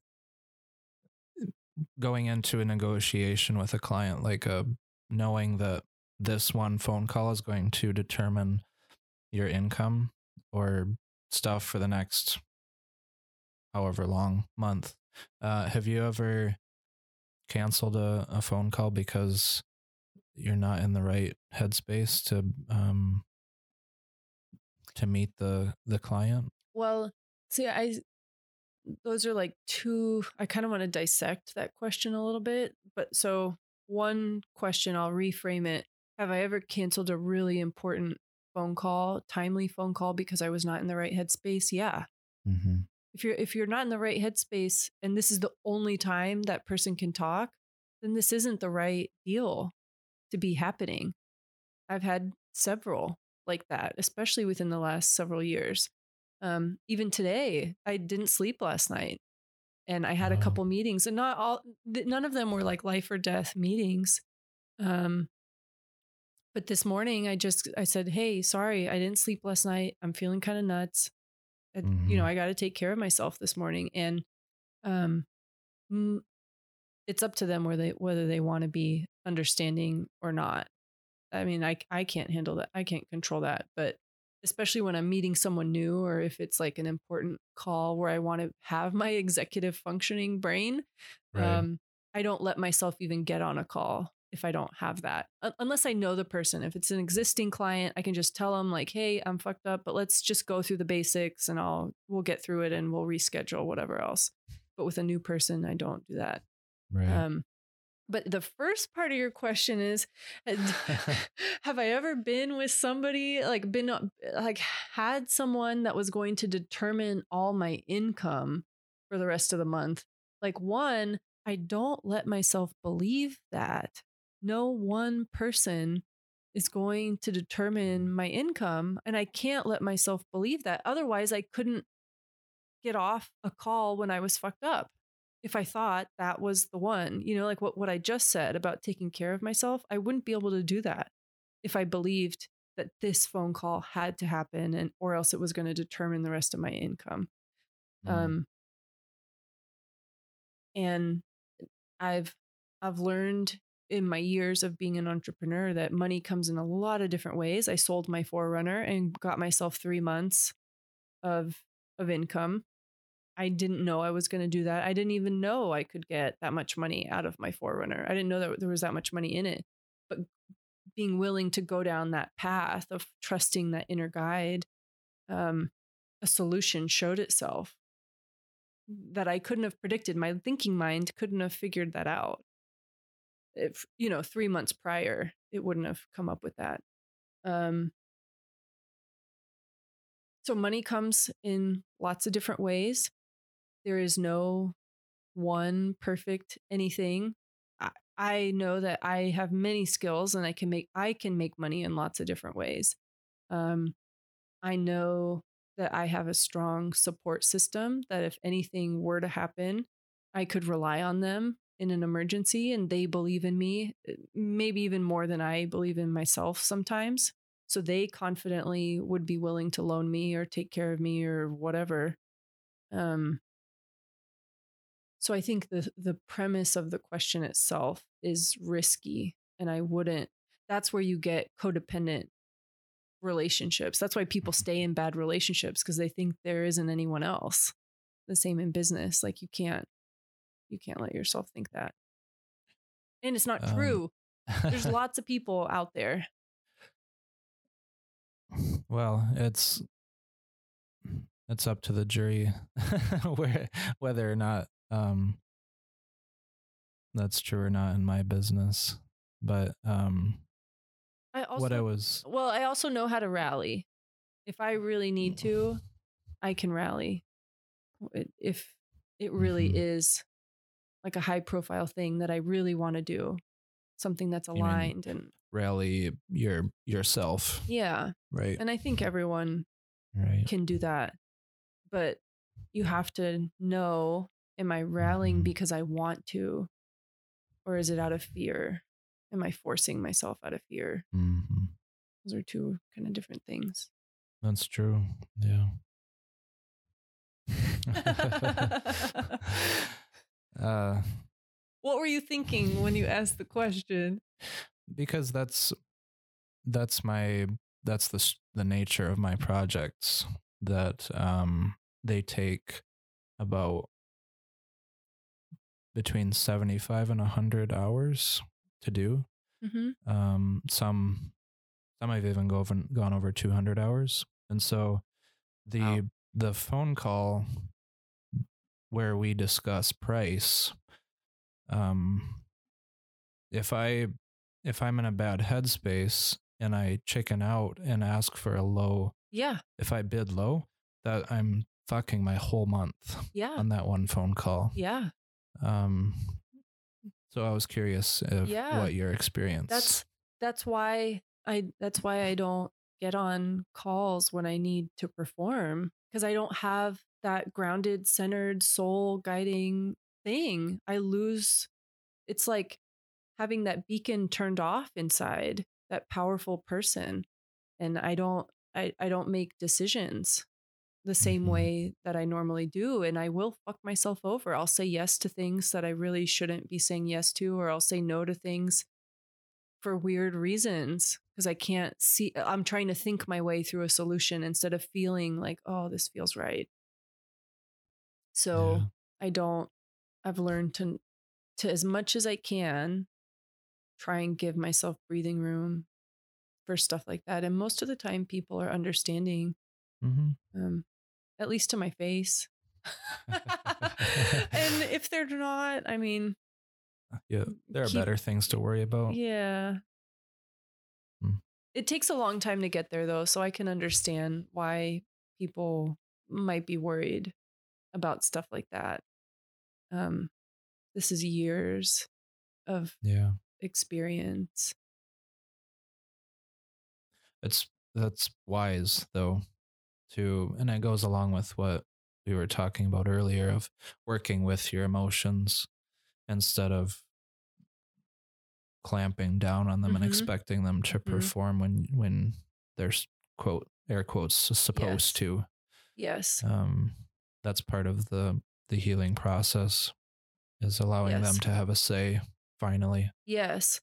going into a negotiation with a client like a knowing that this one phone call is going to determine your income or stuff for the next however long month. Uh, have you ever canceled a, a phone call because you're not in the right headspace to um to meet the the client? Well, see, I those are like two I kind of want to dissect that question a little bit, but so one question, I'll reframe it. Have I ever canceled a really important phone call, timely phone call because I was not in the right headspace? Yeah. Mm-hmm. If you're if you're not in the right headspace and this is the only time that person can talk, then this isn't the right deal to be happening. I've had several like that, especially within the last several years. Um, even today, I didn't sleep last night and I had a couple meetings, and not all, none of them were like life or death meetings. Um, but this morning, I just I said, "Hey, sorry, I didn't sleep last night. I'm feeling kind of nuts. mm-hmm. You know, mm-hmm. I got to take care of myself this morning." And um, it's up to them whether they whether they want to be understanding or not. I mean, I I can't handle that. I can't control that, but especially when I'm meeting someone new or if it's like an important call where I want to have my executive functioning brain. Right. Um, I don't let myself even get on a call if I don't have that, uh, unless I know the person. If it's an existing client, I can just tell them like, "Hey, I'm fucked up, but let's just go through the basics and I'll we'll get through it and we'll reschedule whatever else." But with a new person, I don't do that. Right. Um, but the first part of your question is Have I ever been with somebody, like, been, uh, like, had someone that was going to determine all my income for the rest of the month? Like, one, I don't let myself believe that. No one person is going to determine my income. And I can't let myself believe that. Otherwise, I couldn't get off a call when I was fucked up if I thought that was the one, you know, like what, what I just said about taking care of myself, I wouldn't be able to do that if I believed that this phone call had to happen and or else it was going to determine the rest of my income. Mm. Um and I've I've learned in my years of being an entrepreneur that money comes in a lot of different ways. I sold my 4Runner and got myself 3 months of of income I didn't know I was going to do that. I didn't even know I could get that much money out of my 4Runner. I didn't know that there was that much money in it. But being willing to go down that path of trusting that inner guide, um, a solution showed itself that I couldn't have predicted. My thinking mind couldn't have figured that out. if you know three months prior it wouldn't have come up with that um so money comes in lots of different ways there is no one perfect anything I, I know that i have many skills and i can make i can make money in lots of different ways um i know that i have a strong support system that if anything were to happen i could rely on them in an emergency and they believe in me, eh, maybe even more than I believe in myself sometimes. So they confidently would be willing to loan me or take care of me or whatever. Um, so I think the the premise of the question itself is risky, and I wouldn't. That's where you get codependent relationships. That's why people stay in bad relationships because they think there isn't anyone else. The same in business. Like you can't you can't let yourself think that. And it's not um, true. There's lots of people out there. Well, it's it's up to the jury where whether or not um that's true or not in my business. But um I also, what I was well, I also know how to rally. If I really need to, I can rally. If it really mm-hmm. is like a high profile thing that I really want to do, something that's aligned and rally your yourself. Yeah. Right. And I think everyone right. can do that. But you have to know am I rallying mm-hmm. because I want to or is it out of fear? Am I forcing myself out of fear? Mm-hmm. Those are two kind of different things. That's true. Yeah. Uh, what were you thinking when you asked the question? Because that's that's my that's the the nature of my projects that um they take about between 75 and 100 hours to do. Mm-hmm. um some some i've even go over, gone over 200 hours. And so the wow. the phone call where we discuss price um if i if i'm in a bad headspace and i chicken out and ask for a low yeah. if i bid low that i'm fucking my whole month yeah. on that one phone call. Yeah um so i was curious if yeah. what your experience that's that's why i that's why i don't get on calls when i need to perform because i don't have that grounded, centered, soul guiding thing. I lose, it's like having that beacon turned off inside that powerful person. And I don't, I, I don't make decisions the same mm-hmm. way that I normally do. And I will fuck myself over. I'll say yes to things that I really shouldn't be saying yes to, or I'll say no to things for weird reasons because I can't see. I'm trying to think my way through a solution instead of feeling like, oh, this feels right. So yeah. I don't, I've learned to, to as much as I can, try and give myself breathing room for stuff like that. And most of the time, people are understanding, mm-hmm. um, at least to my face. and if they're not, I mean, uh, yeah, there are keep, better things to worry about. Yeah. Hmm. It takes a long time to get there, though, so I can understand why people might be worried about stuff like that. Um, this is years of yeah experience. It's that's wise though, to and it goes along with what we were talking about earlier of working with your emotions instead of clamping down on them mm-hmm. and expecting them to mm-hmm. perform when when they're quote air quotes supposed yes. to. Yes. Um that's part of the the healing process is allowing yes. them to have a say finally. Yes.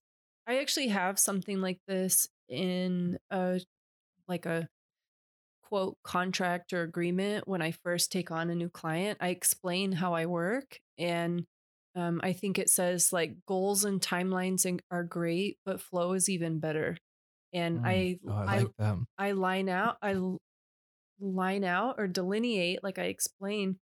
I actually have something like this in a like a quote contract or agreement when I first take on a new client. I explain how I work and um, I think it says like goals and timelines are great, but flow is even better. And mm. I, oh, I, like I, I line out, I line out or delineate, like I explain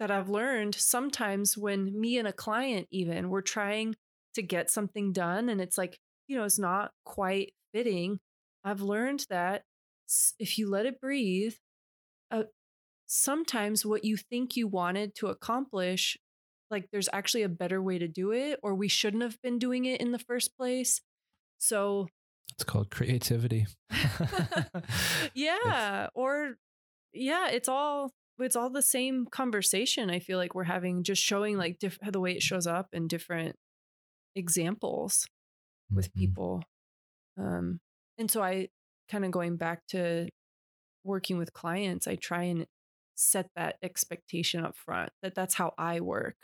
that I've learned sometimes when me and a client, even, we're trying to get something done and it's like, you know, it's not quite fitting. I've learned that if you let it breathe, uh, sometimes what you think you wanted to accomplish, like there's actually a better way to do it, or we shouldn't have been doing it in the first place. So it's called creativity. yeah. It's- or yeah, it's all it's all the same conversation I feel like we're having, just showing like diff- the way it shows up in different examples with mm-hmm. people. Um, and so I kind of going back to working with clients, I try and set that expectation up front that that's how I work.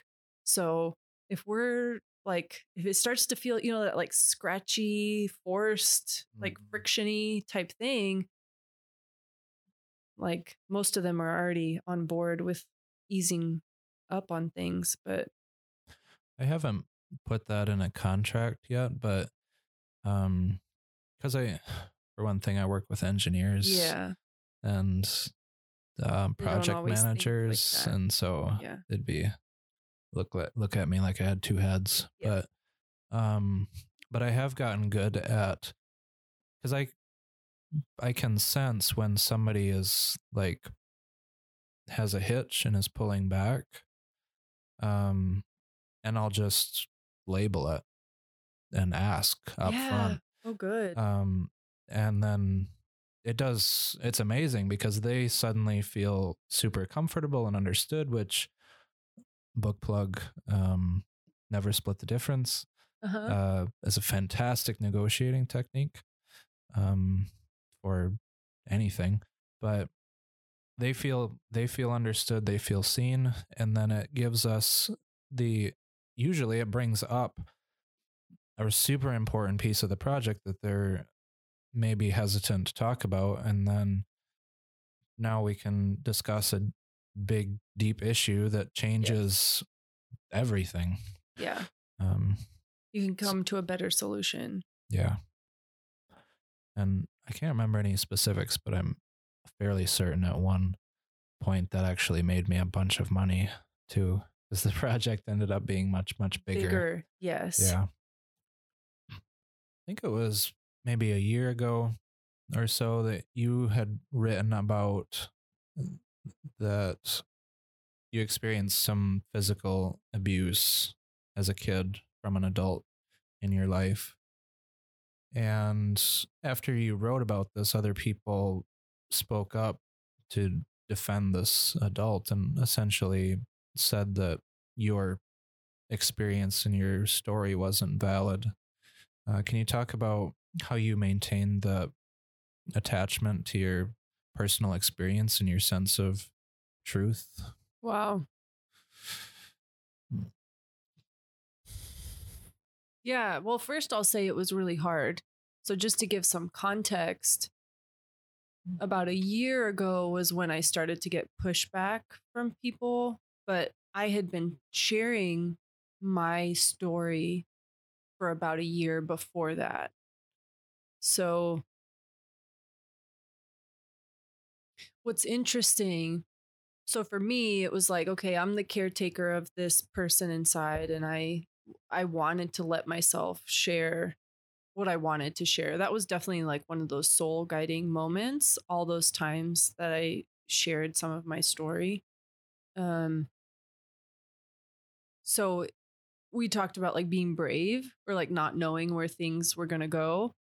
So if we're like, if it starts to feel, you know, that like scratchy, forced, like mm-hmm. frictiony type thing, like most of them are already on board with easing up on things, but I haven't put that in a contract yet, but um because I for one thing I work with engineers. Yeah. And um, project managers like and so yeah. it'd be look look at me like I had two heads. Yeah. But um but I have gotten good at cuz I I can sense when somebody is like has a hitch and is pulling back. Um, and I'll just label it and ask up yeah. front. Oh, good. Um, and then it does, it's amazing because they suddenly feel super comfortable and understood, which book plug, um, never split the difference, uh-huh. uh, is a fantastic negotiating technique. Um, or anything, but they feel they feel understood, they feel seen, and then it gives us the usually it brings up a super important piece of the project that they're maybe hesitant to talk about and then now we can discuss a big deep issue that changes yes. everything yeah um you can come to a better solution yeah and I can't remember any specifics, but I'm fairly certain at one point that actually made me a bunch of money too, because the project ended up being much, much bigger. Bigger, yes. Yeah. I think it was maybe a year ago or so that you had written about that you experienced some physical abuse as a kid from an adult in your life. And after you wrote about this, other people spoke up to defend this adult and essentially said that your experience and your story wasn't valid. Uh, can you talk about how you maintain the attachment to your personal experience and your sense of truth? Wow. Yeah. Well, first, I'll say it was really hard. So, just to give some context, mm-hmm. about a year ago was when I started to get pushback from people, but I had been sharing my story for about a year before that. So, what's interesting so for me it was like okay i'm the caretaker of this person inside and i I wanted to let myself share what I wanted to share. That was definitely like one of those soul guiding moments, all those times that I shared some of my story. Um so we talked about like being brave or like not knowing where things were going to go.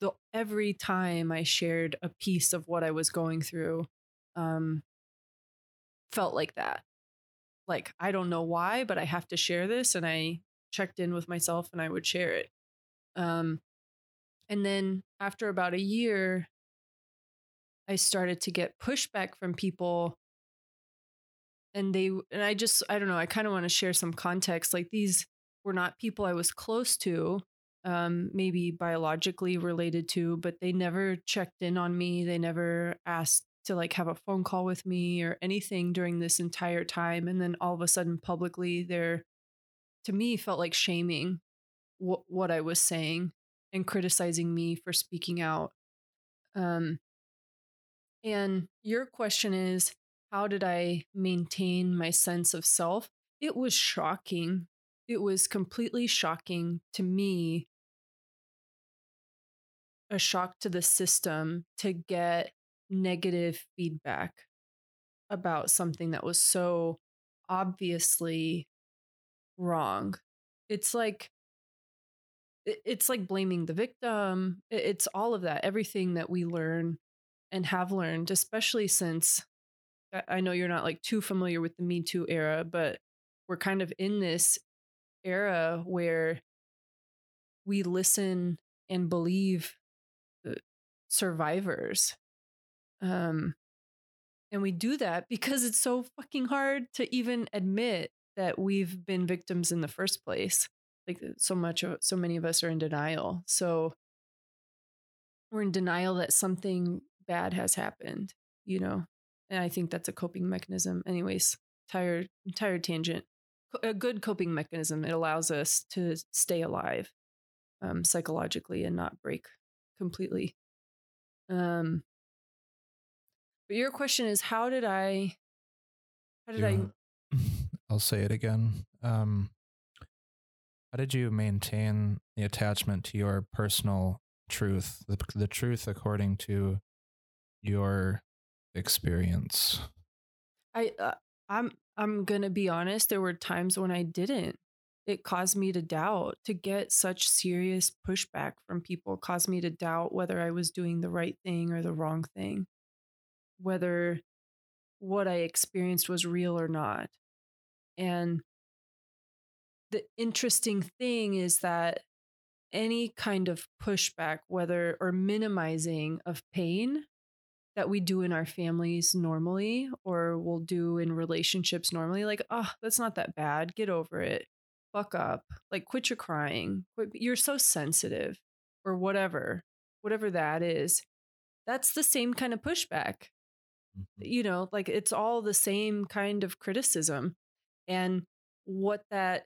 The every time I shared a piece of what I was going through um felt like that like I don't know why, but I have to share this and I checked in with myself and I would share it. Um and then after about a year I started to get pushback from people and they and I just I don't know, I kind of want to share some context like these were not people I was close to um maybe biologically related to, but they never checked in on me. They never asked to like have a phone call with me or anything during this entire time and then all of a sudden publicly they're to me felt like shaming what what I was saying and criticizing me for speaking out. Um and your question is how did I maintain my sense of self? It was shocking. It was completely shocking to me a shock to the system to get negative feedback about something that was so obviously wrong. It's like it's like blaming the victim. It's all of that. Everything that we learn and have learned, especially since I know you're not like too familiar with the Me Too era, but we're kind of in this era where we listen and believe survivors. Um, and we do that because it's so fucking hard to even admit that we've been victims in the first place. Like so much of so many of us are in denial. So we're in denial that something bad has happened, you know. And I think that's a coping mechanism. Anyways, tired tired tangent. A good coping mechanism. It allows us to stay alive um, psychologically and not break completely. Um, but your question is, how did I? How did. I? I'll say it again. Um, how did you maintain the attachment to your personal truth, the, the truth according to your experience? I uh, I'm I'm gonna be honest. There were times when I didn't. It caused me to doubt. To get such serious pushback from people caused me to doubt whether I was doing the right thing or the wrong thing whether what I experienced was real or not. And the interesting thing is that any kind of pushback, whether or minimizing of pain that we do in our families normally or we'll do in relationships normally, like, oh, that's not that bad. Get over it. Fuck up. Like, quit your crying. You're so sensitive or whatever, whatever that is. That's the same kind of pushback Mm-hmm. you know like it's all the same kind of criticism and what that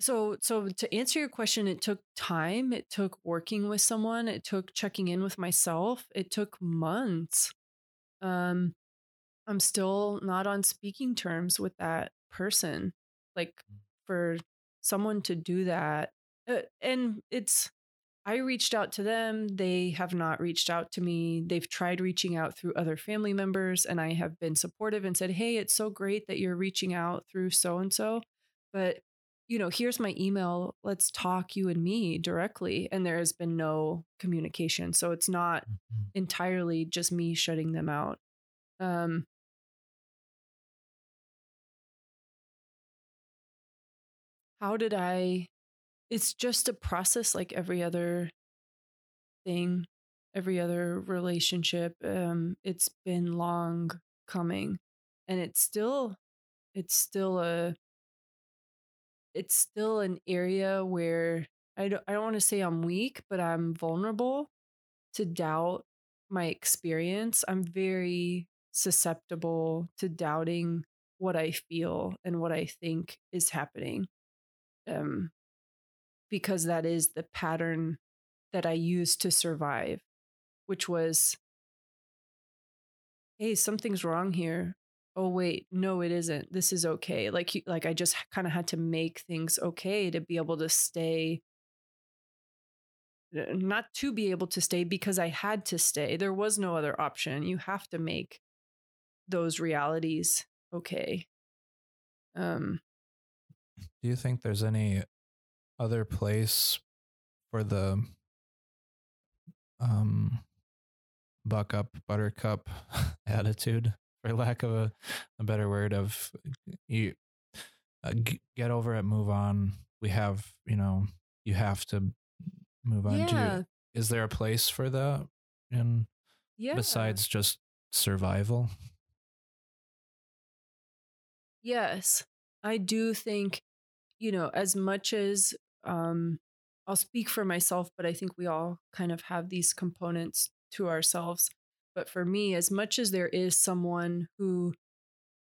so so to answer your question it took time it took working with someone it took checking in with myself it took months um i'm still not on speaking terms with that person like mm. for someone to do that uh, and it's I reached out to them. They have not reached out to me. They've tried reaching out through other family members, and I have been supportive and said, Hey, it's so great that you're reaching out through so and so. But, you know, here's my email. Let's talk, you and me directly. And there has been no communication. So it's not mm-hmm. entirely just me shutting them out. Um, how did I it's just a process like every other thing, every other relationship. Um, it's been long coming and it's still it's still a it's still an area where I don't I don't want to say I'm weak, but I'm vulnerable to doubt my experience. I'm very susceptible to doubting what I feel and what I think is happening. Um, because that is the pattern that I used to survive, which was, hey, something's wrong here. Oh wait, no, it isn't. This is okay. Like like I just kind of had to make things okay to be able to stay not to be able to stay because I had to stay. There was no other option. You have to make those realities okay. Um do you think there's any other place for the um buck up buttercup attitude for lack of a, a better word of you uh, g- get over it move on. We have you know you have to move on. Yeah. to is there a place for that in yeah. besides just survival? Yes. I do think you know as much as um, I'll speak for myself, but I think we all kind of have these components to ourselves. But for me, as much as there is someone who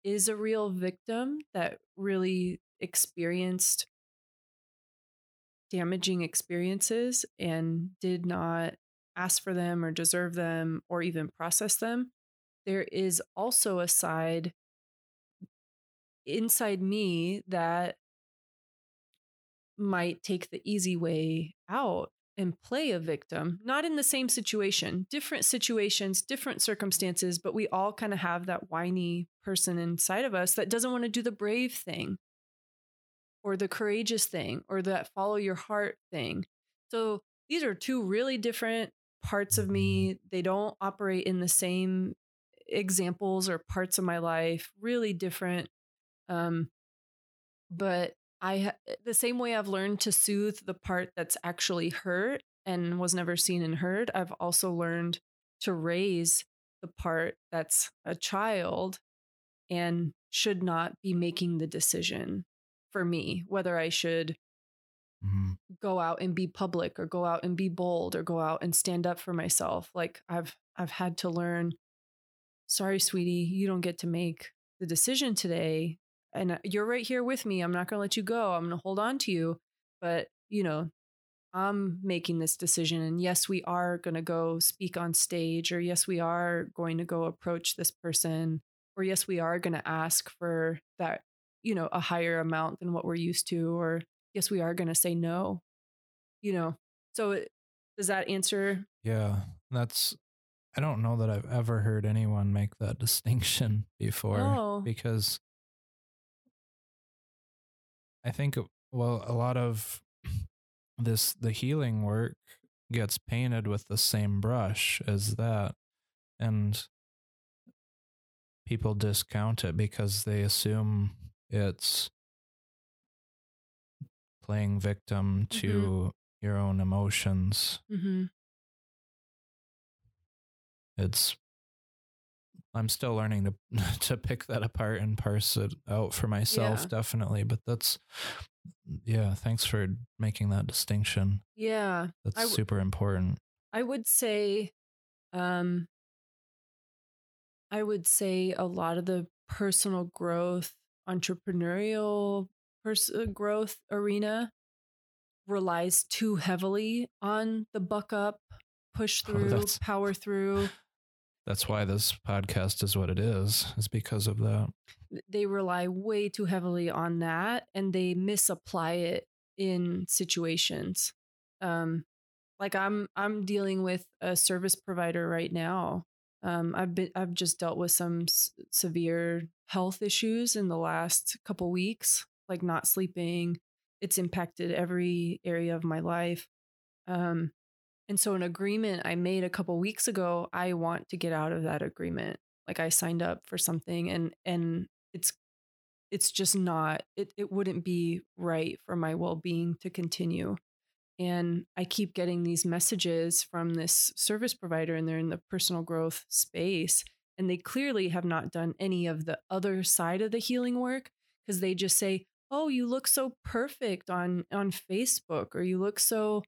is a real victim that really experienced damaging experiences and did not ask for them or deserve them or even process them, there is also a side inside me that might take the easy way out and play a victim, not in the same situation, different situations, different circumstances, but we all kind of have that whiny person inside of us that doesn't want to do the brave thing or the courageous thing or that follow your heart thing. So these are two really different parts of me. They don't operate in the same examples or parts of my life, really different. Um, but I the same way I've learned to soothe the part that's actually hurt and was never seen and heard, I've also learned to raise the part that's a child and should not be making the decision for me whether I should mm-hmm. go out and be public or go out and be bold or go out and stand up for myself. Like I've I've had to learn sorry sweetie, you don't get to make the decision today and uh, you're right here with me. I'm not going to let you go. I'm going to hold on to you. But, you know, I'm making this decision. And yes, we are going to go speak on stage, or yes, we are going to go approach this person, or yes, we are going to ask for that, you know, a higher amount than what we're used to, or yes, we are going to say no, you know. So does that answer? Yeah, that's, I don't know that I've ever heard anyone make that distinction before oh. because I think well a lot of this the healing work gets painted with the same brush as that and people discount it because they assume it's playing victim to mm-hmm. your own emotions. Mm-hmm. It's I'm still learning to to pick that apart and parse it out for myself, yeah. definitely. But that's yeah, thanks for making that distinction. Yeah. That's w- super important. I would say um I would say a lot of the personal growth, entrepreneurial pers- uh, growth arena relies too heavily on the buck up, push oh, through, oh, power through that's why this podcast is what it is, is because of that. They rely way too heavily on that and they misapply it in situations. Um, like I'm I'm dealing with a service provider right now. Um, I've been I've just dealt with some s- severe health issues in the last couple weeks, like not sleeping. It's impacted every area of my life. Um, and so, an agreement I made a couple weeks ago, I want to get out of that agreement. Like I signed up for something, and and it's it's just not. It it wouldn't be right for my well being to continue. And I keep getting these messages from this service provider, and they're in the personal growth space, and they clearly have not done any of the other side of the healing work because they just say, "Oh, you look so perfect on on Facebook," or "You look so."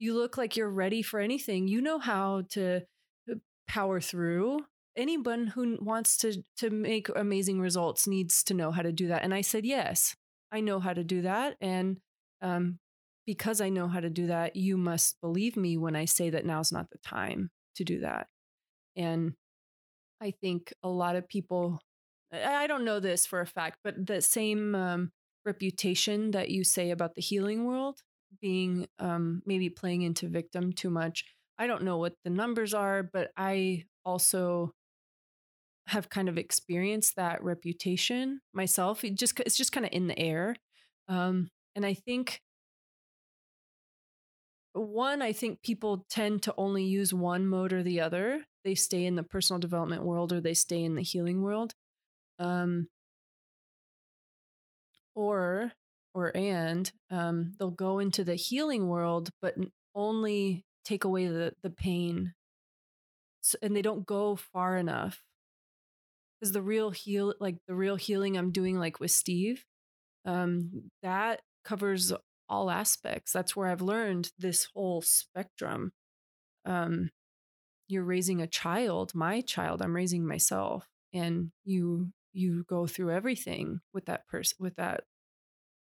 You look like you're ready for anything. You know how to uh, power through. Anyone who wants to to make amazing results needs to know how to do that. And I said, yes, I know how to do that. And um, because I know how to do that, you must believe me when I say that now's not the time to do that. And I think a lot of people, I don't know this for a fact, but the same um, reputation that you say about the healing world being um, maybe playing into victim too much. I don't know what the numbers are, but I also have kind of experienced that reputation myself. It just it's just kind of in the air, um, and I think one, I think people tend to only use one mode or the other. They stay in the personal development world or they stay in the healing world. Um, or or and um, they'll go into the healing world, but only take away the the pain, so, and they don't go far enough. Because the real heal, like the real healing I'm doing, like with Steve, um, that covers all aspects. That's where I've learned this whole spectrum. Um, you're raising a child, my child. I'm raising myself, and you you go through everything with that person with that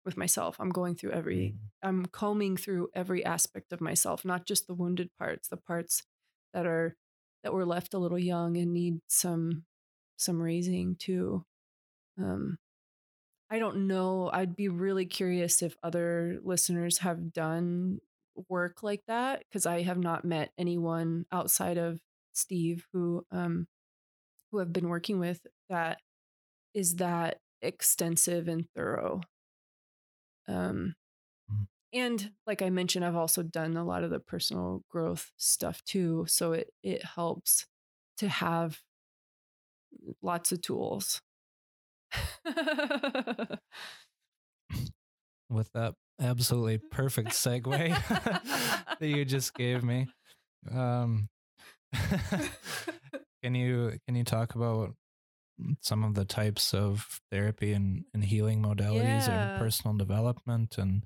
with myself. I'm going through every, mm. I'm combing through every aspect of myself, not just the wounded parts, the parts that are, that were left a little young and need some, some raising too. Um, I don't know. I'd be really curious if other listeners have done work like that because I have not met anyone outside of Steve who um who have been working with that is that extensive and thorough. Um Mhm. and like I mentioned I've also done a lot of the personal growth stuff too, so it it helps to have lots of tools. With that absolutely perfect segue that you just gave me. Um, can you can you talk about some of the types of therapy and, and healing modalities Yeah. and personal development and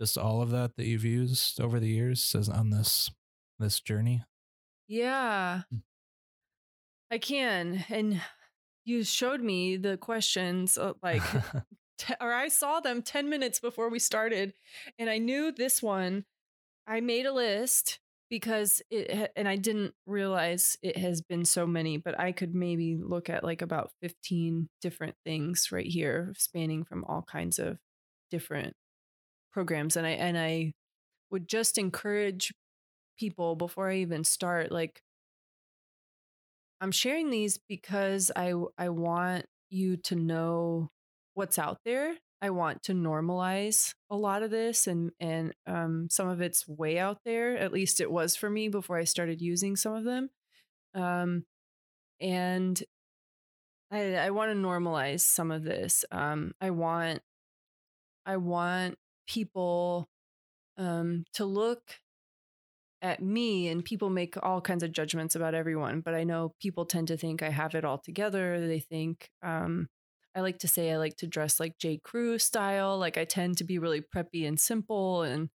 just all of that that you've used over the years as on this this journey? Yeah. Mm. I can. And you showed me the questions uh, like te- or I saw them 10 minutes before we started and I knew this one I made a list because it and I didn't realize it has been so many but I could maybe look at like about 15 different things right here spanning from all kinds of different programs and I and I would just encourage people before I even start like I'm sharing these because I I want you to know what's out there. I want to normalize a lot of this and and um some of it's way out there. At least it was for me before I started using some of them. Um and I I want to normalize some of this. Um I want I want people um to look at me and people make all kinds of judgments about everyone but i know people tend to think i have it all together they think um, i like to say i like to dress like j crew style like i tend to be really preppy and simple and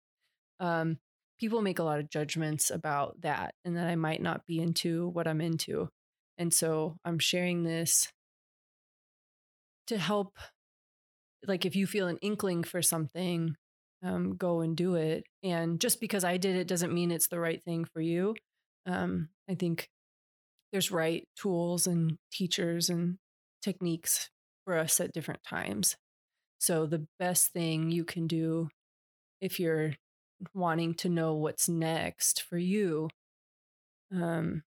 um, people make a lot of judgments about that and that i might not be into what i'm into and so i'm sharing this to help like if you feel an inkling for something um, go and do it. And just because I did it doesn't mean it's the right thing for you. Um, I think there's right tools and teachers and techniques for us at different times. So the best thing you can do if you're wanting to know what's next for you um,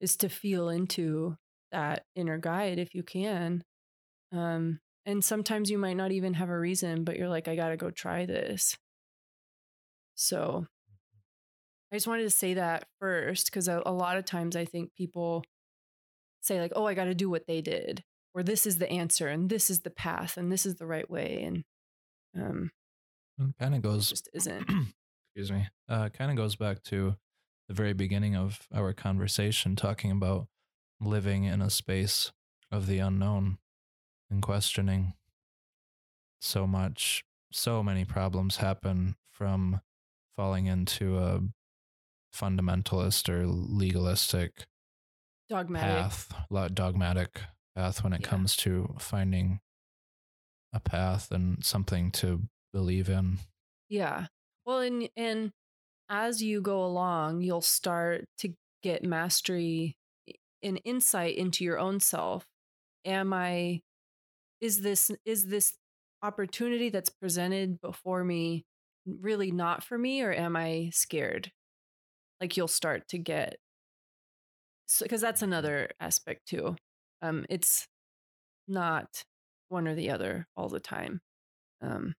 is to feel into that inner guide if you can. Um, and sometimes you might not even have a reason, but you're like, I got to go try this. So I just wanted to say that first because a, a lot of times I think people say, like, oh, I got to do what they did, or this is the answer, and this is the path, and this is the right way. And um, kind of goes just isn't. excuse me uh kind of goes back to the very beginning of our conversation talking about living in a space of the unknown and questioning so much so many problems happen from falling into a fundamentalist or legalistic Dogmatic. path dogmatic path when it Yeah. comes to finding a path and something to believe in Yeah. Well, and and as you go along, you'll start to get mastery and insight into your own self. Am I is this is this opportunity that's presented before me really not for me or am I scared? Like you'll start to get so because that's another aspect too. Um it's not one or the other all the time. Um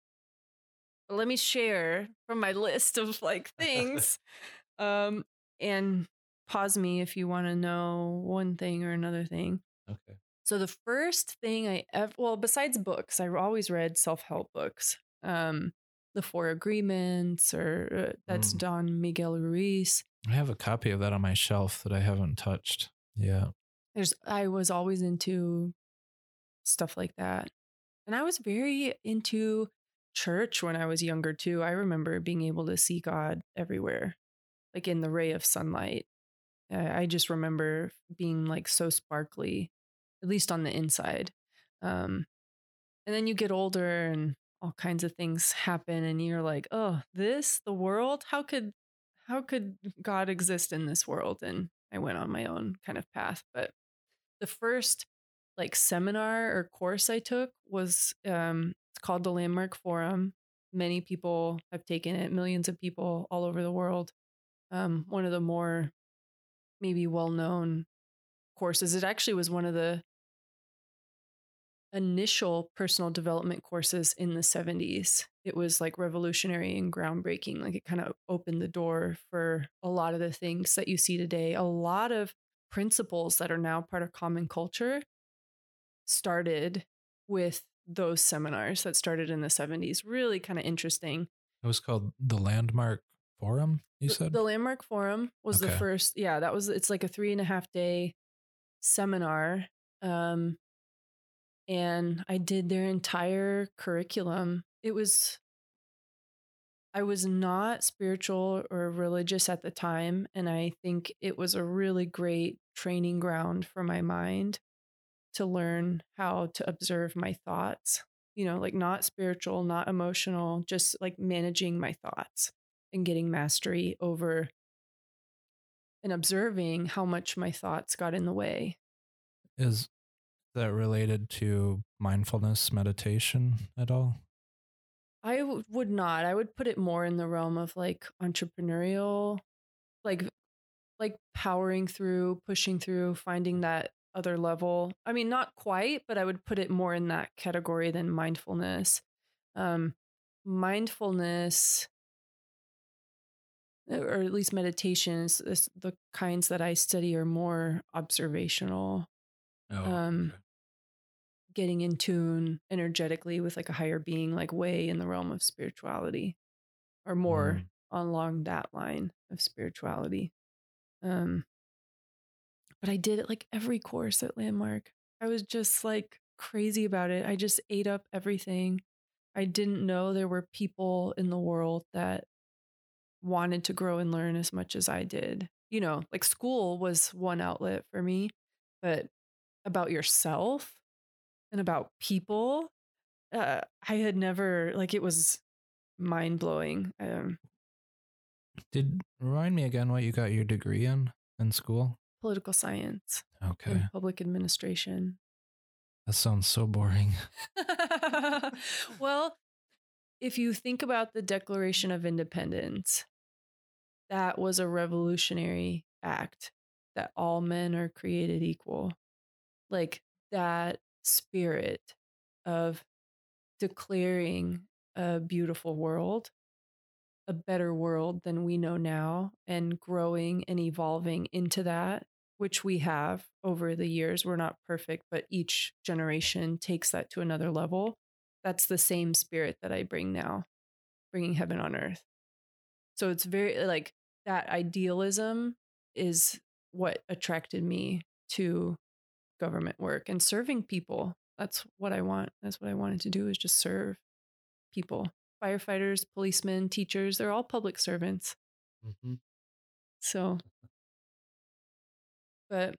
let me share from my list of like things um and pause me if you want to know one thing or another thing okay so the first thing i ever well besides books i always read self-help books um the four agreements or uh, that's Mm. don miguel ruiz I have a copy of that on my shelf that I haven't touched. Yeah. there's i was always into stuff like that and i was very into church when i was younger too i remember being able to see god everywhere like in the ray of sunlight i I just remember being like so sparkly at least on the inside um and then you get older and all kinds of things happen and you're like oh this the world how could how could god exist in this world and i went on my own kind of path but the first like seminar or course I took was um it's called the Landmark Forum. Many people have taken it, millions of people all over the world. Um, one of the more maybe well known courses. It actually was one of the initial personal development courses in the 70s. It was like revolutionary and groundbreaking. Like it kind of opened the door for a lot of the things that you see today. A lot of principles that are now part of common culture started with those seminars that started in the 70s. Really kind of interesting. It was called the Landmark Forum, you said? The, the Landmark Forum was okay. the first. Yeah, that was, it's like a three and a half day seminar. Um, and I did their entire curriculum. It was, I was not spiritual or religious at the time. And I think it was a really great training ground for my mind to learn how to observe my thoughts, you know, like not spiritual, not emotional, just like managing my thoughts and getting mastery over and observing how much my thoughts got in the way. Is that related to mindfulness meditation at all? I w- would not. I would put it more in the realm of like entrepreneurial, like like powering through, pushing through, finding that other level. I mean, not quite, but I would put it more in that category than mindfulness. Um, mindfulness, or at least meditations, is the kinds that I study are more observational. Oh, um, okay getting in tune energetically with like a higher being, like way in the realm of spirituality or more mm. along that line of spirituality. Um, but I did it like every course at Landmark. I was just like crazy about it. I just ate up everything. I didn't know there were people in the world that wanted to grow and learn as much as I did. You know, like school was one outlet for me, but about yourself and about people. Uh, I had never like it was mind blowing. Um, Did remind me again what you got your degree in in school? Political science. Okay. public administration. That sounds so boring. well, if you think about the Declaration of Independence, that was a revolutionary act that all men are created equal. Like that spirit of declaring a beautiful world, a better world than we know now, and growing and evolving into that, which we have over the years. We're not perfect, but each generation takes that to another level. That's the same spirit that I bring now, bringing heaven on earth. So it's very eh, like that idealism is what attracted me to government work and serving people. That's what I want. That's what I wanted to do is just serve people. Firefighters, policemen, teachers, they're all public servants. Mm-hmm. So, but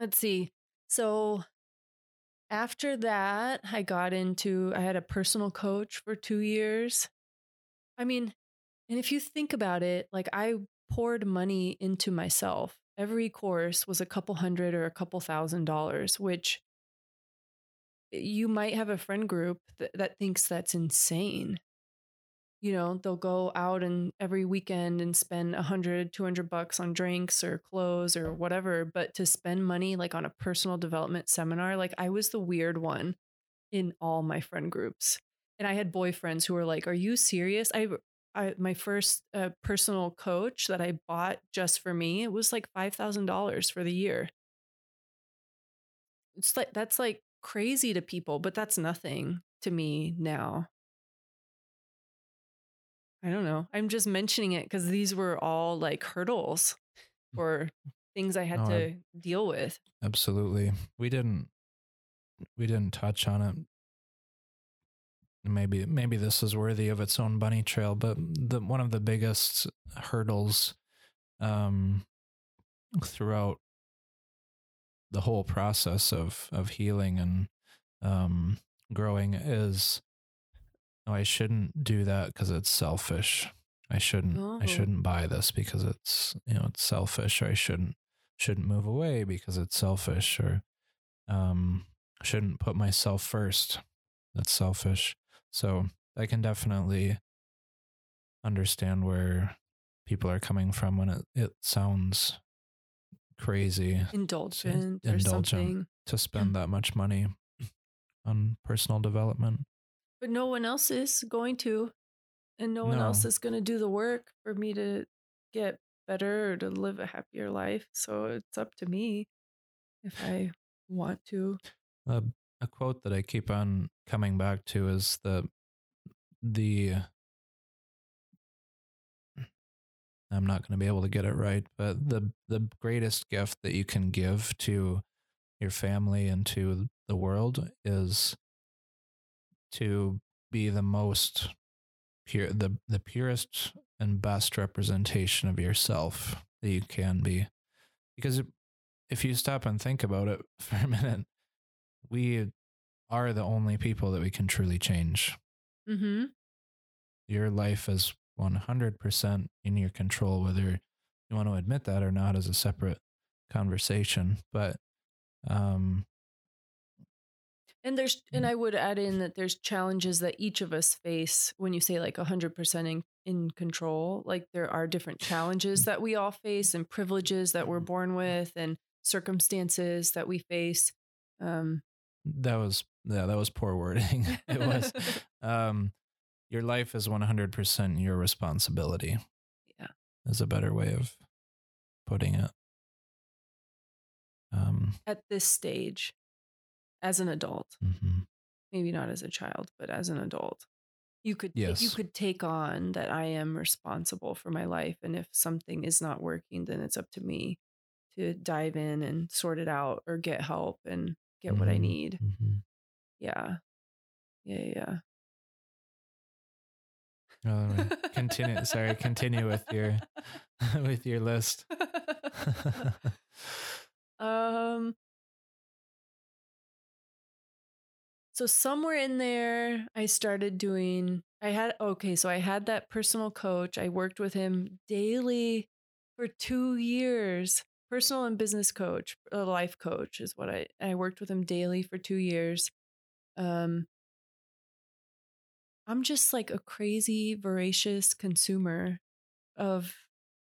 let's see. So after that, I got into, I had a personal coach for two years. I mean, and if you think about it, like I poured money into myself every course was a couple hundred or a couple thousand dollars, which you might have a friend group that, that thinks that's insane. You know, they'll go out and every weekend and spend a hundred, two hundred bucks on drinks or clothes or whatever. But to spend money like on a personal development seminar, like I was the weird one in all my friend groups. And I had boyfriends who were like, Are you serious? I I, my first uh, personal coach that I bought just for me, it was like $5,000 for the year. It's like, that's like crazy to people, but that's nothing to me now. I don't know. I'm just mentioning it because these were all like hurdles mm. or things I had no, to I, deal with. Absolutely. We didn't we didn't touch on it maybe maybe this is worthy of its own bunny trail but the one of the biggest hurdles um throughout the whole process of of healing and um growing is oh, I shouldn't do that because it's selfish. I shouldn't oh. I shouldn't buy this because it's you know it's selfish or I shouldn't shouldn't move away because it's selfish or um, shouldn't put myself first. That's selfish. So I can definitely understand where people are coming from when it, it sounds crazy Indulgent indulgent. something. to spend mm. that much money on personal development. But no one else is going to. And no one else is going to do the work for me to get better or to live a happier life. So it's up to me if I want to. A, a quote that I keep on coming back to is the the I'm not going to be able to get it right, but the the greatest gift that you can give to your family and to the world is to be the most pure the the purest and best representation of yourself that you can be. Because if you stop and think about it for a minute, we are the only people that we can truly change. Mm-hmm. Your life is 100% in your control, whether you want to admit that or not is a separate conversation. But um, And there's and Mm. I would add in that there's challenges that each of us face when you say like 100% in, in control. Like there are different challenges that we all face and privileges that we're born with and circumstances that we face. Um that was, yeah, that was poor wording. it was, um, your life is 100% your responsibility. Yeah. Is a better way of putting it. Um, at this stage as an adult, mhm. maybe not as a child, but as an adult. You could ta- you could take on that I am responsible for my life and if something is not working then it's up to me to dive in and sort it out or get help and get what I Mhm. need. Mhm. Yeah. Yeah, All yeah. right. Continue. Sorry. Continue with your with your list. um so somewhere in there i started doing i had okay so i had that personal coach i worked with him daily for two years personal and business coach a life coach is what i i worked with him daily for two years um i'm just like a crazy voracious consumer of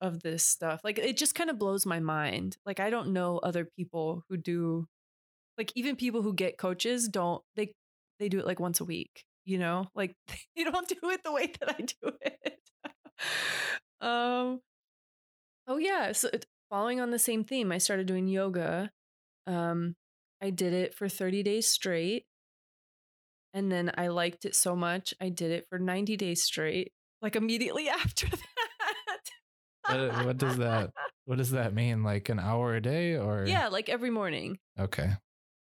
of this stuff. Like it just kind of blows my mind. Like I don't know other people who do like even people who get coaches don't they they do it like once a week, you know? Like they don't do it the way that I do it. um Oh yeah, so following on the same theme, I started doing yoga. Um I did it for 30 days straight. And then I liked it so much, I did it for 90 days straight, like immediately after that. what, what does that what does that mean? Like an hour a day or Yeah, like every morning. Okay.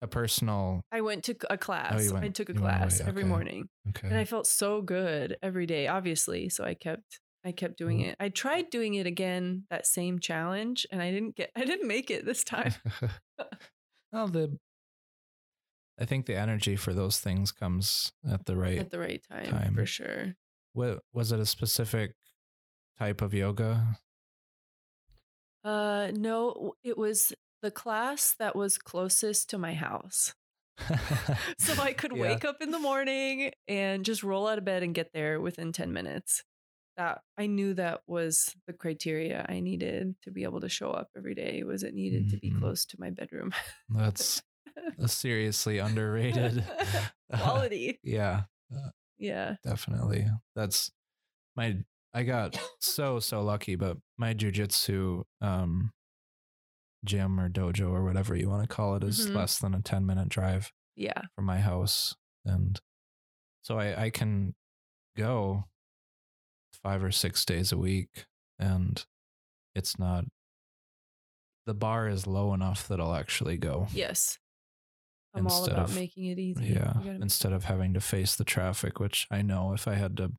A personal I went to a class. I Oh, went- took a class away, every morning. okay. And I felt so good every day, obviously. So I kept I kept doing Mm. it. I tried doing it again, that same challenge, and I didn't get I didn't make it this time. well the I think the energy for those things comes at the right At the right time, Time. for sure. what was it a specific type of yoga? Uh no, it was the class that was closest to my house. So I could Yeah. wake up in the morning and just roll out of bed and get there within 10 minutes. That I knew that was the criteria I needed to be able to show up every day was it needed to be Mhm. close to my bedroom. That's a seriously underrated Quality. yeah, Yeah. definitely. That's my I got so so lucky, but my jujitsu um gym or dojo or whatever you want to call it is Mhm. less than a 10 minute drive Yeah. from my house and so I I can go five or six days a week and it's not the bar is low enough that I'll actually go. Yes. I'm all Instead about of- making it easy. Yeah. Instead of having to face the traffic, which I know if I had to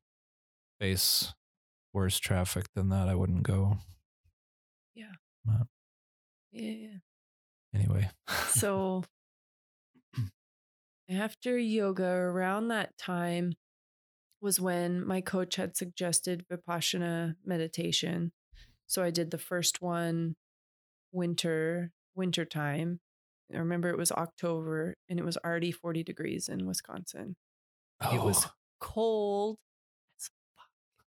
face worse traffic than that, I wouldn't go. yeah, Uh, yeah. Anyway. So after yoga, around that time was when my coach had suggested Vipassana meditation. So I did the first one winter, winter time. I remember it was October and it was already 40 degrees in Wisconsin. Oh. It was Oh, cold.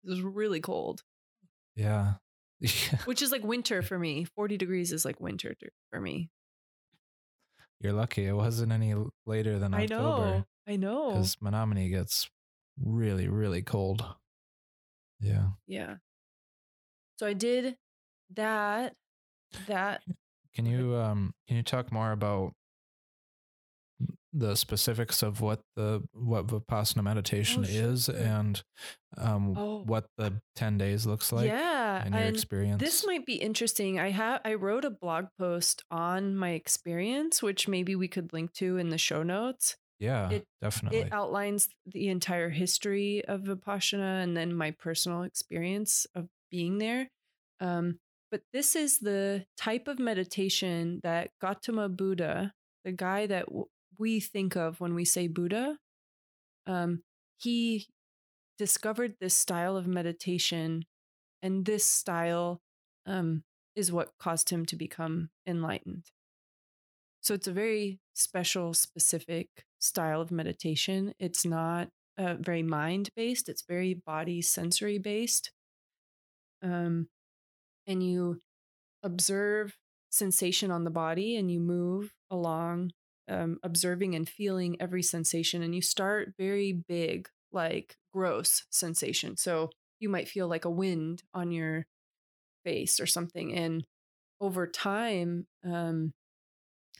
It was really cold, yeah. which is like winter for me. 40 degrees is like winter for me. You're lucky it wasn't any later than I October. know. I know. Because Menomonie gets really, really cold. Yeah. Yeah. So I did that. That Can you um can you talk more about the specifics of what the what Vipassana meditation Oh, is sure. and um Oh. what the 10 days looks like yeah, and your and experience? this might be interesting. I have I wrote a blog post on my experience, which maybe we could link to in the show notes. Yeah, it- definitely. It outlines the entire history of Vipassana and then my personal experience of being there. Um, but this is the type of meditation that Gautama Buddha, the guy that w- we think of when we say Buddha, um, he discovered this style of meditation, and this style um, is what caused him to become enlightened. So it's a very special, specific style of meditation. It's not uh, very mind based, it's very body sensory based. Um, and you observe sensation on the body and you move along, um, observing and feeling every sensation. And you start very big, like gross sensation. So you might feel like a wind on your face or something. And over time, um,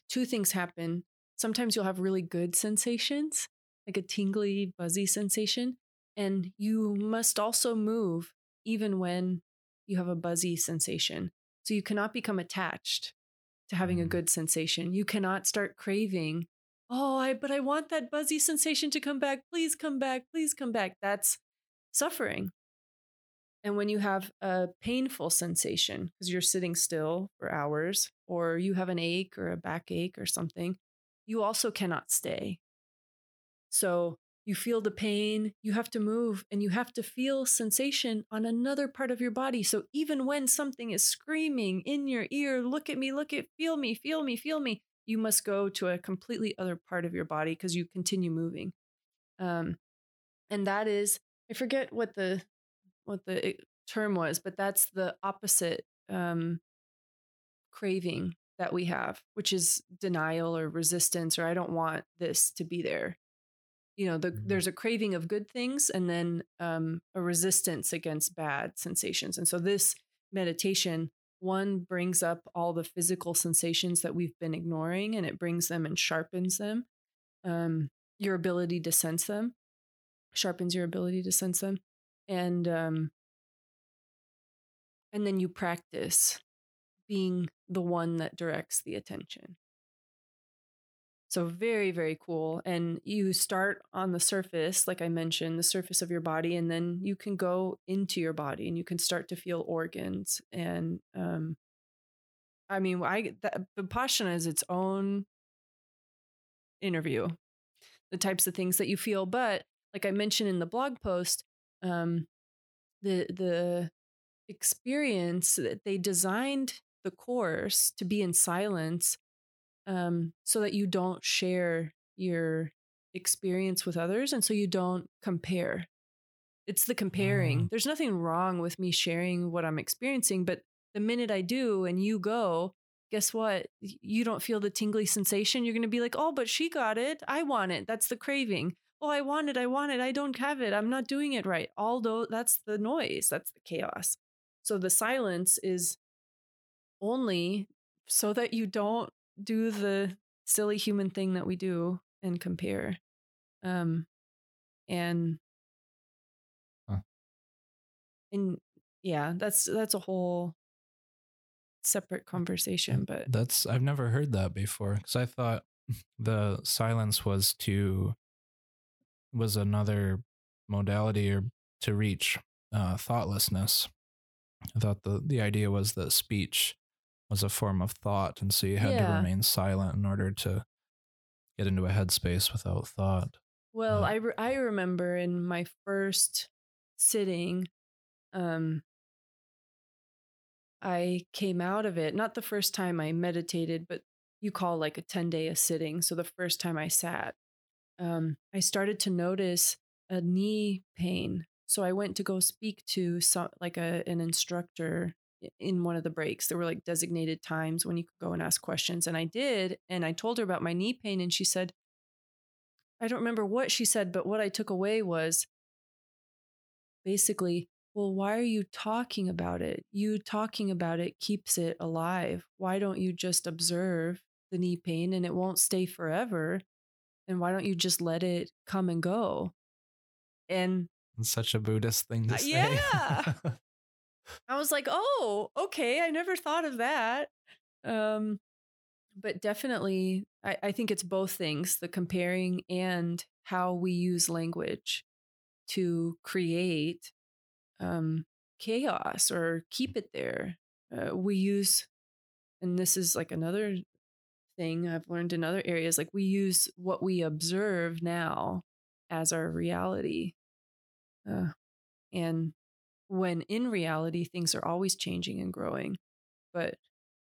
two things happen. Sometimes you'll have really good sensations, like a tingly, buzzy sensation. And you must also move even when you have a buzzy sensation. So you cannot become attached to having a Mhm. good sensation. You cannot start craving, oh, I but I want that buzzy sensation to come back. Please come back. Please come back. That's suffering. And when you have a painful sensation because you're sitting still for hours, or you have an ache or a backache or something, you also cannot stay. So you feel the pain, you have to move, and you have to feel sensation on another part of your body. So even when something is screaming in your ear, look at me, look at, feel me, feel me, feel me, you must go to a completely other part of your body because you continue moving. Um, and that is, I forget what the what the eh, term was, but that's the opposite um, craving that we have, which is denial or resistance, or I don't want this to be there. You know, the, Mhm. there's a craving of good things and then um, a resistance against bad sensations. And so this meditation, one brings up all the physical sensations that we've been ignoring and it brings them and sharpens them. Um, your ability to sense them sharpens your ability to sense them and um and then you practice being the one that directs the attention. So very very cool and you start on the surface like i mentioned the surface of your body and then you can go into your body and you can start to feel organs and um i mean i that, vipassana is its own interview the types of things that you feel but like i mentioned in the blog post um the the experience that they designed the course to be in silence um so that you don't share your experience with others and so you don't compare. It's the comparing. Mm. there's nothing wrong with me sharing what i'm experiencing but the minute i do and you go guess what? You don't feel the tingly sensation. You're going to be like oh but she got it. I want it. That's the craving. Oh i want it. I want it. I don't have it. I'm not doing it right. Although that's the noise. That's the chaos. So the silence is only so that you don't do the silly human thing that we do and compare um and Huh. and yeah that's that's a whole separate conversation but That's I've never heard that before because I thought the silence was to was another modality or to reach uh, thoughtlessness. I thought the the idea was that speech was a form of thought, and so you had to remain silent in order to get into a headspace without thought. Well, Uh, I re- I remember in my first sitting, um, I came out of it. Not the first time I meditated, but you call like a 10 day a sitting. So the first time I sat, um, I started to notice a knee pain. So I went to go speak to some like a an instructor in one of the breaks. There were like designated times when you could go and ask questions. And I did. And I told her about my knee pain. And she said, I don't remember what she said, but what I took away was basically, well, why are you talking about it? You talking about it keeps it alive. Why don't you just observe the knee pain and it won't stay forever? And why don't you just let it come and go? And it's such a Buddhist thing to say. Yeah. I was like, oh, okay. I never thought of that. Um, but definitely, I, I think it's both things the comparing and how we use language to create um, chaos or keep it there. Uh, we use, and this is like another thing I've learned in other areas, like we use what we observe now as our reality. Uh, and when in reality, things are always changing and growing. But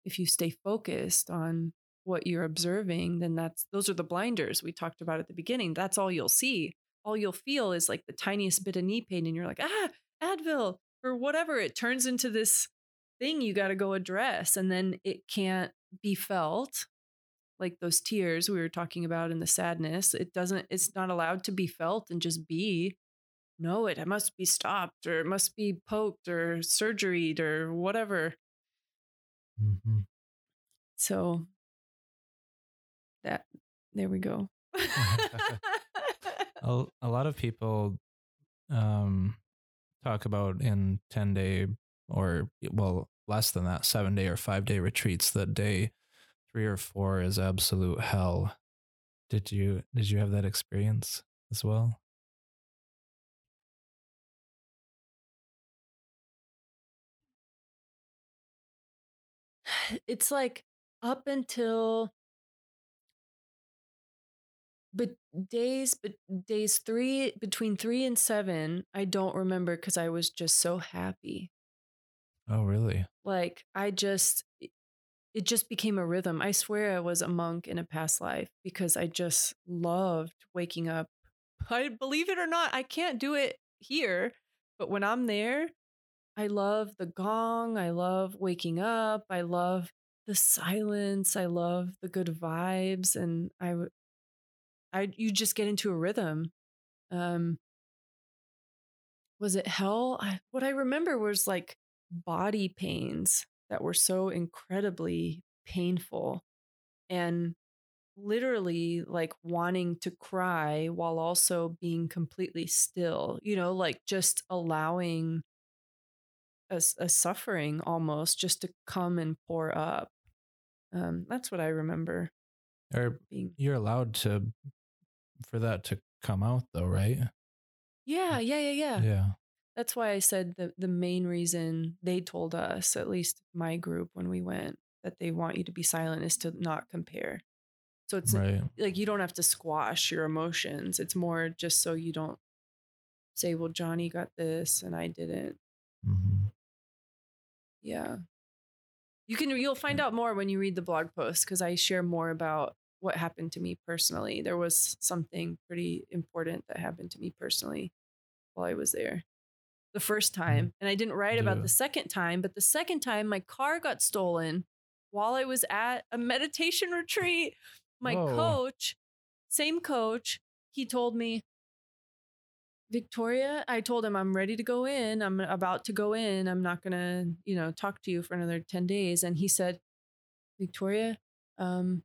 if you stay focused on what you're observing, then that's those are the blinders we talked about at the beginning. That's all you'll see. All you'll feel is like the tiniest bit of knee pain, and you're like, ah, Advil or whatever. It turns into this thing you got to go address, and then it can't be felt like those tears we were talking about in the sadness. It doesn't. It's not allowed to be felt and just be know it. It must be stopped or it must be poked or surgeried or whatever. Mm-hmm. So that there we go. a, a lot of people um, talk about in 10 day or well less than that seven day or five day retreats that day three or four is absolute hell did you did you have that experience as well it's like up until but days but days 3 between 3 and 7 I don't remember cuz I was just so happy. Oh, really? Like I just it just became a rhythm. I swear I was a monk in a past life because I just loved waking up. I believe it or not, I can't do it here, but when I'm there, I love the gong. I love waking up. I love the silence. I love the good vibes. And I, I, you just get into a rhythm. Um, was it hell? I, what I remember was like body pains that were so incredibly painful and literally like wanting to cry while also being completely still, you know, like just allowing a, a suffering almost just to come and pour up. Um, that's what I remember. Or being. you're allowed to for that to come out though, right? Yeah, yeah, yeah, yeah. Yeah. That's why I said the the main reason they told us, at least my group when we went, that they want you to be silent is to not compare. So it's right. like you don't have to squash your emotions. It's more just so you don't say, "Well, Johnny got this and I didn't." Mm-hmm. Yeah. You can you'll find out more when you read the blog post because I share more about what happened to me personally. There was something pretty important that happened to me personally while I was there. The first mm-hmm. time, and I didn't write yeah. about the second time, but the second time my car got stolen while I was at a meditation retreat. My Whoa. coach, same coach, he told me, Victoria, I told him I'm ready to go in. I'm about to go in. I'm not going to, you know, talk to you for another 10 days. And he said, Victoria, um,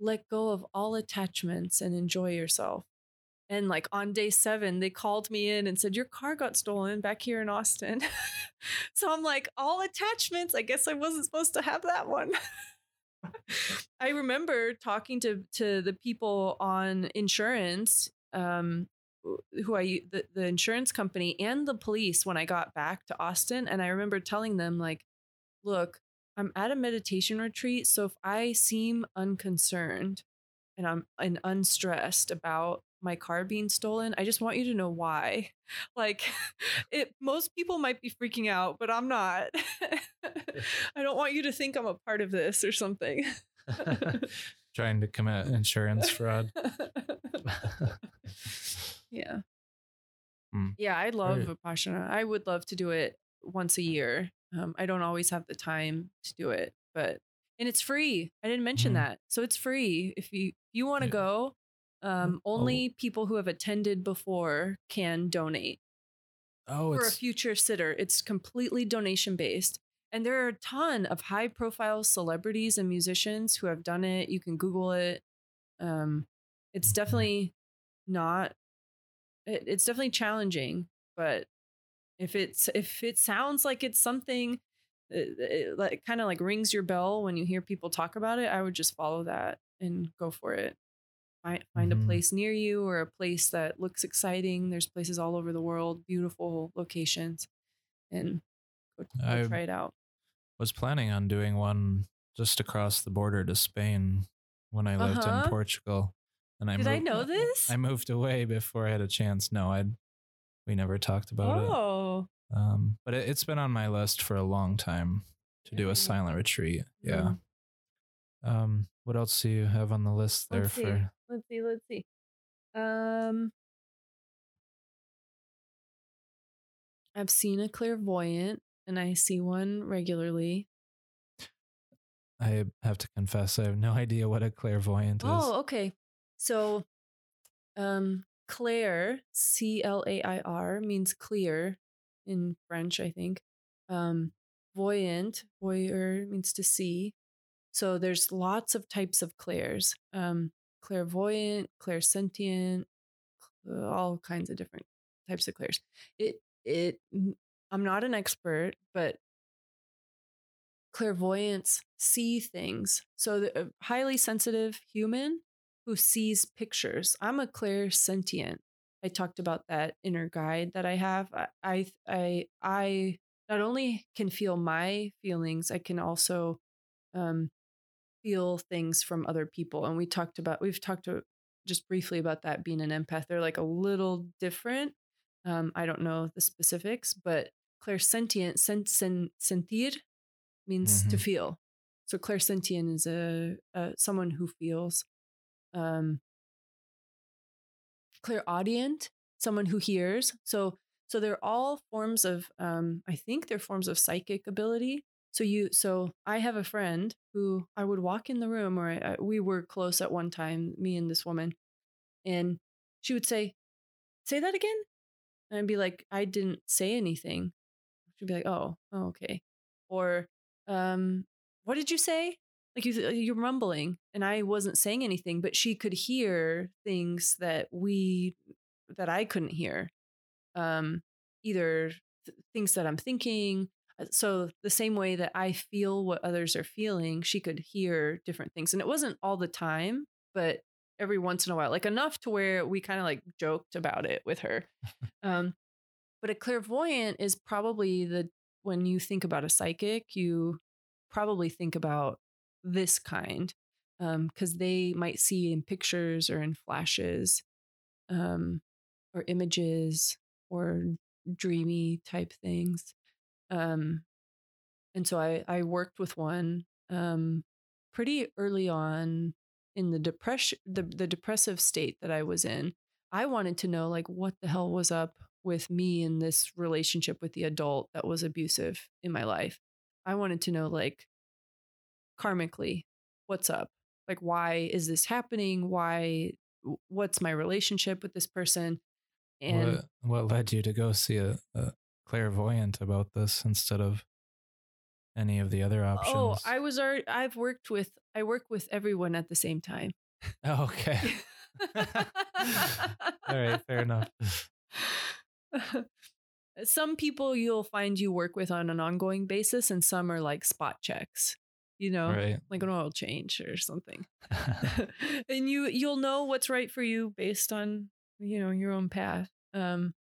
let go of all attachments and enjoy yourself. And like on day seven, they called me in and said, Your car got stolen back here in Austin. so I'm like, All attachments. I guess I wasn't supposed to have that one. I remember talking to to the people on insurance um, who I the, the insurance company and the police when I got back to Austin and I remember telling them like look I'm at a meditation retreat so if I seem unconcerned and I'm and unstressed about my car being stolen I just want you to know why. Like it most people might be freaking out but I'm not. I don't want you to think I'm a part of this or something. Trying to commit insurance fraud. Yeah. Hmm. Yeah, I love Very- Vipassana. I would love to do it once a year. Um, I don't always have the time to do it, but and it's free. I didn't mention Mhm. that. So it's free. If you if you want to Yeah. go, um, Oh. only people who have attended before can donate Oh, for a future sitter. It's completely donation based. And there are a ton of high profile celebrities and musicians who have done it. You can Google it. Um, it's definitely not, it, it's definitely challenging, but if it's, if it sounds like it's something it, it, like kind of like rings your bell when you hear people talk about it, I would just follow that and go for it. Find, find Mhm. a place near you or a place that looks exciting. There's places all over the world, beautiful locations, and go, go try it out. was planning on doing one just across the border to Spain when I lived Uh-huh. in Portugal. And I Did I know this? I moved away before I had a chance. No, I we never talked about it. oh, Um, but it, it's been on my list for a long time to do a silent retreat. Yeah. Mm. Um, what else do you have on the list there Let's see. for? let's see. Let's see. Um, I've seen a clairvoyant, and I see one regularly. I have to confess, I have no idea what a clairvoyant is. Oh, okay. So, um, clair, C L A I R, means clear in French, I think. Um, voyant, voyeur means to see. So there's lots of types of clairs. Um, clairvoyant, clairsentient, cl- all kinds of different types of clairs. It it I'm not an expert, but clairvoyants see things. So the a highly sensitive human who sees pictures. I'm a clairsentient. I talked about that inner guide that I have. I I I, not only can feel my feelings, I can also um, feel things from other people. And we talked about we've talked to, just briefly about that being an empath. They're like a little different. Um, I don't know the specifics, but clairsentient, sen, sen, sentir means to Mhm. feel. So clairsentient is a, a someone who feels. Um, clairaudient, someone who hears. So so they're all forms of um, I think they're forms of psychic ability. So you so I have a friend who I would walk in the room or I, I- we were close at one time, me and this woman, and she would say, "Say that again," and I'd be like, "I didn't say anything." She'd be like, "Oh, oh okay," or um, "What did you say?" Like you, you're mumbling, and I wasn't saying anything, but she could hear things that we that I couldn't hear. Um, either th- things that I'm thinking. Uh, So the same way that I feel what others are feeling, she could hear different things, and it wasn't all the time, but every once in a while, like enough to where we kind of like joked about it with her. um, but a clairvoyant is probably the when you think about a psychic, you probably think about this kind because they might see in pictures or in flashes um, or images or dreamy type things. Um, and so I, I worked with one um, pretty early on in the depression, the, the depressive state that I was in. I wanted to know like what the hell was up with me in this relationship with the adult that was abusive in my life. I wanted to know like karmically what's up like why is this happening why what's my relationship with this person and what, what led you to go see a, a clairvoyant about this instead of any of the other oh, options? oh i was already i've worked with i work with everyone at the same time Oh, okay. All right, fair enough. some people you'll find you work with on an ongoing basis and some are like spot checks you know Right. like an oil change or something and you you'll know what's right for you based on you know your own path um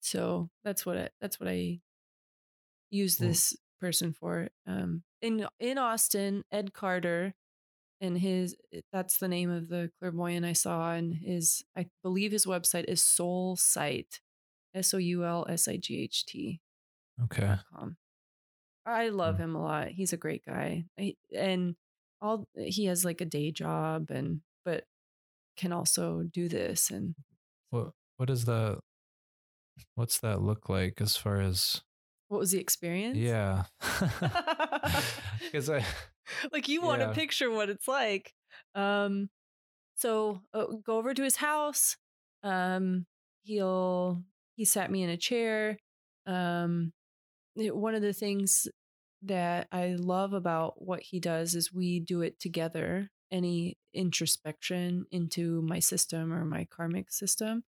so that's what I, that's what i use this person for um in in austin ed carter and his that's the name of the clairvoyant i saw and his i believe his website is soul sight s-o-u-l-s-i-g-h-t okay. com. I love Hmm. him a lot. He's a great guy. And all he has like a day job and but can also do this and What what does that what's that look like as far as what was the experience? yeah. Cuz I like you want Yeah. to picture what it's like. Um, so uh, go over to his house. Um, he'll he sat me in a chair. Um, one of the things that I love about what he does is we do it together. Any introspection into my system or my karmic system.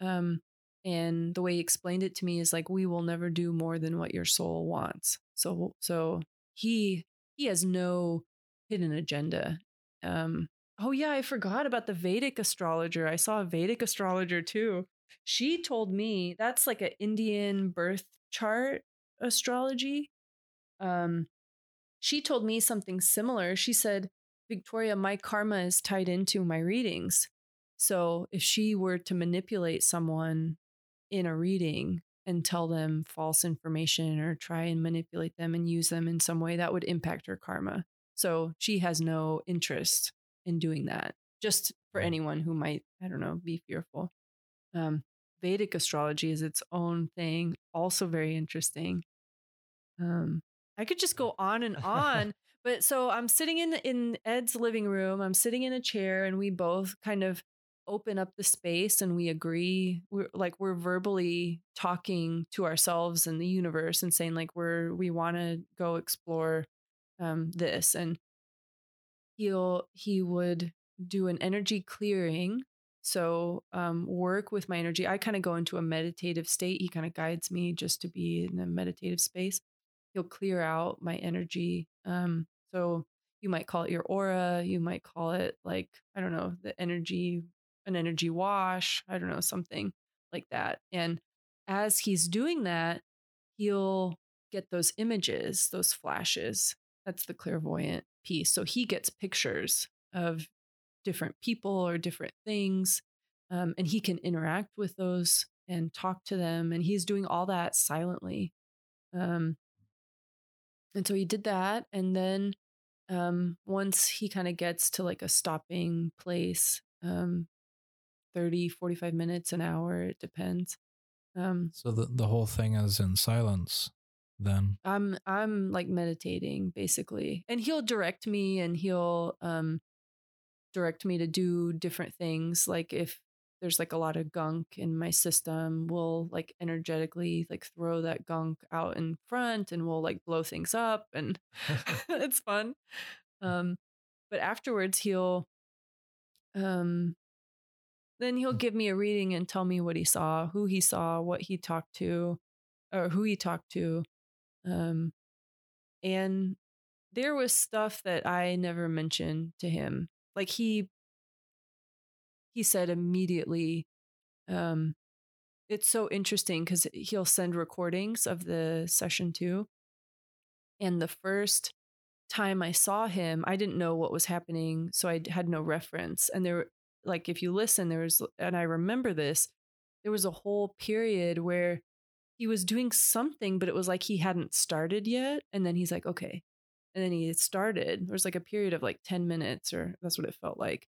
Um, and the way he explained it to me is like we will never do more than what your soul wants. So so he he has no hidden agenda. Um, oh yeah, I forgot about the Vedic astrologer. I saw a Vedic astrologer too. She told me that's like an Indian birth chart astrology. Um, she told me something similar. She said, Victoria, my karma is tied into my readings. So if she were to manipulate someone in a reading and tell them false information or try and manipulate them and use them in some way, that would impact her karma. So she has no interest in doing that, just for Mm. anyone who might, I don't know, be fearful. Um, Vedic astrology is its own thing, also very interesting. Um, I could just go on and on, but so I'm sitting in in Ed's living room. I'm sitting in a chair, and we both kind of open up the space, and we agree. We're like we're verbally talking to ourselves and the universe, and saying like we're we want to go explore um, this, and he'll he would do an energy clearing so um, work with my energy i kind of go into a meditative state he kind of guides me just to be in a meditative space he'll clear out my energy um, so you might call it your aura you might call it like i don't know the energy an energy wash i don't know something like that and as he's doing that he'll get those images those flashes that's the clairvoyant piece so he gets pictures of different people or different things um, and he can interact with those and talk to them and he's doing all that silently um, and so he did that and then um, once he kind of gets to like a stopping place um, 30 45 minutes an hour it depends um, so the the whole thing is in silence then. I'm I'm like meditating basically. And he'll direct me and he'll um direct me to do different things like if there's like a lot of gunk in my system, we'll like energetically like throw that gunk out in front and we'll like blow things up and it's fun. Um but afterwards he'll um then he'll give me a reading and tell me what he saw, who he saw, what he talked to or who he talked to um, and there was stuff that I never mentioned to him. Like he he said immediately, um, it's so interesting because he'll send recordings of the session too. And the first time I saw him, I didn't know what was happening, so I had no reference. And there, were like, if you listen, there was, and I remember this, there was a whole period where he was doing something, but it was like he hadn't started yet. And then he's like, okay. And then he started. There was like a period of like 10 minutes, or that's what it felt like.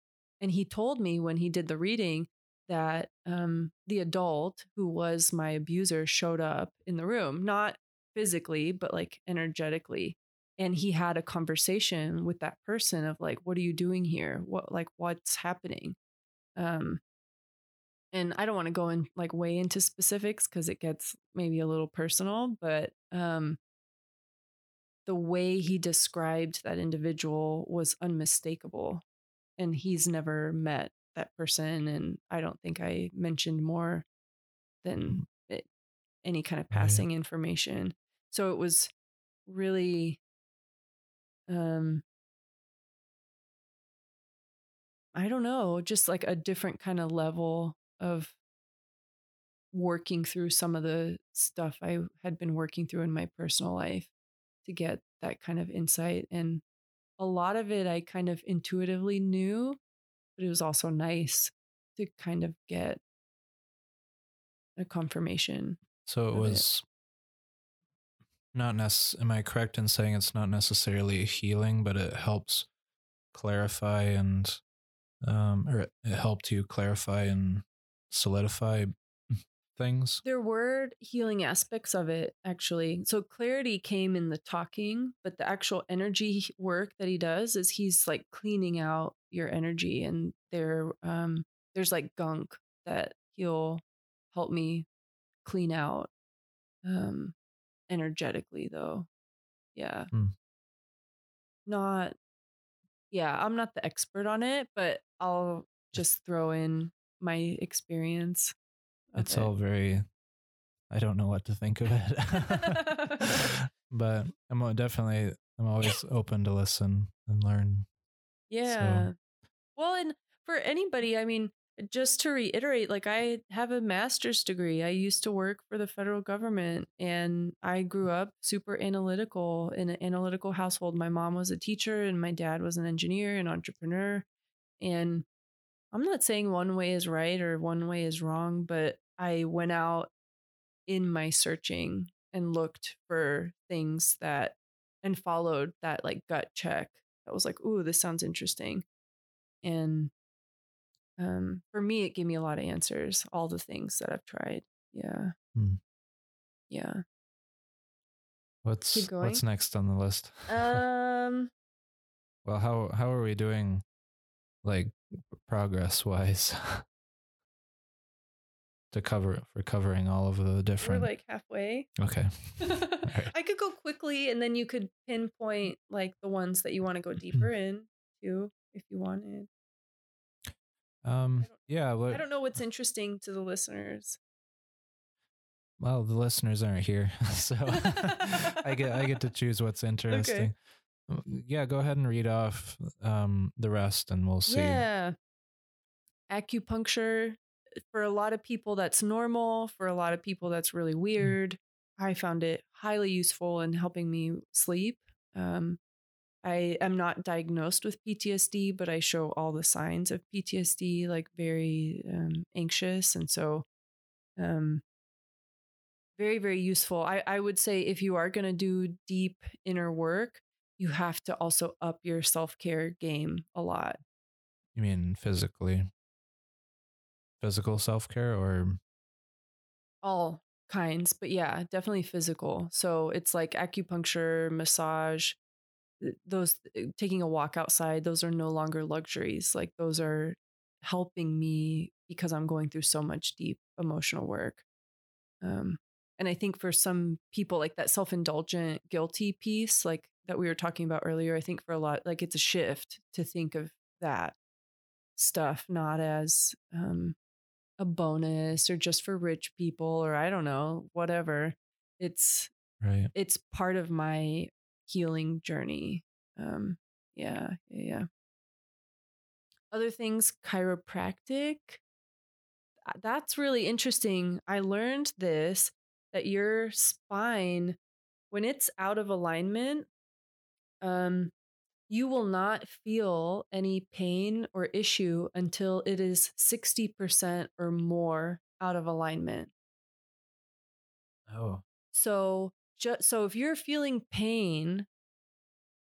And he told me when he did the reading that um, the adult who was my abuser showed up in the room, not physically, but like energetically. And he had a conversation with that person of like, what are you doing here? What, like, what's happening? Um, and I don't want to go in like way into specifics because it gets maybe a little personal, but um, the way he described that individual was unmistakable. And he's never met that person. And I don't think I mentioned more than it, any kind of passing information. So it was really um I don't know, just like a different kind of level of working through some of the stuff I had been working through in my personal life to get that kind of insight. And a lot of it I kind of intuitively knew, but it was also nice to kind of get a confirmation. So it of it. was not nec- am I correct in saying it's not necessarily healing, but it helps clarify and um or it helped you clarify and solidify things There were healing aspects of it, actually. So clarity came in the talking, but the actual energy work that he does is he's like cleaning out your energy, and there, um, there's like gunk that he'll help me clean out, um, energetically though. Yeah. Hmm. Not. Yeah, I'm not the expert on it, but I'll just throw in my experience. It's all very i don't know what to think of it but i'm definitely i'm always open to listen and learn Yeah. Well, and for anybody, I mean, just to reiterate, like I have a master's degree. I used to work for the federal government and I grew up super analytical in an analytical household. My mom was a teacher and my dad was an engineer and entrepreneur. And I'm not saying one way is right or one way is wrong, but I went out in my searching and looked for things that and followed that like gut check that was like, ooh, this sounds interesting. And um, for me, it gave me a lot of answers, all the things that I've tried. Yeah. Hmm. Yeah. what's what's next on the list Um, well how how are we doing like progress wise to cover for covering all of the we're different like halfway. okay I could go quickly and then you could pinpoint like the ones that you want to go deeper in too, if you wanted. um I yeah I don't know what's interesting to the listeners. well the listeners aren't here so i get i get to choose what's interesting Okay. yeah go ahead and read off um the rest and we'll see Yeah. Acupuncture, for a lot of people, that's normal. For a lot of people, that's really weird. I found it highly useful in helping me sleep. Um, I am not diagnosed with PTSD, but I show all the signs of PTSD, like very um, anxious. And so, um, very, very useful. I, I would say if you are going to do deep inner work, you have to also up your self care game a lot. you mean physically physical self-care or all kinds, but yeah, definitely physical. So it's like acupuncture, massage, those uh, taking a walk outside, those are no longer luxuries. Like those are helping me because I'm going through so much deep emotional work. Um, and I think for some people, like that self indulgent, guilty piece, like that we were talking about earlier, I think for a lot, like it's a shift to think of that stuff not as um, a bonus or just for rich people or I don't know, whatever. It's right it's part of my healing journey. Um yeah, yeah, yeah. Other things chiropractic uh, that's really interesting. I learned this that your spine when it's out of alignment um you will not feel any pain or issue until it is 60% or more out of alignment. oh So, just so if you're feeling pain,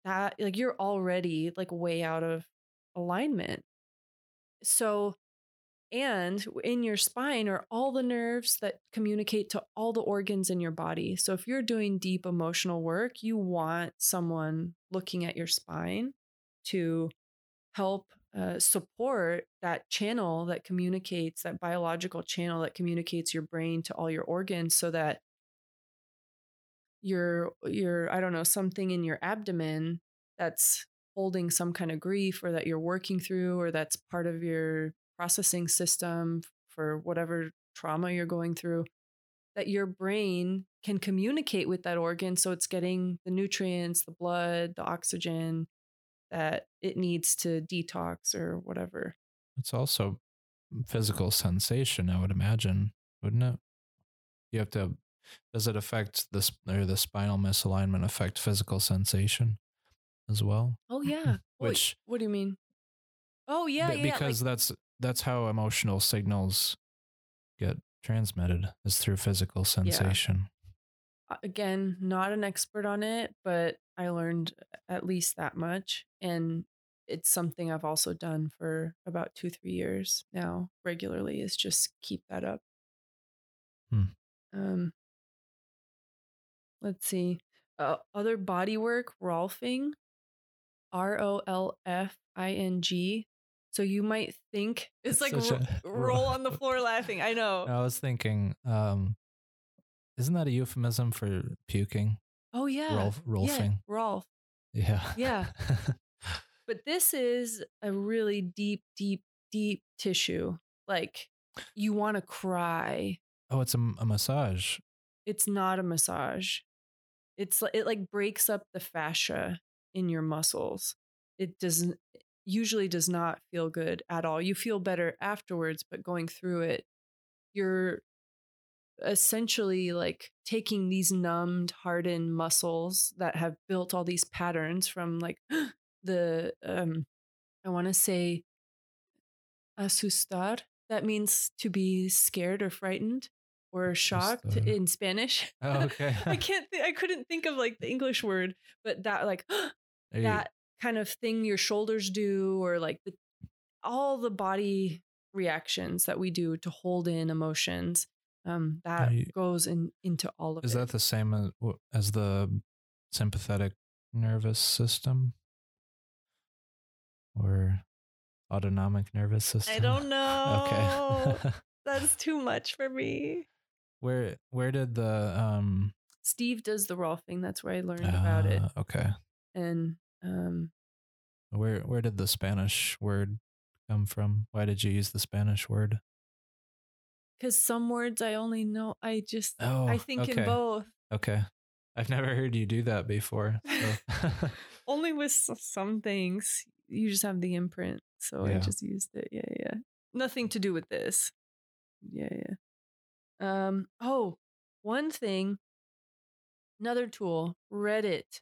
that like you're already like way out of alignment. So, and in your spine are all the nerves that communicate to all the organs in your body. So, if you're doing deep emotional work, you want someone looking at your spine to help uh, support that channel that communicates, that biological channel that communicates your brain to all your organs so that your your I don't know something in your abdomen that's holding some kind of grief or that you're working through or that's part of your processing system for whatever trauma you're going through that your brain can communicate with that organ so it's getting the nutrients the blood the oxygen that it needs to detox or whatever. It's also physical sensation i would imagine wouldn't it? You have to does it affect this or the spinal misalignment affect physical sensation as well? Oh yeah. Which what do you mean? Oh yeah, be- yeah, yeah, like- because that's that's how emotional signals get transmitted is through physical sensation uh, again not an expert on it but i learned at least that much and it's something I've also done for about two, three years now regularly is just keep that up. Hmm. Um, let's see. Uh, other body work, Rolfing, R O L F I N G. So you might think it's like ro- a- roll on the floor laughing. I know. I was thinking, um, isn't that a euphemism for puking? Oh yeah. Rolf, Yeah, rolfing. Rolf. Yeah. Yeah. But this is a really deep, deep, deep tissue. Like you want to cry. oh, it's a, a massage. It's not a massage. It's li- it like breaks up the fascia in your muscles. It doesn't usually does not feel good at all. You feel better afterwards, but going through it, you're essentially like taking these numbed, hardened muscles that have built all these patterns from like the um I want to say asustar. That means to be scared or frightened or shocked Asustar. in Spanish. Oh, okay. I can't. Th- I couldn't think of like the English word, but that like that kind of thing your shoulders do, or like the all the body reactions that we do to hold in emotions. Um, that you- goes in into all of is it. that the same as, as the sympathetic nervous system or autonomic nervous system? I don't know. Okay. That's too much for me. where where did the um Steve does the Rolfing. That's where I learned about it. uh, Okay. And um, Where where did the Spanish word come from? Why did you use the Spanish word? because some words I only know, I just Oh, I think okay. in both. Okay. I've never heard you do that before. so- only with some things you just have the imprint so i just used it yeah yeah nothing to do with this yeah yeah um oh one thing another tool reddit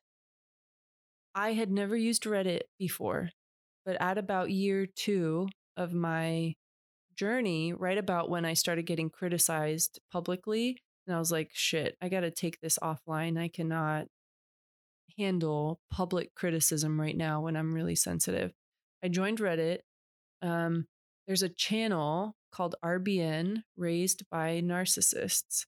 i had never used reddit before but at about year two of my journey right about when i started getting criticized publicly and i was like shit i gotta take this offline i cannot handle public criticism right now when I'm really sensitive. I joined Reddit. Um, there's a channel called RBN, Raised by Narcissists.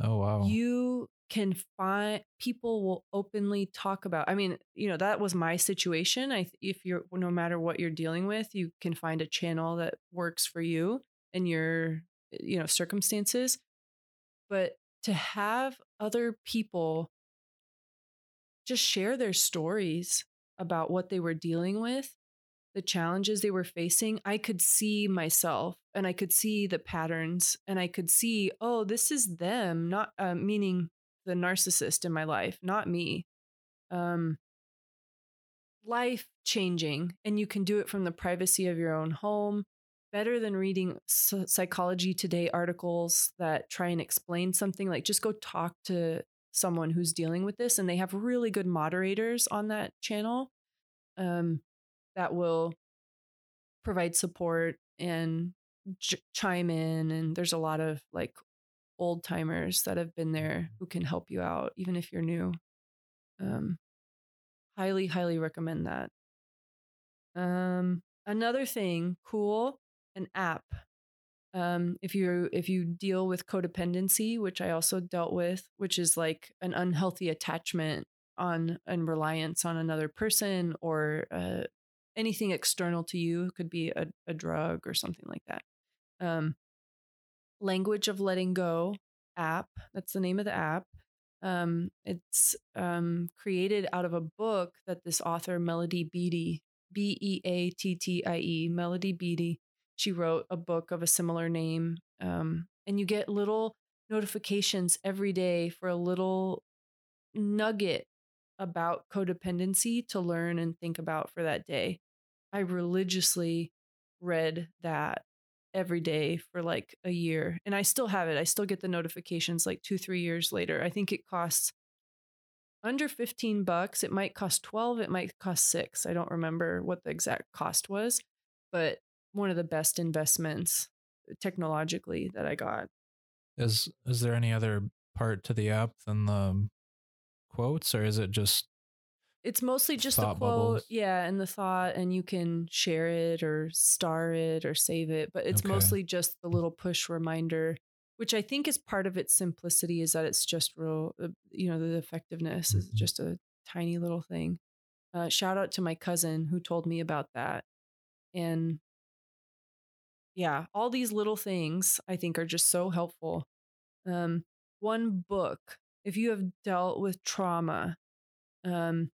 oh wow. You can find people will openly talk about. I mean, you know, that was my situation. I if you're no matter what you're dealing with, you can find a channel that works for you and your you know circumstances. But to have other people just share their stories about what they were dealing with, the challenges they were facing, I could see myself and I could see the patterns and I could see, oh, this is them, not uh, meaning the narcissist in my life, not me. Um, life changing, and you can do it from the privacy of your own home. Better than reading Psychology Today articles that try and explain something. Like, just go talk to someone who's dealing with this and they have really good moderators on that channel um, that will provide support and ch- chime in and there's a lot of like old timers that have been there who can help you out even if you're new. Um, highly highly recommend that. Um, another thing cool an app. Um, if you if you deal with codependency, which I also dealt with, which is like an unhealthy attachment on and reliance on another person or uh, anything external to you, could be a, a drug or something like that. Um, Language of Letting Go app. That's the name of the app. Um, it's um, created out of a book that this author Melody Beattie, B E A T T I E, Melody Beattie she wrote a book of a similar name um, and you get little notifications every day for a little nugget about codependency to learn and think about for that day i religiously read that every day for like a year and i still have it i still get the notifications like two three years later i think it costs under 15 bucks it might cost 12 it might cost 6 i don't remember what the exact cost was but one of the best investments uh, technologically that I got. Is is there any other part to the app than the um, quotes, or is it just it's mostly just the quote, bubbles. yeah, and the thought, and you can share it or star it or save it, but it's Okay. mostly just the little push reminder, which I think is part of its simplicity is that it's just real, uh, you know, the effectiveness is Mhm. just a tiny little thing. Uh, shout out to my cousin who told me about that. And yeah, all these little things I think are just so helpful. Um, one book, if you have dealt with trauma um,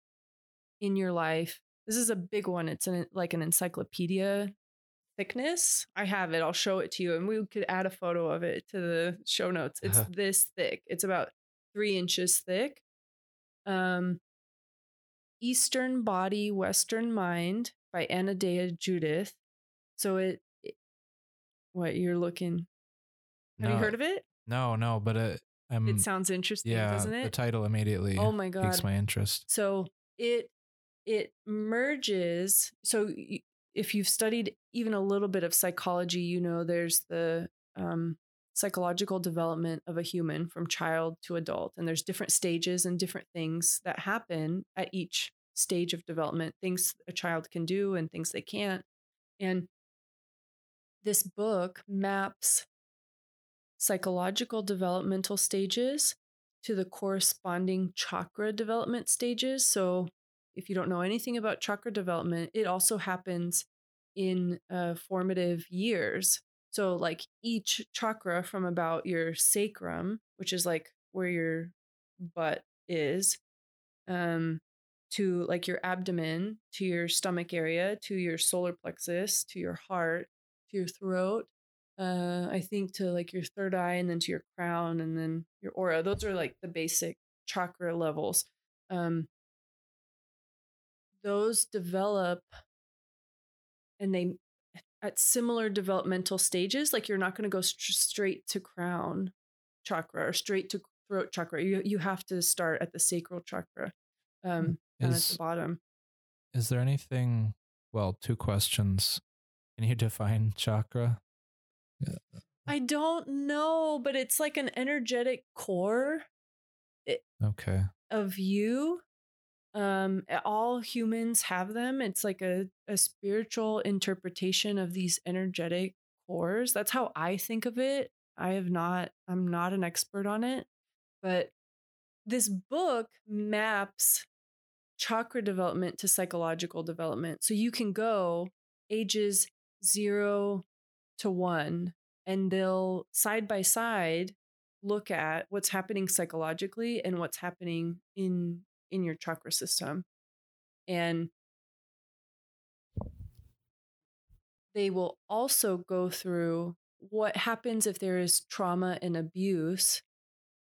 in your life, this is a big one. It's an, like an encyclopedia thickness. I have it. I'll show it to you, and we could add a photo of it to the show notes. It's Uh-huh. this thick. It's about three inches thick. Um, Eastern Body, Western Mind by Anodea Judith. So it, it- what you're looking? Have you heard of it? No, no, but it, I'm. it sounds interesting, yeah, doesn't it? the title immediately oh my god! piques my interest. So it it merges. So if you've studied even a little bit of psychology, you know there's the um, psychological development of a human from child to adult, and there's different stages and different things that happen at each stage of development. Things a child can do and things they can't. And this book maps psychological developmental stages to the corresponding chakra development stages. So, if you don't know anything about chakra development, it also happens in uh, formative years. So, like each chakra from about your sacrum, which is like where your butt is, um, to like your abdomen, to your stomach area, to your solar plexus, to your heart, to your throat, uh i think to like your third eye and then to your crown and then your aura those are like the basic chakra levels um those develop and they at similar developmental stages like you're not going to go st- straight to crown chakra or straight to throat chakra you you have to start at the sacral chakra um down at the bottom is there anything? Well, two questions. Can you define chakra? i don't know but it's like an energetic core Okay. of you um all humans have them it's like a, a spiritual interpretation of these energetic cores that's how i think of it i have not i'm not an expert on it but this book maps chakra development to psychological development so you can go ages 0 to 1 and they'll side by side look at what's happening psychologically and what's happening in in your chakra system and they will also go through what happens if there is trauma and abuse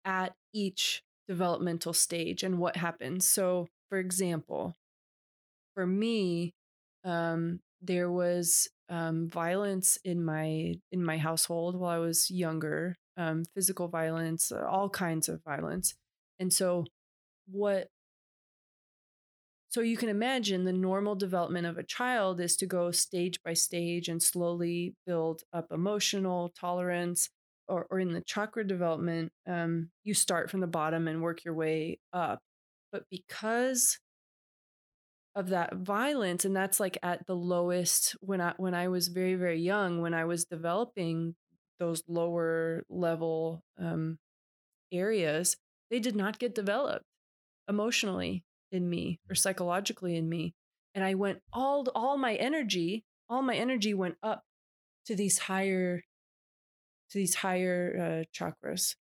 at each developmental stage and what happens so for example for me um, there was um, violence in my in my household while I was younger, um, physical violence, all kinds of violence, and so what. So you can imagine the normal development of a child is to go stage by stage and slowly build up emotional tolerance. Or, or in the chakra development, um, you start from the bottom and work your way up. But because of that violence and that's like at the lowest when i when i was very very young when i was developing those lower level um areas they did not get developed emotionally in me or psychologically in me and i went all all my energy all my energy went up to these higher to these higher uh, chakras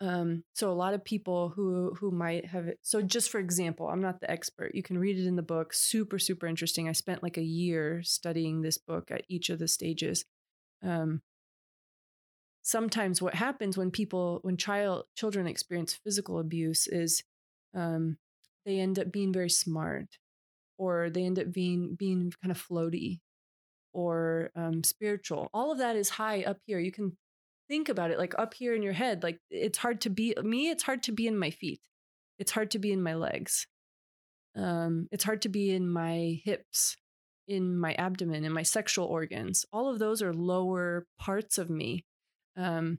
um, so a lot of people who who might have. So just for example, I'm not the expert. You can read it in the book. Super super interesting. I spent like a year studying this book at each of the stages. Um, sometimes what happens when people when child children experience physical abuse is um, they end up being very smart, or they end up being being kind of floaty, or um, spiritual. All of that is high up here. You can think about it like up here in your head like it's hard to be me it's hard to be in my feet it's hard to be in my legs um it's hard to be in my hips in my abdomen in my sexual organs all of those are lower parts of me um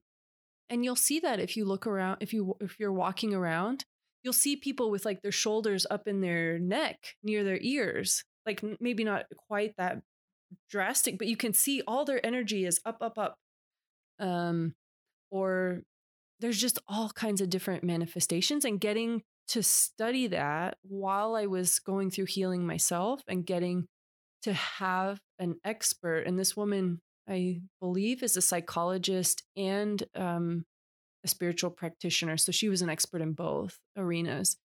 and you'll see that if you look around if you if you're walking around you'll see people with like their shoulders up in their neck near their ears. Like maybe not quite that drastic, but you can see all their energy is up, up, up. Um, or there's just all kinds of different manifestations and getting to study that while I was going through healing myself and getting to have an expert. And this woman, I believe, is a psychologist and um, a spiritual practitioner. So she was an expert in both arenas.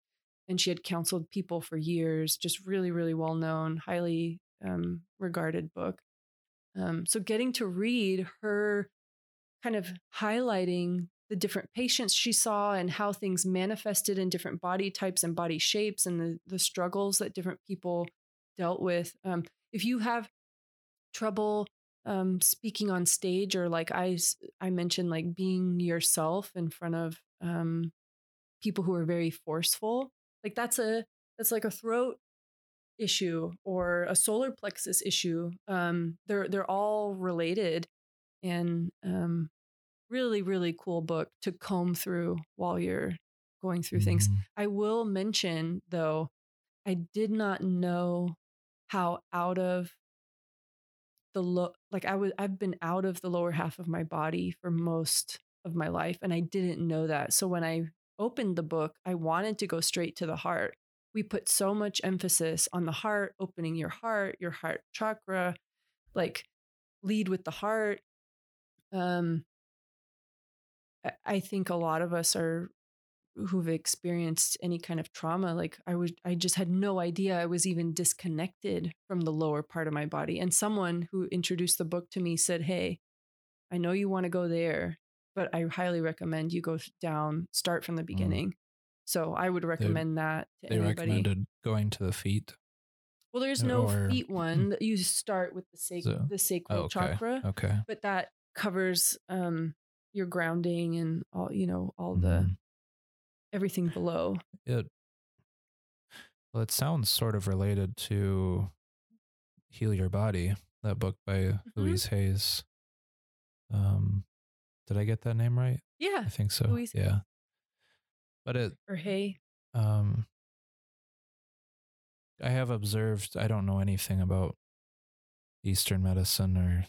And she had counseled people for years, just really, really well known, highly um, regarded book. Um, so getting to read her kind of highlighting the different patients she saw and how things manifested in different body types and body shapes and the, the struggles that different people dealt with. Um, if you have trouble um, speaking on stage or like I, I mentioned, like being yourself in front of um, people who are very forceful, like that's a, that's like a throat issue or a solar plexus issue. Um, they're they're all related, and um, really really cool book to comb through while you're going through mm-hmm. things. I will mention though, I did not know how out of the low like I was I've been out of the lower half of my body for most of my life and I didn't know that. So when I opened the book, I wanted to go straight to the heart we put so much emphasis on the heart, opening your heart, your heart chakra, like lead with the heart. Um, I think a lot of us are who've experienced any kind of trauma like i was i just had no idea i was even disconnected from the lower part of my body and someone who introduced the book to me said hey i know you want to go there but i highly recommend you go down start from the mm. beginning so I would recommend they, that to they anybody. recommended going to the feet. Well, there's no or, feet one. You start with the sac- so, the sacral oh, okay, chakra. Okay. But that covers um your grounding and all you know all the mm. Everything below. It well, it sounds sort of related to Heal Your Body, that book by mm-hmm. Louise Hayes. Um, did I get that name right? Yeah, I think so. Louise yeah, but it or hey. Um I have observed I don't know anything about Eastern medicine or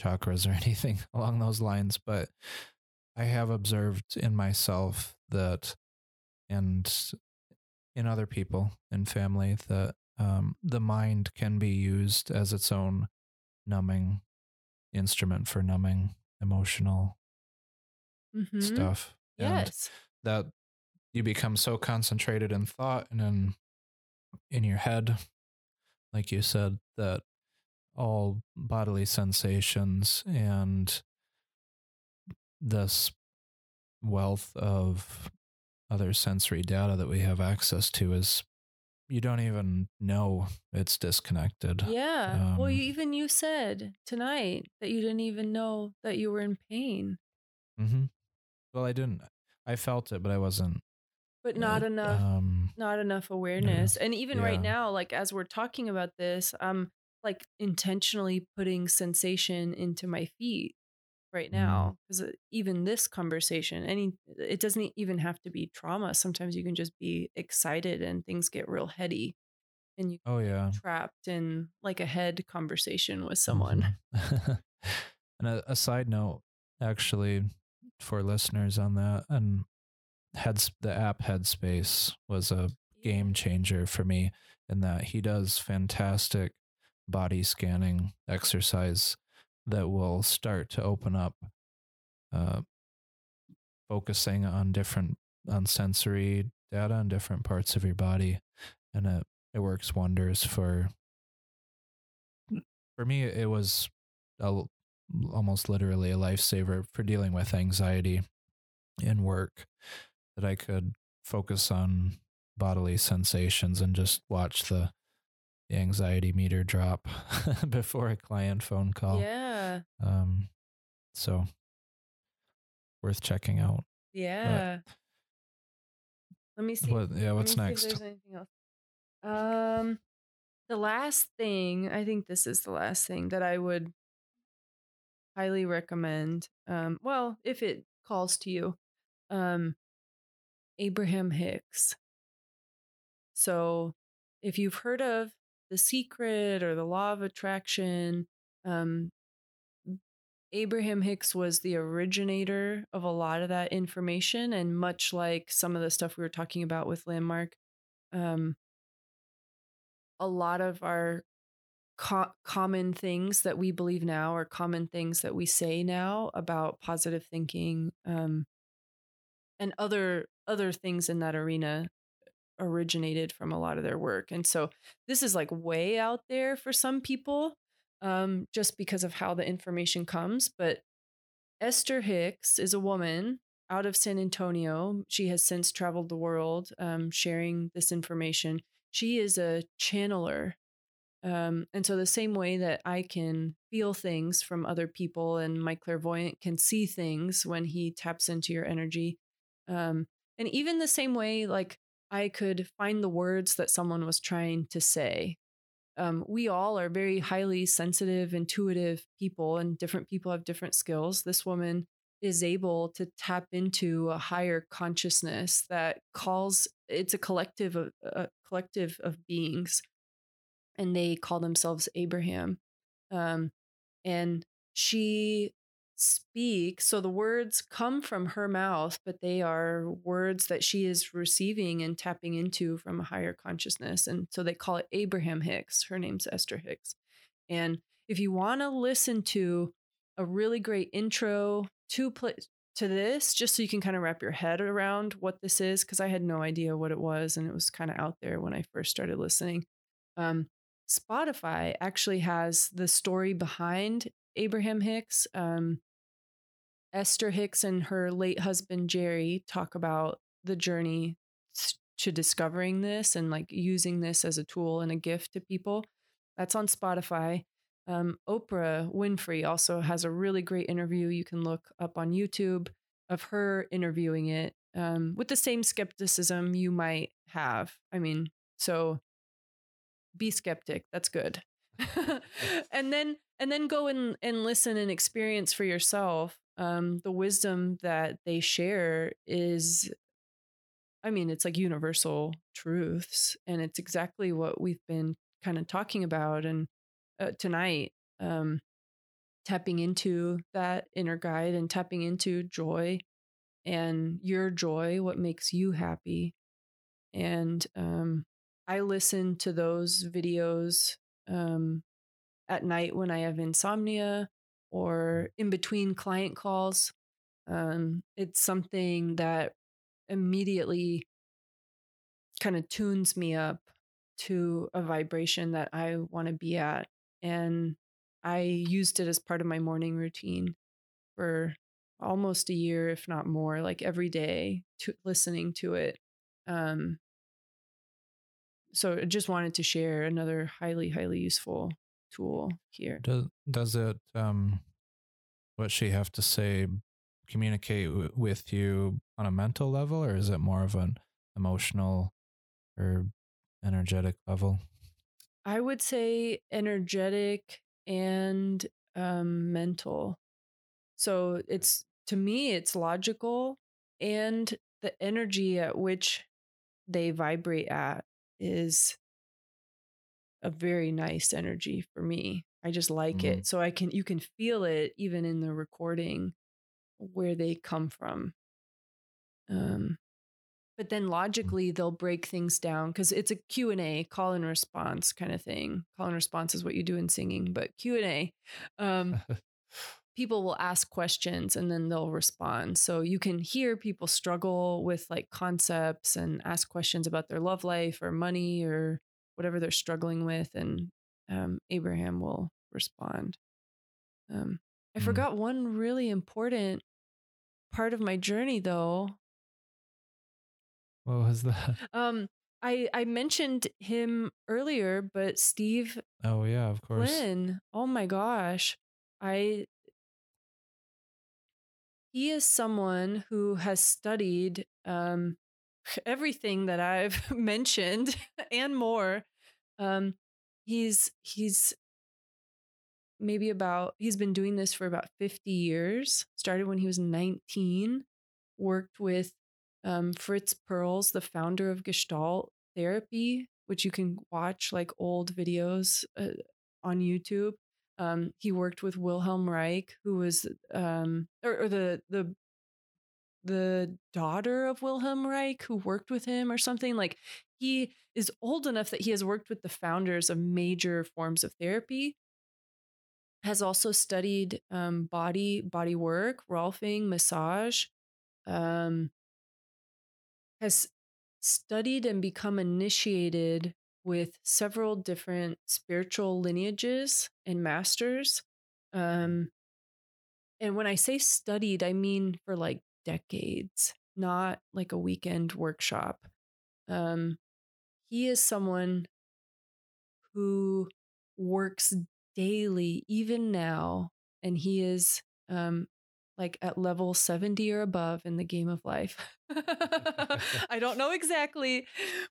chakras or anything along those lines, but I have observed in myself that and in other people in family that um, the mind can be used as its own numbing instrument for numbing emotional mm-hmm. stuff. Yes that you become so concentrated in thought and in in your head like you said that all bodily sensations and this wealth of other sensory data that we have access to is you don't even know it's disconnected. Yeah. Um, well, you, even you said tonight that you didn't even know that you were in pain. Mm-hmm. Well, I didn't. I felt it, but I wasn't. But not enough, um, not enough awareness. Yeah. And even yeah. right now, like as we're talking about this, I'm like intentionally putting sensation into my feet right mm-hmm. now because mm. even this conversation, any, it doesn't even have to be trauma. Sometimes you can just be excited and things get real heady, and you oh yeah trapped in like a head conversation with someone. Mm-hmm. and a, a side note, actually, for listeners on that. And heads the app Headspace was a game changer for me in that he does fantastic body scanning exercise that will start to open up uh, focusing on different on sensory data on different parts of your body and it it works wonders for for me it was a almost literally a lifesaver for dealing with anxiety in work that I could focus on bodily sensations and just watch the, the anxiety meter drop before a client phone call. Yeah. Um so worth checking out. Yeah. But, Let me see. What, yeah, what's next? there's anything else. Um the last thing, I think this is the last thing that I would highly recommend. Um, well, if it calls to you, um, Abraham Hicks. So, if you've heard of The Secret or the Law of Attraction, um, Abraham Hicks was the originator of a lot of that information. And much like some of the stuff we were talking about with Landmark, um, a lot of our co- common things that we believe now or common things that we say now about positive thinking um, and other other things in that arena originated from a lot of their work. And so this is like way out there for some people um, just because of how the information comes. But Esther Hicks is a woman out of San Antonio. She has since traveled the world um, sharing this information. She is a channeler. Um, and so, the same way that I can feel things from other people and my clairvoyant can see things when he taps into your energy, um, and even the same way, like I could find the words that someone was trying to say. Um, we all are very highly sensitive, intuitive people, and different people have different skills. This woman is able to tap into a higher consciousness that calls it's a collective of a collective of beings and they call themselves abraham um, and she speak. So the words come from her mouth, but they are words that she is receiving and tapping into from a higher consciousness. And so they call it Abraham Hicks. Her name's Esther Hicks. And if you want to listen to a really great intro to play to this, just so you can kind of wrap your head around what this is, because I had no idea what it was, and it was kind of out there when I first started listening. Um, Spotify actually has the story behind Abraham Hicks. Um, Esther Hicks and her late husband Jerry talk about the journey to discovering this and like using this as a tool and a gift to people. That's on Spotify. Um, Oprah Winfrey also has a really great interview you can look up on YouTube of her interviewing it um, with the same skepticism you might have. I mean, so be skeptic. That's good. and then and then go and, and listen and experience for yourself um, the wisdom that they share is i mean it's like universal truths and it's exactly what we've been kind of talking about and uh, tonight um, tapping into that inner guide and tapping into joy and your joy what makes you happy. And um, i listen to those videos um, at night when I have insomnia or in between client calls. Um, it's something that immediately kind of tunes me up to a vibration that I want to be at. And I used it as part of my morning routine for almost a year, if not more, like every day, to listening to it. Um, so I just wanted to share another highly, highly useful tool here. Does does it um what she have to say communicate w- with you on a mental level or is it more of an emotional or energetic level? I would say energetic and um, mental. So it's to me, it's logical, and the energy at which they vibrate at is a very nice energy for me. I just like mm-hmm. it. So I can you can feel it even in the recording where they come from. Um but then mm. logically they'll break things down cuz it's a Q&A, call and response kind of thing. Call and response is what you do in singing, but Q&A um people will ask questions and then they'll respond. So you can hear people struggle with like concepts and ask questions about their love life or money or whatever they're struggling with, and um, Abraham will respond. Um, I mm. forgot one really important part of my journey, though. What was that? Um, I I mentioned him earlier, but Steve. Oh yeah, of course. Flynn. Oh my gosh, I. He is someone who has studied um, everything that I've mentioned and more. Um, he's he's maybe about he's been doing this for about 50 years started when he was 19 worked with Um, Fritz Perls, the founder of Gestalt Therapy, which you can watch like old videos uh, on YouTube. Um, he worked with Wilhelm Reich, who was um, or, or the the the daughter of Wilhelm Reich, who worked with him or something. Like he is old enough that he has worked with the founders of major forms of therapy. Has also studied um, body body work, Rolfing, massage. Um, has studied and become initiated with several different spiritual lineages and masters. Um, and when I say studied, I mean for like decades, not like a weekend workshop. Um, he is someone who works daily, even now, and he is um, like at level 70 or above in the game of life. I don't know exactly,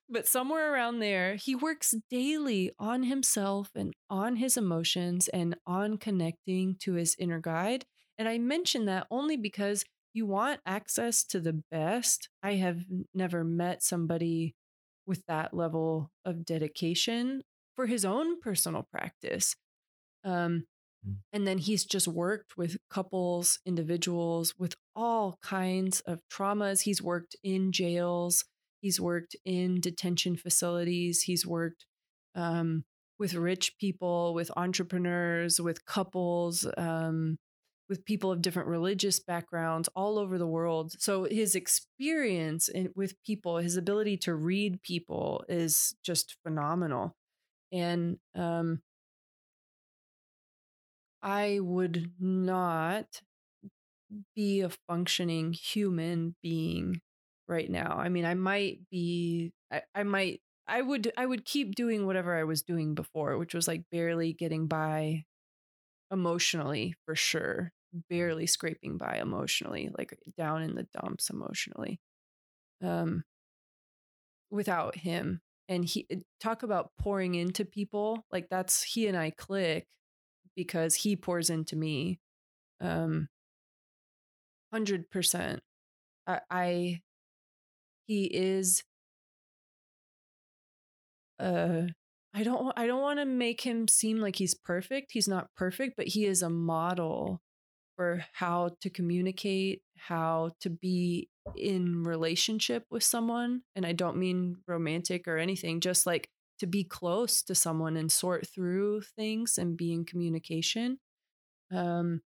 but somewhere around there, he works daily on himself and on his emotions and on connecting to his inner guide. And I mention that only because you want access to the best. I have never met somebody with that level of dedication for his own personal practice. Um, mm. and then he's just worked with couples, individuals with all kinds of traumas. He's worked in jails, he's worked in detention facilities, he's worked um, with rich people, with entrepreneurs, with couples, um, with people of different religious backgrounds all over the world. So his experience in, with people, his ability to read people is just phenomenal. And um, I would not be a functioning human being right now. I mean, I might be, I, I might, I would, I would keep doing whatever I was doing before, which was like barely getting by emotionally for sure barely scraping by emotionally, like down in the dumps emotionally. Um, without him, and he eh, talk about pouring into people like that's he and I click because he pours into me. Um, hundred percent. I, I he is uh I don't I don't want to make him seem like he's perfect. He's not perfect, but he is a model for how to communicate, how to be in relationship with someone. And I don't mean romantic or anything, just like to be close to someone and sort through things and be in communication. Um,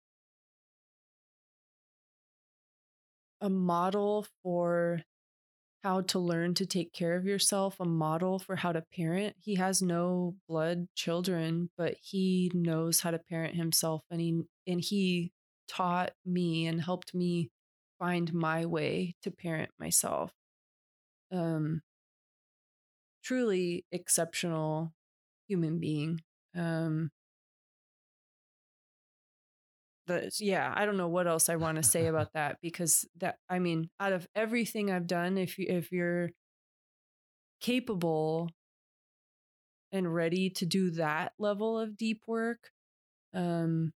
a model for how to learn to take care of yourself, a model for how to parent. He has no blood children, but he knows how to parent himself and he and he taught me and helped me find my way to parent myself. Um, truly exceptional human being. Um, but yeah, I don't know what else I want to say about that because that I mean, out of everything I've done, if you if you're capable and ready to do that level of deep work, um,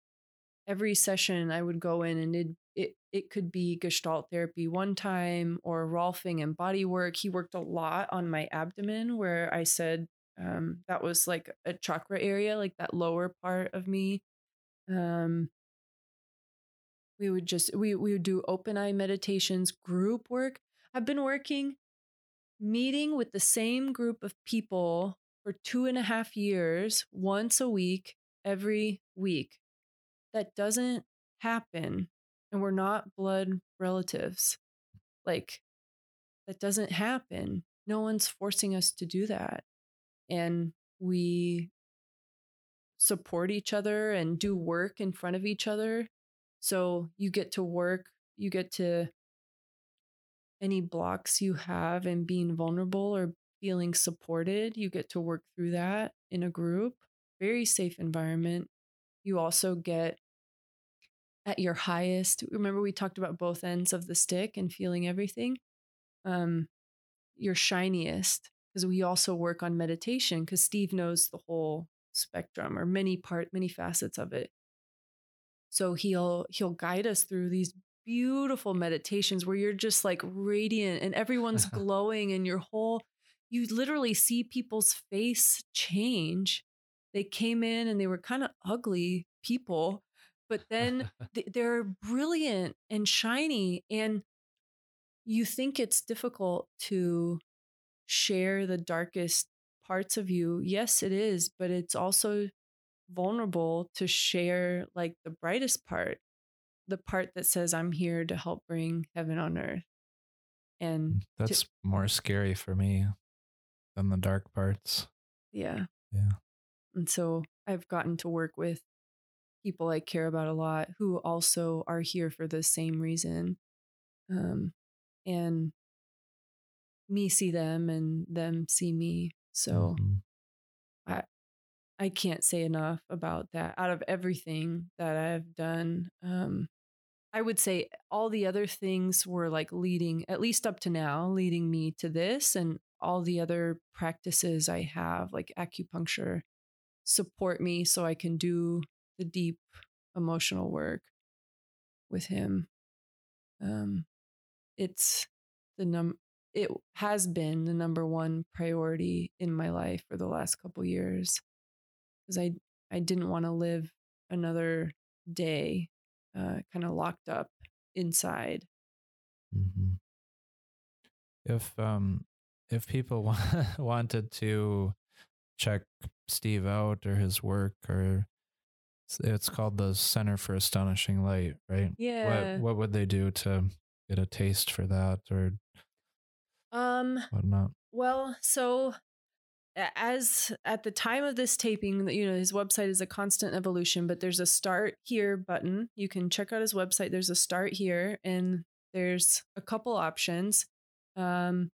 every session I would go in and it it it could be gestalt therapy one time or rolfing and body work. He worked a lot on my abdomen where I said um, that was like a chakra area, like that lower part of me. Um, we would just we we would do open eye meditations, group work. I've been working meeting with the same group of people for two and a half years, once a week, every week that doesn't happen and we're not blood relatives. Like, that doesn't happen. No one's forcing us to do that. And we support each other and do work in front of each other. So you get to work, you get to any blocks you have and being vulnerable or feeling supported, you get to work through that in a group. Very safe environment. You also get at your highest. Remember, we talked about both ends of the stick and feeling everything. Um, your shiniest, because we also work on meditation, because Steve knows the whole spectrum or many part, many facets of it. So he'll he'll guide us through these beautiful meditations where you're just like radiant and everyone's glowing and your whole you literally see people's face change. They came in and they were kind of ugly people, but then they're brilliant and shiny and you think it's difficult to share the darkest parts of you. Yes, it is, but it's also vulnerable to share like the brightest part, the part that says, I'm here to help bring heaven on earth. And mm, that's to, more scary for me than the dark parts. Yeah. Yeah. And so I've gotten to work with people I care about a lot who also are here for the same reason. Um, and me see them and them see me. So mm-hmm. I I can't say enough about that. Out of everything that I've done, um, I would say all the other things were like leading, at least up to now, leading me to this, and all the other practices I have, like acupuncture, support me so I can do the deep emotional work with him. Um, it's the num it has been the number one priority in my life for the last couple years because I I didn't want to live another day uh, kind of locked up inside. Mm-hmm. If um if people wanted to check Steve out or his work or it's called the Center for Astonishing Light, right? Yeah. What what would they do to get a taste for that or um whatnot? Well, so as at the time of this taping, you know, his website is a constant evolution, but there's a start here button. You can check out his website. There's a start here, and there's a couple options. Um,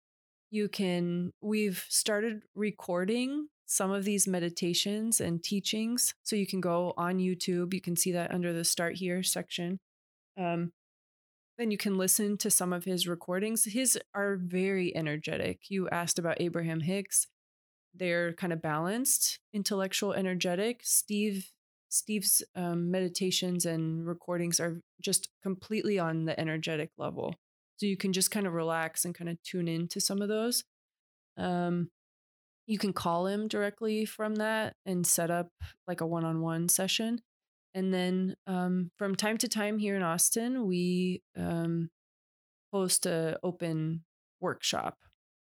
you can, we've started recording some of these meditations and teachings. So you can go on YouTube. You can see that under the start here section. Um, then you can listen to some of his recordings. His are very energetic. You asked about Abraham Hicks. They're kind of balanced, intellectual, energetic. Steve Steve's um, meditations and recordings are just completely on the energetic level. So you can just kind of relax and kind of tune into some of those. Um, you can call him directly from that and set up like a one on one session. And then um, from time to time here in Austin, we um, host a open workshop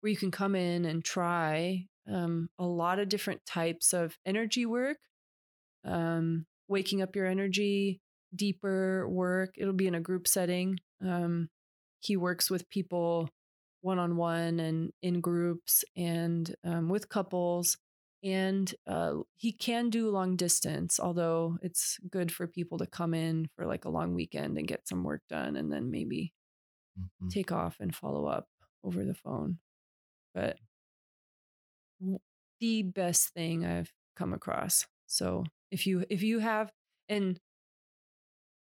where you can come in and try um, a lot of different types of energy work, um, waking up your energy, deeper work. It'll be in a group setting. Um, he works with people one on one and in groups and um, with couples. And uh, he can do long distance, although it's good for people to come in for like a long weekend and get some work done and then maybe mm-hmm. take off and follow up over the phone. But the best thing I've come across. So if you if you have and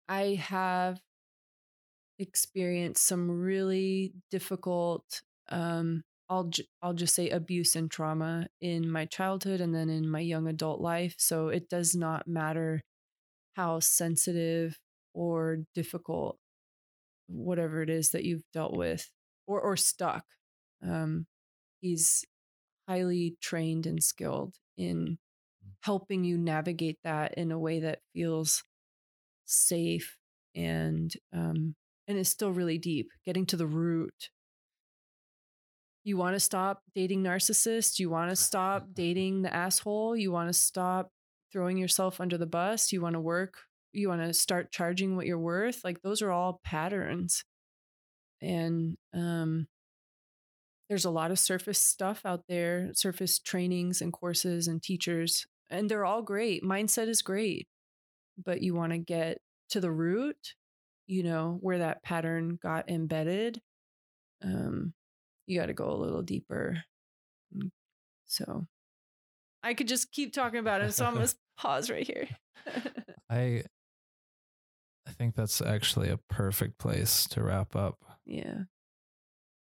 I have experienced some really difficult um I'll j- I'll just say abuse and trauma in my childhood and then in my young adult life so it does not matter how sensitive or difficult whatever it is that you've dealt with or or stuck um he's highly trained and skilled in helping you navigate that in a way that feels safe and um and is still really deep, getting to the root. You want to stop dating narcissists. You want to stop dating the asshole. You want to stop throwing yourself under the bus. You want to work. You want to start charging what you're worth. Like those are all patterns. And um, there's a lot of surface stuff out there, surface trainings and courses and teachers, and they're all great. Mindset is great, but you want to get to the root you know, where that pattern got embedded, um, you got to go a little deeper. Mm, so I could just keep talking about it. So I'm going to pause right here. I I think that's actually a perfect place to wrap up. Yeah.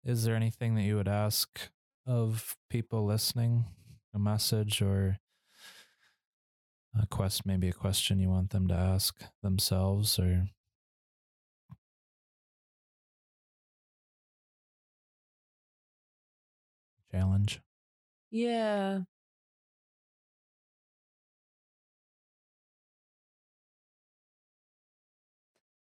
Is there anything that you would ask of people listening? A message or a quest maybe a question you want them to ask themselves or challenge. Yeah.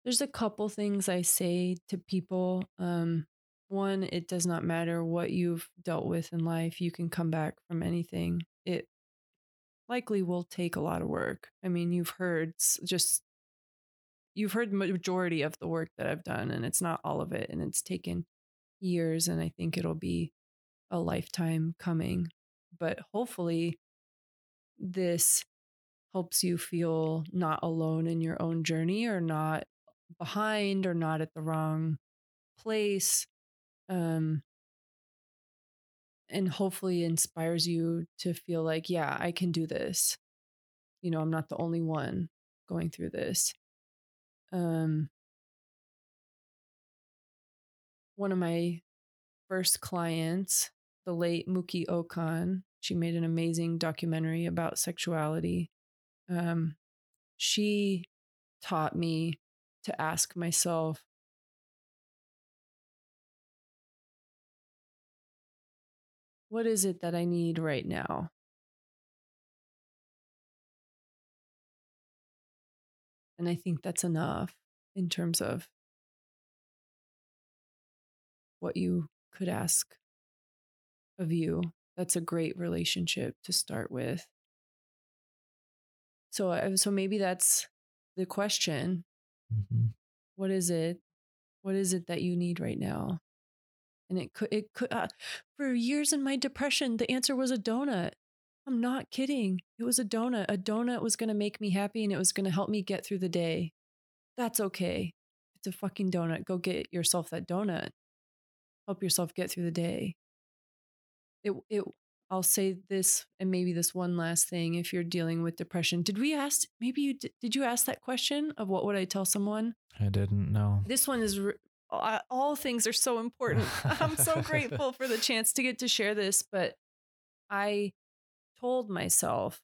There's a couple things I say to people. Um, one, it does not matter what you've dealt with in life, you can come back from anything. It likely will take a lot of work. I mean, you've heard just you've heard majority of the work that I've done and it's not all of it and it's taken years and I think it'll be a lifetime coming. But hopefully this helps you feel not alone in your own journey or not behind or not at the wrong place um and hopefully inspires you to feel like yeah i can do this you know i'm not the only one going through this um one of my first clients the late muki okan she made an amazing documentary about sexuality um she taught me to ask myself what is it that I need right now? And I think that's enough in terms of what you could ask of you. That's a great relationship to start with. So, so maybe that's the question Mm-hmm. What is it? What is it that you need right now? And it could, it could, uh, for years in my depression, the answer was a donut. I'm not kidding. It was a donut. A donut was going to make me happy and it was going to help me get through the day. That's okay. It's a fucking donut. Go get yourself that donut. Help yourself get through the day. It, it, I'll say this and maybe this one last thing if you're dealing with depression. Did we ask maybe you did, did you ask that question of what would I tell someone? I didn't know. This one is all things are so important. I'm so grateful for the chance to get to share this, but I told myself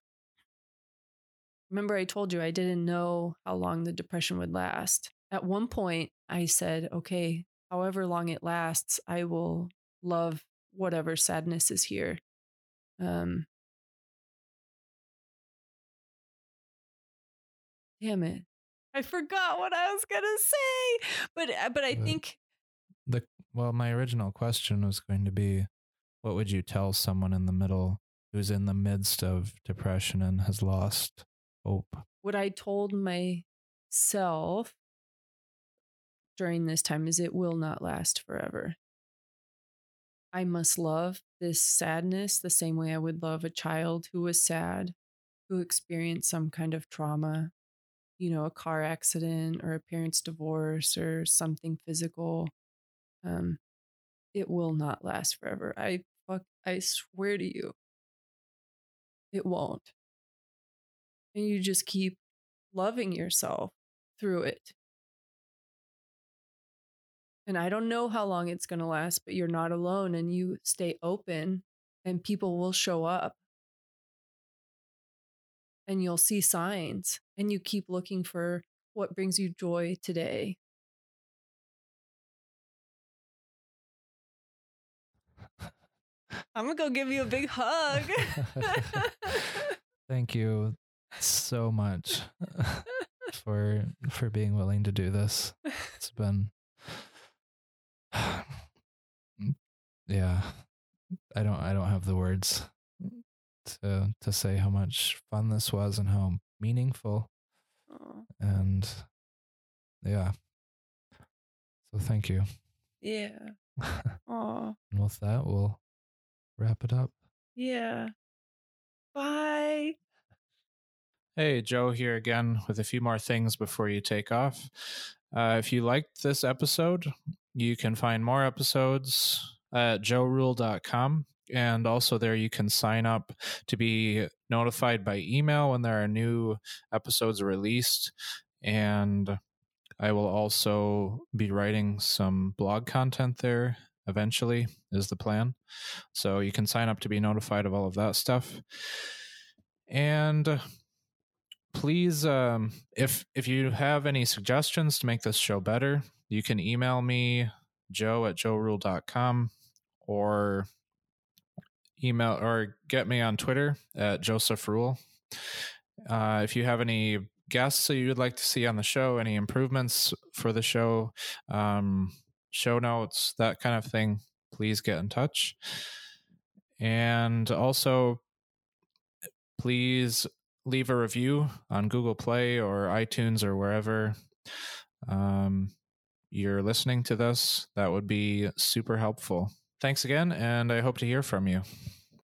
Remember I told you I didn't know how long the depression would last. At one point I said, "Okay, however long it lasts, I will love whatever sadness is here." Um, damn it. I forgot what I was gonna say, but uh, but I the, think the well, my original question was going to be, what would you tell someone in the middle who's in the midst of depression and has lost hope? What I told myself during this time is it will not last forever. I must love this sadness the same way I would love a child who was sad, who experienced some kind of trauma, you know, a car accident or a parent's divorce or something physical. Um, it will not last forever. I fuck, I swear to you, it won't. And you just keep loving yourself through it. And I don't know how long it's going to last, but you're not alone and you stay open and people will show up. And you'll see signs and you keep looking for what brings you joy today. I'm going to go give you a big hug. Thank you so much for for being willing to do this. It's been yeah, I don't I don't have the words to to say how much fun this was and how meaningful. Aww. And yeah. So thank you. Yeah. Aw. and with that, we'll wrap it up. Yeah. Bye. Hey, Joe here again with a few more things before you take off. Uh, if you liked this episode, you can find more episodes at joerule.com. And also, there you can sign up to be notified by email when there are new episodes released. And I will also be writing some blog content there eventually, is the plan. So you can sign up to be notified of all of that stuff. And please um, if if you have any suggestions to make this show better you can email me joe at joerule.com or email or get me on Twitter at Joseph Rule. Uh, if you have any guests that you would like to see on the show, any improvements for the show, um, show notes, that kind of thing, please get in touch. And also, please leave a review on Google Play or iTunes or wherever um, you're listening to this. That would be super helpful. Thanks again, and I hope to hear from you.